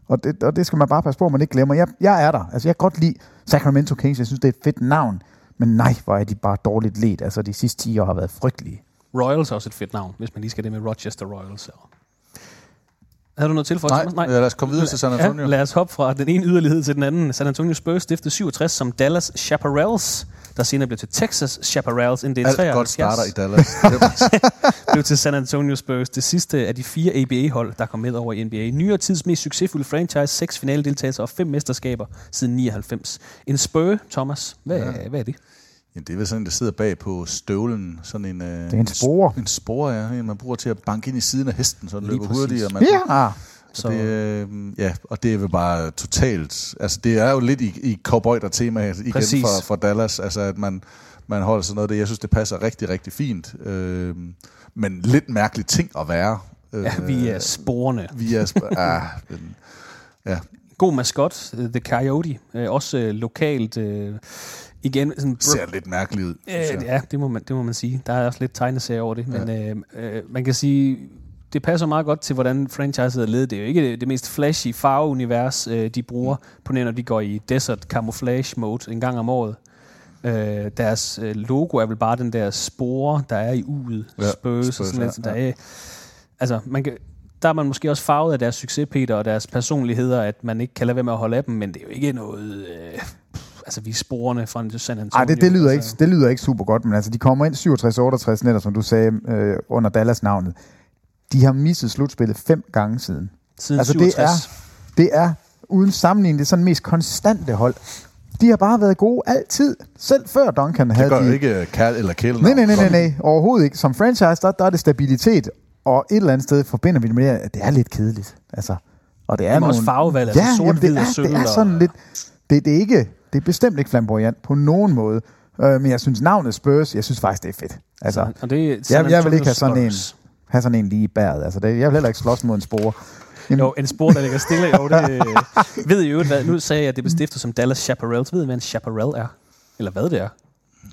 Og det, og det skal man bare passe på, at man ikke glemmer. Jeg, jeg er der. Altså, jeg kan godt lide Sacramento Kings. Jeg synes, det er et fedt navn. Men nej, hvor er de bare dårligt let. Altså, de sidste 10 år har været frygtelige. Royals er også et fedt navn, hvis man lige skal det med Rochester Royals. Havde du noget til for Nej? Nej, lad os komme videre til San Antonio. Ja, lad os hoppe fra den ene yderlighed til den anden. San Antonio Spurs stiftede 67 som Dallas Chaparrals, der senere blev til Texas Chaparrals, inden det er Alt 73. godt starter i Dallas. blev til San Antonio Spurs, det sidste af de fire ABA-hold, der kom med over i NBA. Nyere tids mest succesfulde franchise, seks finaledeltagelser og fem mesterskaber siden 99. En Spur, Thomas, hvad, ja. hvad er det? Ja, det er vel sådan, der sidder bag på støvlen. Sådan en, øh, Det er en spore. En spore, ja. En, man bruger til at banke ind i siden af hesten, så den Lige løber præcis. hurtigt. Og man, Ja! Så. Det, øh, ja, og det er vel bare totalt... Altså, det er jo lidt i, i cowboy der tema igen Præcis. for, for Dallas. Altså, at man, man holder sådan noget af det. Jeg synes, det passer rigtig, rigtig fint. Øh, men lidt mærkelig ting at være. Øh, Ja, vi er sporene. Vi er... Sp- ah, men, ja, God maskot, øh, The Coyote, øh, også øh, lokalt. Øh, igen, sådan, ser lidt mærkeligt ud, Øh, ja, det må, man, det må man sige. Der er også lidt tegneserie over det, men øh, øh, man kan sige, det passer meget godt til, hvordan franchiset er ledet. Det er jo ikke det, mest flashy farveunivers, øh, de bruger, på når de går i desert camouflage mode en gang om året. Øh, deres øh, logo er vel bare den der spore, der er i uget. Ja, Spurs, og sådan ja, lidt. Der er, altså, man kan, der er man måske også farvet af deres succes, Peter, og deres personligheder, at man ikke kan lade være med at holde af dem, men det er jo ikke noget... Øh, altså, vi er sporene fra San Antonio. Ej, det, det, lyder ikke, altså. det lyder ikke super godt, men altså, de kommer ind 67-68 netop, som du sagde, øh, under Dallas-navnet. De har misset slutspillet fem gange siden. Siden altså, 67. det er, det er uden sammenligning det sådan mest konstante hold. De har bare været gode altid. Selv før Duncan Det havde gør de... jo ikke øh, Kal eller Kjell. Nej, nej, nej, nej, nej, overhovedet ikke. Som franchise, der, der er det stabilitet, og et eller andet sted forbinder vi det med, at det er lidt kedeligt. Altså, og det er Jamen nogle... også farvevalg, altså sort, jamen, hvid det og er, sølv det er og- sådan lidt... Det, det, er ikke, det er bestemt ikke flamboyant på nogen måde. Øh, men jeg synes, navnet Spurs, jeg synes faktisk, det er fedt. Altså, og det er jeg, jeg vil ikke have sådan, en. Have sådan en lige i bæret. Altså, det, jeg vil heller ikke slås mod en spore. Jamen, Jo, en spor, der ligger stille. Jo, det øh, ved I jo, hvad, nu sagde jeg, at det blev stiftet som Dallas Chaparrals. Ved I, hvad en chaparral er? Eller hvad det er?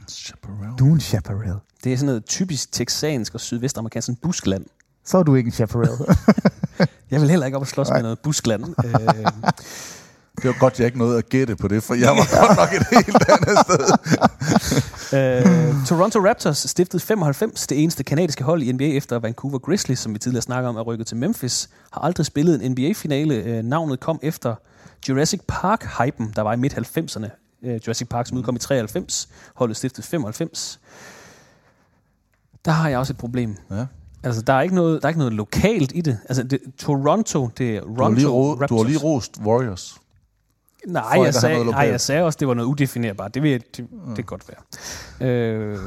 Chaparral. du er en chaparral. Det er sådan noget typisk texansk og sydvestamerikansk sådan buskland. Så er du ikke en chaparral. Jeg vil heller ikke op og slås med noget buskland. Øh, Det var godt, jeg ikke nåede at gætte på det, for jeg var godt nok et helt andet sted. Øh, Toronto Raptors stiftede 95, det eneste kanadiske hold i NBA efter Vancouver Grizzlies, som vi tidligere snakker om, er rykket til Memphis, har aldrig spillet en NBA-finale. Øh, navnet kom efter Jurassic Park-hypen, der var i midt-90'erne. øh, Jurassic Park, som udkom i 93. Holdet stiftet 95. Der har jeg også et problem. Ja. Altså, der er ikke noget, der er ikke noget lokalt i det. Altså, det, Toronto, det er Du Ronto har, lige ro, Raptors. du har lige rost Warriors. Nej, for jeg at sagde, nej, jeg sagde også, det var noget udefinerbart. Det, vil jeg, det, Mm. det kan godt være. Øh,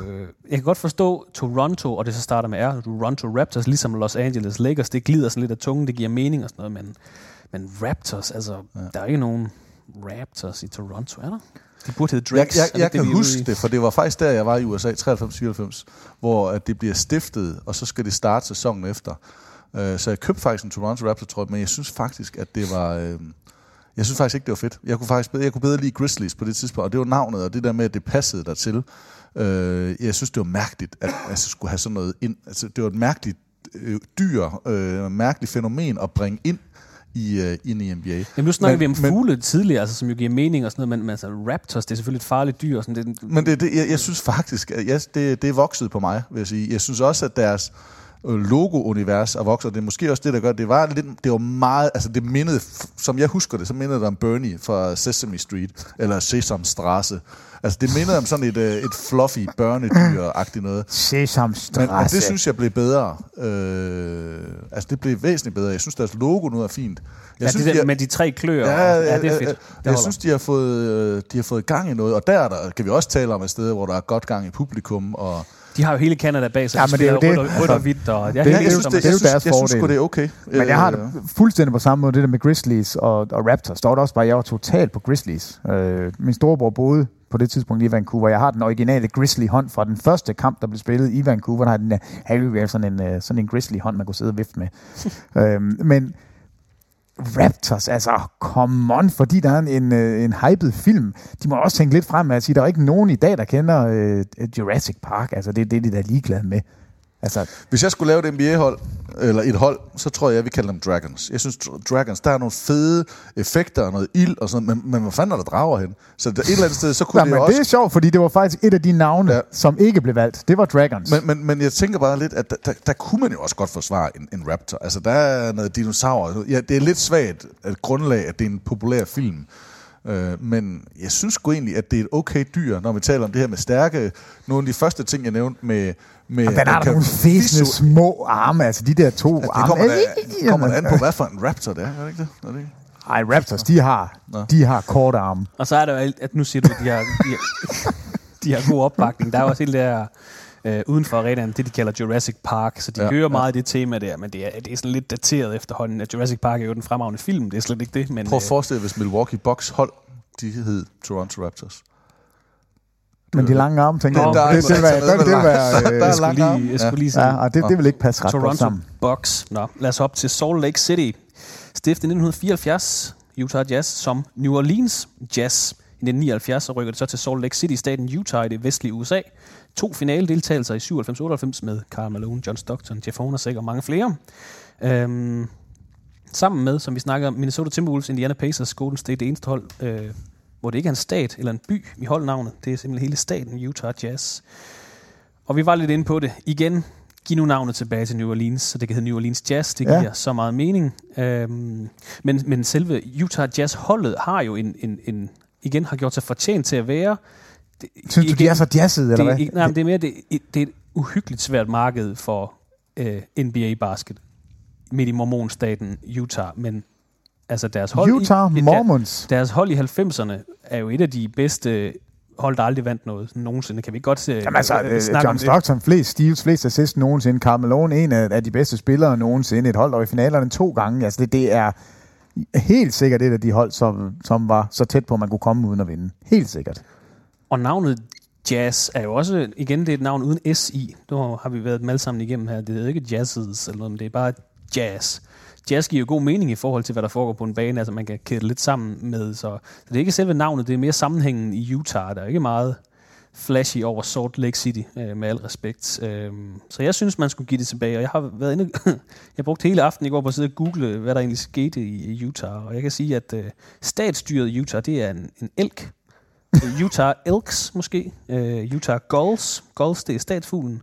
jeg kan godt forstå Toronto, og det så starter med R, Toronto Raptors, ligesom Los Angeles Lakers. Det glider sådan lidt af tungen, det giver mening og sådan noget, men, men Raptors, altså, ja. der er ikke nogen Raptors i Toronto, er der? De burde hedde Jeg, Drakes. jeg, er det jeg ikke kan huske i? det, for det var faktisk der, jeg var i USA, 93-94, hvor at det bliver stiftet, og så skal det starte sæsonen efter. Øh, Så jeg købte faktisk en Toronto Raptors trøje, men jeg synes faktisk, at det var... øh, Jeg synes faktisk ikke, det var fedt. Jeg kunne faktisk bedre, jeg kunne bedre lide Grizzlies på det tidspunkt, og det var navnet, og det der med, at det passede dertil. Øh, Jeg synes, det var mærkeligt, at jeg skulle have sådan noget ind. Altså, det var et mærkeligt øh, dyr, øh, mærkeligt fænomen at bringe ind i, øh, ind i NBA. Jamen, nu snakker Men- vi om fugle tidligere, altså, som jo giver mening og sådan noget, men, men altså, Raptors, det er selvfølgelig et farligt dyr. og Sådan, det, Men det, det, jeg, jeg synes faktisk, at jeg, det, det er vokset på mig, vil jeg sige. Jeg synes også, at deres logo-univers er vokset, og det er måske også det, der gør, det var lidt, det var meget, altså det mindede, som jeg husker det, så mindede det om Bernie fra Sesame Street, eller Sesame Strasse. Altså det mindede om sådan et, øh, et fluffy børnedyr-agtigt noget. Sesam Men, og det synes jeg blev bedre. Øh, altså det blev væsentligt bedre. Jeg synes, deres logo nu er fint. Jeg ja, synes, det de der, har- med de tre kløer, Ja, og, ja, det er ja, fedt. ja, Det jeg holder. synes, de har, fået, øh, de har fået gang i noget, og der, er der kan vi også tale om et sted, hvor der er godt gang i publikum. Og De har jo hele Canada bag sig. Ja, men det er jo det. Rødt og, rødt og Altså, hvidt. Og, jeg det- jo- efter det selv. deres jeg synes sgu, det er okay. Men jeg har det Øh, fuldstændig på samme måde, det der med Grizzlies og, og Raptors. Der var det også bare, jeg var totalt på Grizzlies. Øh, min storebror boede på det tidspunkt i Vancouver. Jeg har den originale Grizzly-hånd fra den første kamp, der blev spillet i Vancouver. Der har den der Harry sådan en, øh, sådan en Grizzly-hånd, man kunne sidde og vifte med. øhm, men Raptors, altså, come on, fordi der er en, en, øh, en hyped film. De må også tænke lidt frem med at sige, der er ikke nogen i dag, der kender øh, Jurassic Park. Altså, det er det, de der er ligeglade med. Altså, Hvis jeg skulle lave et NBA-hold, eller et hold, så tror jeg, jeg vil kalde dem Dragons. Jeg synes, Dragons, der er nogle fede effekter og noget ild og sådan, men, men hvor fanden er der drager hen? Så der, et eller andet sted, så kunne ja, det men jo det også... er sjovt, fordi det var faktisk et af de navne, Ja. som ikke blev valgt. Det var Dragons. Men, men, men jeg tænker bare lidt, at der, der, der kunne man jo også godt forsvare en, en raptor. Altså, der er noget dinosaur. Ja, det er lidt svagt at grundlag, at det er en populær film. Øh, men jeg synes sgu egentlig, at det er et okay dyr, når vi taler om det her med stærke... Nogle af de første ting, jeg nævnte med... med Og den har kan nogle fæsende visu- små arme, altså de der to det arme. kommer, da, kommer da an på, hvad for en raptor det er, er det ikke det? Er det ikke? Ej, Raptors, de har, Nå. de har korte arme. Og så er der jo alt, at nu siger du, at de har, de har, de har god opbakning. Der er jo også hele det der øh, uden for arenaen, det de kalder Jurassic Park, så de Ja, hører ja. meget af det tema der, men det er, det er sådan lidt dateret efterhånden, at Jurassic Park er jo den fremragende film, det er slet ikke det, men Prøv at øh, forestille dig, hvis Milwaukee Bucks hold, de hed Toronto Raptors. Men de lange arme, tænker Nå, jeg. er Det, det, det, altså det, det, langt. være, øh, er jeg skulle lige, jeg skulle lige sige, ja, og det, det vil ikke passe ret godt Toronto sammen. Bucks. Nå, lad os op til Salt Lake City. Stiftet i 1974, Utah Jazz som New Orleans Jazz. I 1979 så rykker det så til Salt Lake City, staten Utah i det vestlige USA. To finaledeltagelser i 97-98 med Karl Malone, John Stockton, Jeff Hornacek og mange flere. Øhm, sammen med, som vi snakker om, Minnesota Timberwolves, Indiana Pacers, Golden State, det eneste hold, øh, hvor det ikke er en stat eller en by i holdnavnet. Det er simpelthen hele staten Utah Jazz. Og vi var lidt inde på det. Igen, giv nu navnet tilbage til New Orleans, så det kan hedde New Orleans Jazz. Det Ja. giver så meget mening. Øhm, men, men selve Utah Jazz-holdet har jo en, en, en, igen har gjort sig fortjent til at være... Det, Synes du, de er så jazzede, eller hvad? Nej, men det er mere, det, det er et uhyggeligt svært marked for øh, NBA-basket midt i mormonstaten Utah, men altså deres hold, Utah i, Mormons. deres hold i 90'erne er jo et af de bedste hold, der aldrig vandt noget nogensinde. Kan vi godt se, Jamen altså, øh, øh, snakke om John? Stockton, flest Steves, flest assist nogensinde. Carl Malone, en af, af de bedste spillere nogensinde. Et hold, der i finalerne to gange. Altså, det, det er helt sikkert et af de hold, som, som var så tæt på, at man kunne komme uden at vinde. Helt sikkert. Og navnet Jazz er jo også, igen, det er et navn uden S i. Nu har vi været med sammen igennem her. Det hedder ikke Jazzes eller noget, men det er bare Jazz. Jazz giver jo god mening i forhold til, hvad der foregår på en bane. Altså, man kan kæde lidt sammen med. Så, så det er ikke selve navnet, det er mere sammenhængen i Utah. Der er ikke meget flashy over Salt Lake City, øh, med al respekt. Øhm, så jeg synes, man skulle give det tilbage. Og jeg har været inde, jeg brugte hele aftenen i går på at sidde og google, hvad der egentlig skete i, i Utah. Og jeg kan sige, at øh, statsstyret i Utah, det er en, en elk. Utah Elks måske. øh, Utah Gulls. Gulls, det er statsfuglen.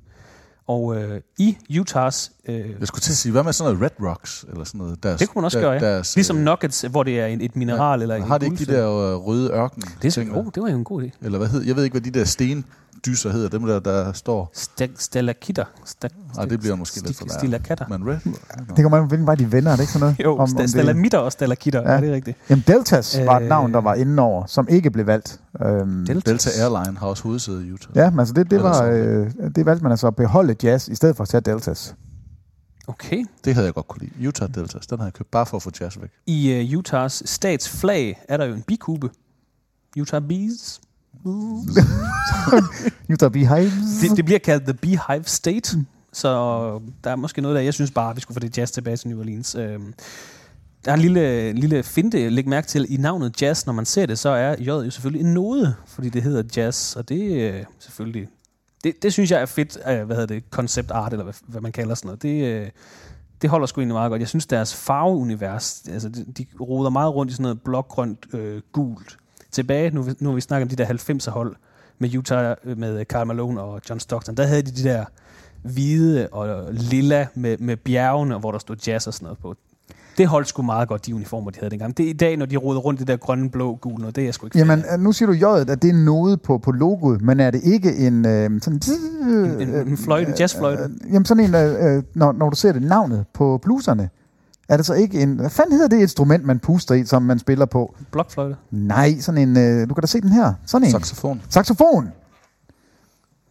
Og øh, i Utahs Øh, Jeg skulle til at sige, hvad med sådan noget Red Rocks? Eller sådan noget? Deres, det kunne man også der- gøre, ja. deres, Ligesom øh, nuggets, hvor det er en, et mineral eller en Har det ikke de der øh, røde ørken? Det, er, oh, det var jo en god idé. Eller hvad hed, jeg ved ikke, hvad de der stendyser hedder, dem der, der står. Sta- Stalakitter. Sta- Nej, det bliver måske lidt for lært. Stilakatter. Men Red Det kommer an hvilken vej de vender, er det ikke sådan noget? Jo, om, det- stalamitter og stalakitter, ja. Ja. er det rigtigt? Jamen, Deltas var et Øh. navn, der var indenover, som ikke blev valgt. Øhm, Deltas. Delta Airline har også hovedsæde i Utah. Ja, men altså det, det, var, øh, det valgte man altså at beholde jazz, i stedet for at tage Deltas. Okay. Det havde jeg godt kunne lide. Utah Deltas, den havde jeg købt bare for at få jazz væk. I uh, Utahs statsflag er der jo en bikube. Utah Bees. Utah Beehives. Det, det bliver kaldt The Beehive State. Så der er måske noget der, jeg synes bare, vi skulle få det jazz tilbage til New Orleans. Øhm, der er en lille, lille finte, læg mærke til, i navnet jazz, når man ser det, så er J jo selvfølgelig en node, fordi det hedder jazz, og det er selvfølgelig... Det, det synes jeg er fedt, øh, hvad hedder det, concept art, eller hvad, hvad man kalder sådan noget. Det, øh, det holder sgu egentlig meget godt. Jeg synes, deres farveunivers, altså de, de roder meget rundt i sådan noget blågrønt øh, gult. Tilbage, nu, nu har vi snakket om de der 90'er hold med Utah, øh, med Karl Malone og John Stockton. Der havde de de der hvide og lilla med, med bjergene, hvor der stod jazz og sådan noget på. Det holdt sgu meget godt, de uniformer, de havde dengang. Det er i dag, når de roder rundt i det der grønne, blå, gule, noget, det er jeg sgu ikke Jamen, øh, nu siger du J'et, at det er en node på, på logoet, men er det ikke en... Øh, sådan, En, en, en fløjte, jazzfløjte. Øh, jamen sådan en, øh, øh, når, når du ser det navnet på bluserne, er det så ikke en... Hvad fanden hedder det instrument, man puster i, som man spiller på? Blokfløjte. Nej, sådan en... Øh, du kan da se den her. Sådan en. Saxofon. Saxofon.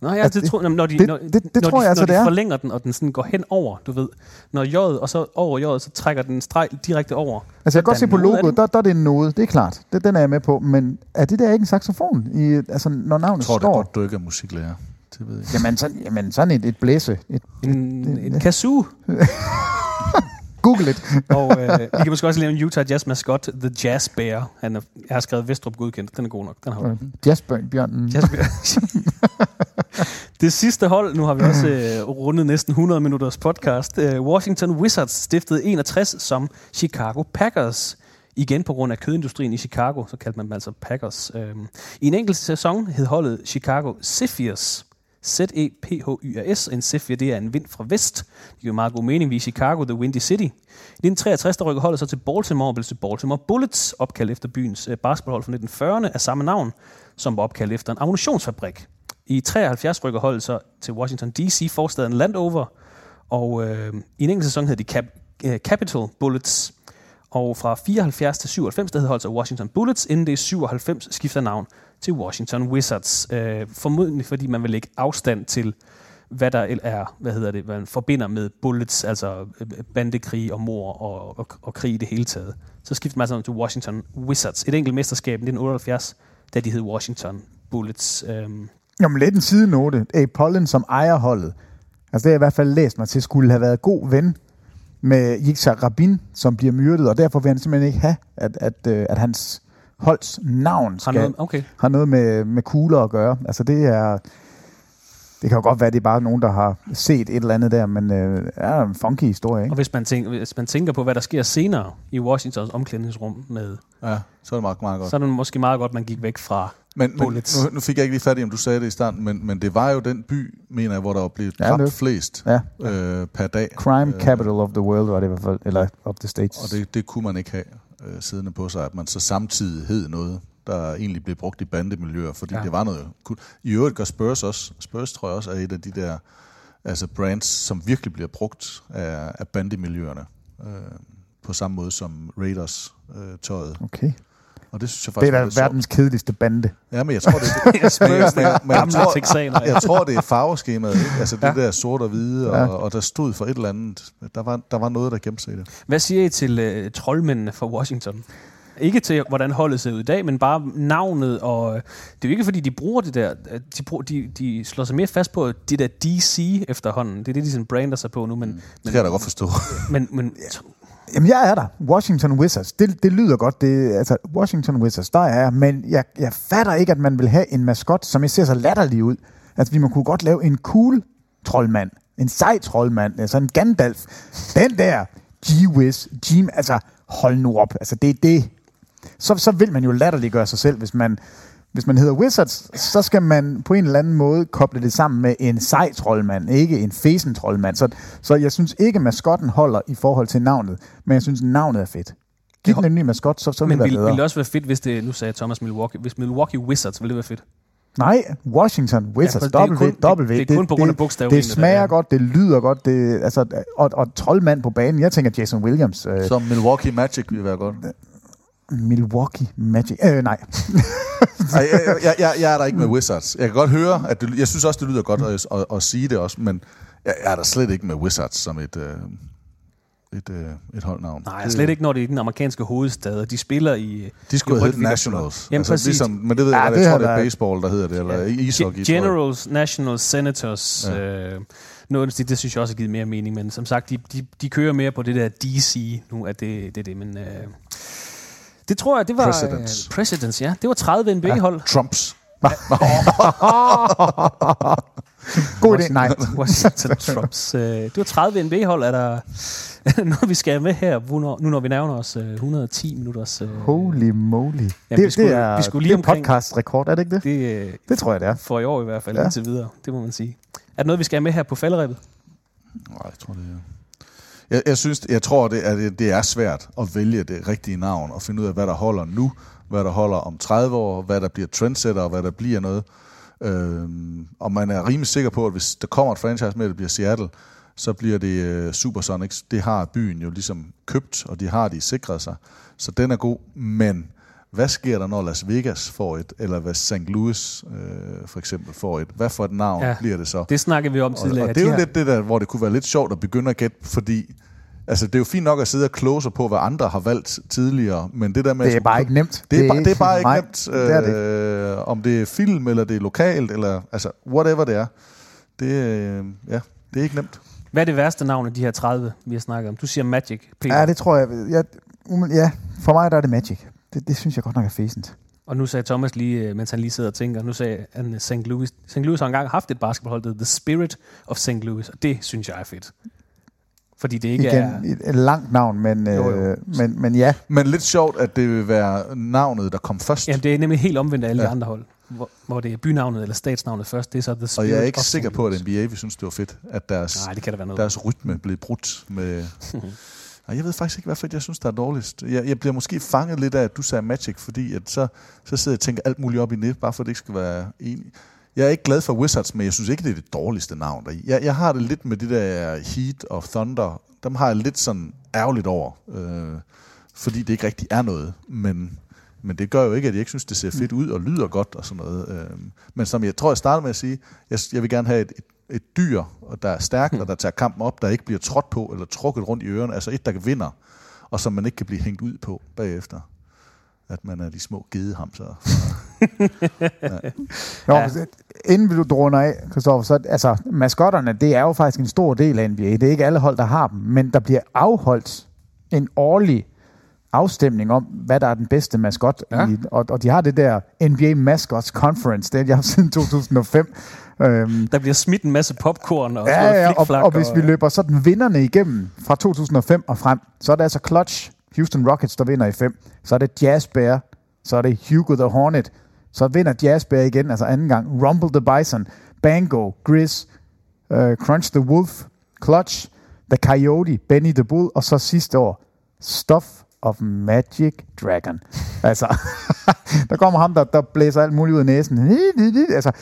Nå ja, Altså, det, tror, jamen, når de, det- når, det- det når tror de, jeg altså, når de det er. forlænger den, og den sådan går hen over, du ved. Når J'et, og så over J'et, så trækker den en streg direkte over. Altså, jeg kan godt se på logoet, der, der er det en node, det er klart. Det, den er jeg med på. Men er det der ikke en saxofon, i, altså, når navnet Jeg tror, det står? godt, du ikke er musiklærer. Det ved jeg. Jamen, sådan, jamen, sådan et, et blæse. Et, En, en kazoo. Google it. Og øh, vi kan måske også lave en Utah Jazz mascot, The Jazz Bear. Han er, jeg har skrevet Vestrup godkendt. Den er god nok. Den har Øh, Jazzbjørnen. Jazz Bear. det sidste hold, nu har vi også øh, rundet næsten 100 minutters podcast. Øh, Washington Wizards stiftede 61 som Chicago Packers. Igen på grund af kødindustrien i Chicago, så kaldte man dem altså Packers. Øh, I en enkelt sæson hed holdet Chicago Zephyrs. Z-E-P-H-Y-R-S. En Zephyr, det er en vind fra vest. Det giver meget god mening. Vi er i Chicago, The Windy City. I 1963 der rykker holdet så til Baltimore og blev til Baltimore Bullets, opkaldt efter byens øh, basketballhold fra 1940'erne af samme navn, som var opkaldt efter en ammunitionsfabrik. I 73 rykker holdet så til Washington D.C., forstaden Landover, og øh, i en enkelt sæson hed de Cap- øh, Capital Bullets, og fra 74 til 97, der hed holdet så Washington Bullets, inden det i 97 skifter navn til Washington Wizards. Øh, formodentlig fordi man vil lægge afstand til, hvad der er, hvad hedder det, hvad man forbinder med bullets, altså øh, bandekrig og mor og, og, og krig i det hele taget. Så skifter man så til Washington Wizards. Et enkelt mesterskab i 1978, da de hed Washington Bullets. Øhm, Jamen, lidt en sidenote. A. Pollen som ejer holdet. Altså, det har jeg i hvert fald læst mig til, skulle have været god ven med Yitzhak Rabin, som bliver myrdet, og derfor vil han simpelthen ikke have, at, at, øh, at hans holds navn har skal, noget, okay. har noget med, med kugler at gøre. Altså, det er... Det kan jo godt være, at det er bare nogen, der har set et eller andet der, men øh, det er en funky historie, Og ikke? hvis man, tænker, hvis man tænker på, hvad der sker senere i Washingtons omklædningsrum med, Ja, så er det meget, meget godt. så er det måske meget godt, man gik væk fra Men, men nu, nu fik jeg ikke lige fat i, om du sagde det i starten, men, men det var jo den by, mener jeg, hvor der Ja, dræbt det- flest Ja. øh, per dag. Crime Øh, capital of the world, var det i hvert fald, eller of the states. Og det, det kunne man ikke have øh, siddende på sig, at man så samtidig hed noget, der egentlig blev brugt i bandemiljøer, fordi Ja. ja. det var noget cool. I øvrigt gør Spurs også, Spurs tror jeg også er et af de der altså brands, som virkelig bliver brugt af, af bandemiljøerne. Øh, på samme måde som Raiders øh, tøjet. Okay. Og det synes jeg Det faktisk er var da lidt sjovt. verdens kedeligste bande. Ja, men jeg tror, det er Jeg spørger, men, men, jeg, tror, texaner. jeg tror, det er farveskemaet, ikke? Altså det Ja. der sort og hvide, og, Ja. og der stod for et eller andet. Der var, der var noget, der gemte sig i det. Hvad siger I til øh, troldmændene fra Washington? Ikke til, hvordan holdet ser ud i dag, men bare navnet, og det er jo ikke, fordi de bruger det der, de, bruger, de, de slår sig mere fast på det der DC efterhånden. Det er det, de sådan brander sig på nu, men, Det kan jeg da godt forstå. men, men Jamen, jeg er der. Washington Wizards. Det, det lyder godt. Det, altså, Washington Wizards, der er jeg. Men jeg, jeg fatter ikke, at man vil have en maskot, som ser så latterlig ud. Altså, vi må kunne godt lave en cool troldmand. En sej troldmand. Altså, en Gandalf. Den der. G-Wiz. G altså, hold nu op. Altså, det er det. Så, så vil man jo latterligt gøre sig selv, hvis man hvis man hedder Wizards, så skal man på en eller anden måde koble det sammen med en sej troldmand, ikke en fesen troldmand. Så, så jeg synes ikke, maskotten holder i forhold til navnet, men jeg synes, navnet er fedt. Giv den en ny maskot, så, så vil Men det være ville, bedre. ville det også være fedt, hvis det, nu sagde Thomas Milwaukee, hvis Milwaukee Wizards, ville det være fedt? Nej, Washington Wizards, Ja, det W, kun- W. det- det er kun på grund af det, bogstaverne, det der smager er. godt, det lyder godt, det, altså, og, og troldmand på banen. Jeg tænker Jason Williams. Øh, Som Milwaukee Magic ville være godt. Milwaukee Magic. Øh, nej. Ej, jeg, jeg, jeg, jeg er der ikke med Wizards. Jeg kan godt høre, at det, jeg synes også, det lyder godt at, at, at sige det også, men jeg, jeg er der slet ikke med Wizards som et, øh, et, øh, et holdnavn. Nej, det, slet ikke, når det er i den amerikanske hovedstad, og de spiller i... De skulle have heddet Nationals. Jamen, altså, præcis. ligesom, men det ved jeg Ja, godt, det jeg tror, det er baseball, der hedder det, eller ishockey. Tror jeg. Generals, National Senators. Ja. Øh, noget, det synes jeg også har givet mere mening, men som sagt, de, de, de kører mere på det der DC nu, at det det, er det. Men øh, det tror jeg, det var... Presidents. Øh, presidents, ja. Det var 30 NBA-hold. Trumps. God idé. Nej. Washington Trumps. Øh, det var 30 NBA-hold. Er der, er der noget, vi skal have med her, nu når, vi nærmer os øh, 110 minutters... Øh, Holy moly. Ja, det, vi skulle- det er, vi skulle lige det er podcast-rekord, er det ikke det? det, øh, Det tror jeg, det er. for i år i hvert fald, Ja. ja. indtil videre. Det må man sige. Er der noget, vi skal have med her på falderæbet? Nej, jeg tror det er... Jeg, jeg synes, jeg tror, det er, det er svært at vælge det rigtige navn og finde ud af, hvad der holder nu, hvad der holder om 30 år, hvad der bliver trendsetter og hvad der bliver noget. Øhm, og man er rimelig sikker på, at hvis der kommer et franchise med, at det bliver Seattle, så bliver det øh, Supersonics. Det har byen jo ligesom købt, og de har de sikret sig. Så den er god, men hvad sker der, når Las Vegas får et, eller hvad St. Louis øh, for eksempel får et? Hvad for et navn ja, bliver det så? Det snakkede vi om Og, tidligere. og det er De jo har- lidt det der, hvor det kunne være lidt sjovt at begynde at gætte, fordi altså, det er jo fint nok at sidde og closer på, hvad andre har valgt tidligere, men det der med... Det er at- bare ikke nemt. Det er, bare, det er bare ikke nej, nemt, det er det ikke. øh, om det er film, eller det er lokalt, eller altså whatever det er. Det, øh, ja, det er ikke nemt. Hvad er det værste navn af de her 30, vi har snakket om? Du siger Magic, Peter. Ja, det tror jeg. jeg ja, for mig der er det Magic. Det, det synes jeg godt nok er fæsent. Og nu sagde Thomas lige, øh, mens han lige sidder og tænker, nu sagde han øh, St. Louis. St. Louis har engang haft et basketballhold, der The Spirit of St. Louis, og det synes jeg er fedt. Fordi det ikke Igen, er... et, et langt navn, men, Jo, jo. øh, men, men ja. Men lidt sjovt, at det vil være navnet, der kom først. Jamen, det er nemlig helt omvendt af alle ja. De andre hold. Hvor, hvor det er bynavnet eller statsnavnet først, det er så The og Spirit jeg er ikke sikker på, at. NBA vil synes, det var fedt, at deres, Nej, det kan der være noget. deres rytme blev brudt med... Nej, jeg ved faktisk ikke, hvad fedt jeg synes, der er dårligst. Jeg, jeg bliver måske fanget lidt af, at du sagde Magic, fordi at så, så sidder jeg og tænker alt muligt op i det, bare for at det ikke skal være enig. Jeg er ikke glad for Wizards, men jeg synes ikke, det er det dårligste navn. deri. Jeg, jeg har det lidt med det der Heat og Thunder. Dem har jeg lidt sådan ærgerligt over, øh, fordi det ikke rigtig er noget. Men, men det gør jo ikke, at jeg ikke synes, det ser fedt ud og lyder godt og sådan noget. Øh, men som jeg tror, jeg startede med at sige, jeg, jeg vil gerne have et, et, et dyr, og der er stærkt, og der tager kampen op, der ikke bliver trådt på eller trukket rundt i ørerne. Altså et, der vinder, og som man ikke kan blive hængt ud på bagefter. At man er de små gedehamser. Nå, Ja. ja. Inden vi du drunder af, Christoffer, så altså, maskotterne, det er jo faktisk en stor del af NBA. Det er ikke alle hold, der har dem, men der bliver afholdt en årlig afstemning om, hvad der er den bedste maskot. Ja. I, og, og de har det der NBA Mascots Conference, det har de haft siden 2005. Øhm, Der bliver smidt en masse popcorn og, ja, ja, og, flikflak og hvis vi løber sådan vinderne igennem fra 2005 og frem, så er det altså Clutch, Houston Rockets, der vinder i 5. Så er det Jazz Bear, så er det Hugo the Hornet, så vinder Jazz Bear igen, altså anden gang. Rumble the Bison, Bango, Grizz, uh, Crunch the Wolf, Clutch, The Coyote, Benny the Bull, og så sidste år, Stuff of Magic Dragon. altså, der kommer ham, der, der blæser alt muligt ud af næsen. altså,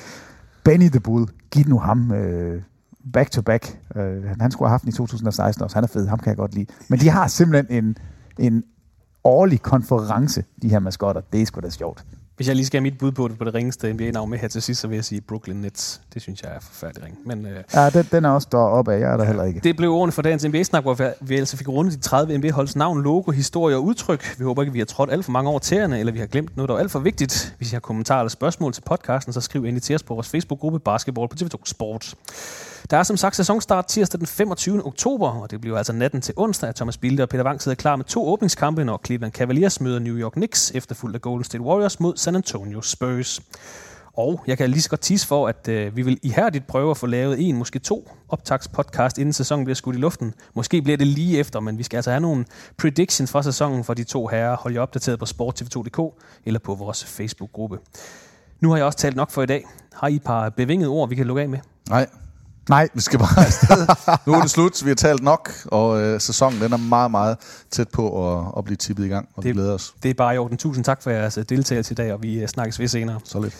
Benny the Bull, giv nu ham øh, back to back. Øh, han skulle have haft den i 2016 også. Han er fed, ham kan jeg godt lide. Men de har simpelthen en, en årlig konference, de her maskotter. Det er sgu da sjovt. Hvis jeg lige skal have mit bud på det, på det ringeste NBA-navn med her til sidst, så vil jeg sige Brooklyn Nets. Det synes jeg er forfærdelig ring. Men øh, Ja, den, den er også deroppe af. Jeg er der heller ikke. det blev ordene for dagens NBA-snak, hvor vi- vi altså fik rundet de 30 NBA-holds navn, logo, historie og udtryk. Vi håber ikke, vi har trådt alt for mange over tæerne, eller vi har glemt noget, der er alt for vigtigt. Hvis I har kommentarer eller spørgsmål til podcasten, så skriv endelig til os på vores Facebook-gruppe Basketball på TV2 Sport. Der er som sagt sæsonstart tirsdag den 25. oktober, og det bliver altså natten til onsdag, at Thomas Bilde og Peter Wang sidder klar med to åbningskampe, når Cleveland Cavaliers møder New York Knicks, efterfulgt af Golden State Warriors mod San Antonio Spurs. Og jeg kan lige så godt tease for, at øh, vi vil ihærdigt prøve at få lavet en, måske to optagspodcast, inden sæsonen bliver skudt i luften. Måske bliver det lige efter, men vi skal altså have nogle predictions fra sæsonen for de to herrer. Hold jer opdateret på sporttv2.dk eller på vores Facebook-gruppe. Nu har jeg også talt nok for i dag. Har I et par bevingede ord, vi kan lukke af med? Nej, Nej, vi skal bare afsted. nu er det slut, vi har talt nok, og øh, sæsonen den er meget, meget tæt på at, at blive tippet i gang, og det, vi glæder os. Det er bare i orden. Tusind tak for jeres øh, deltagelse i dag, og vi øh, snakkes ved senere. Så lidt.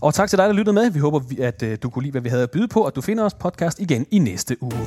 Og tak til dig, der lyttede med. Vi håber, at øh, du kunne lide, hvad vi havde at byde på, og du finder os podcast igen i næste uge.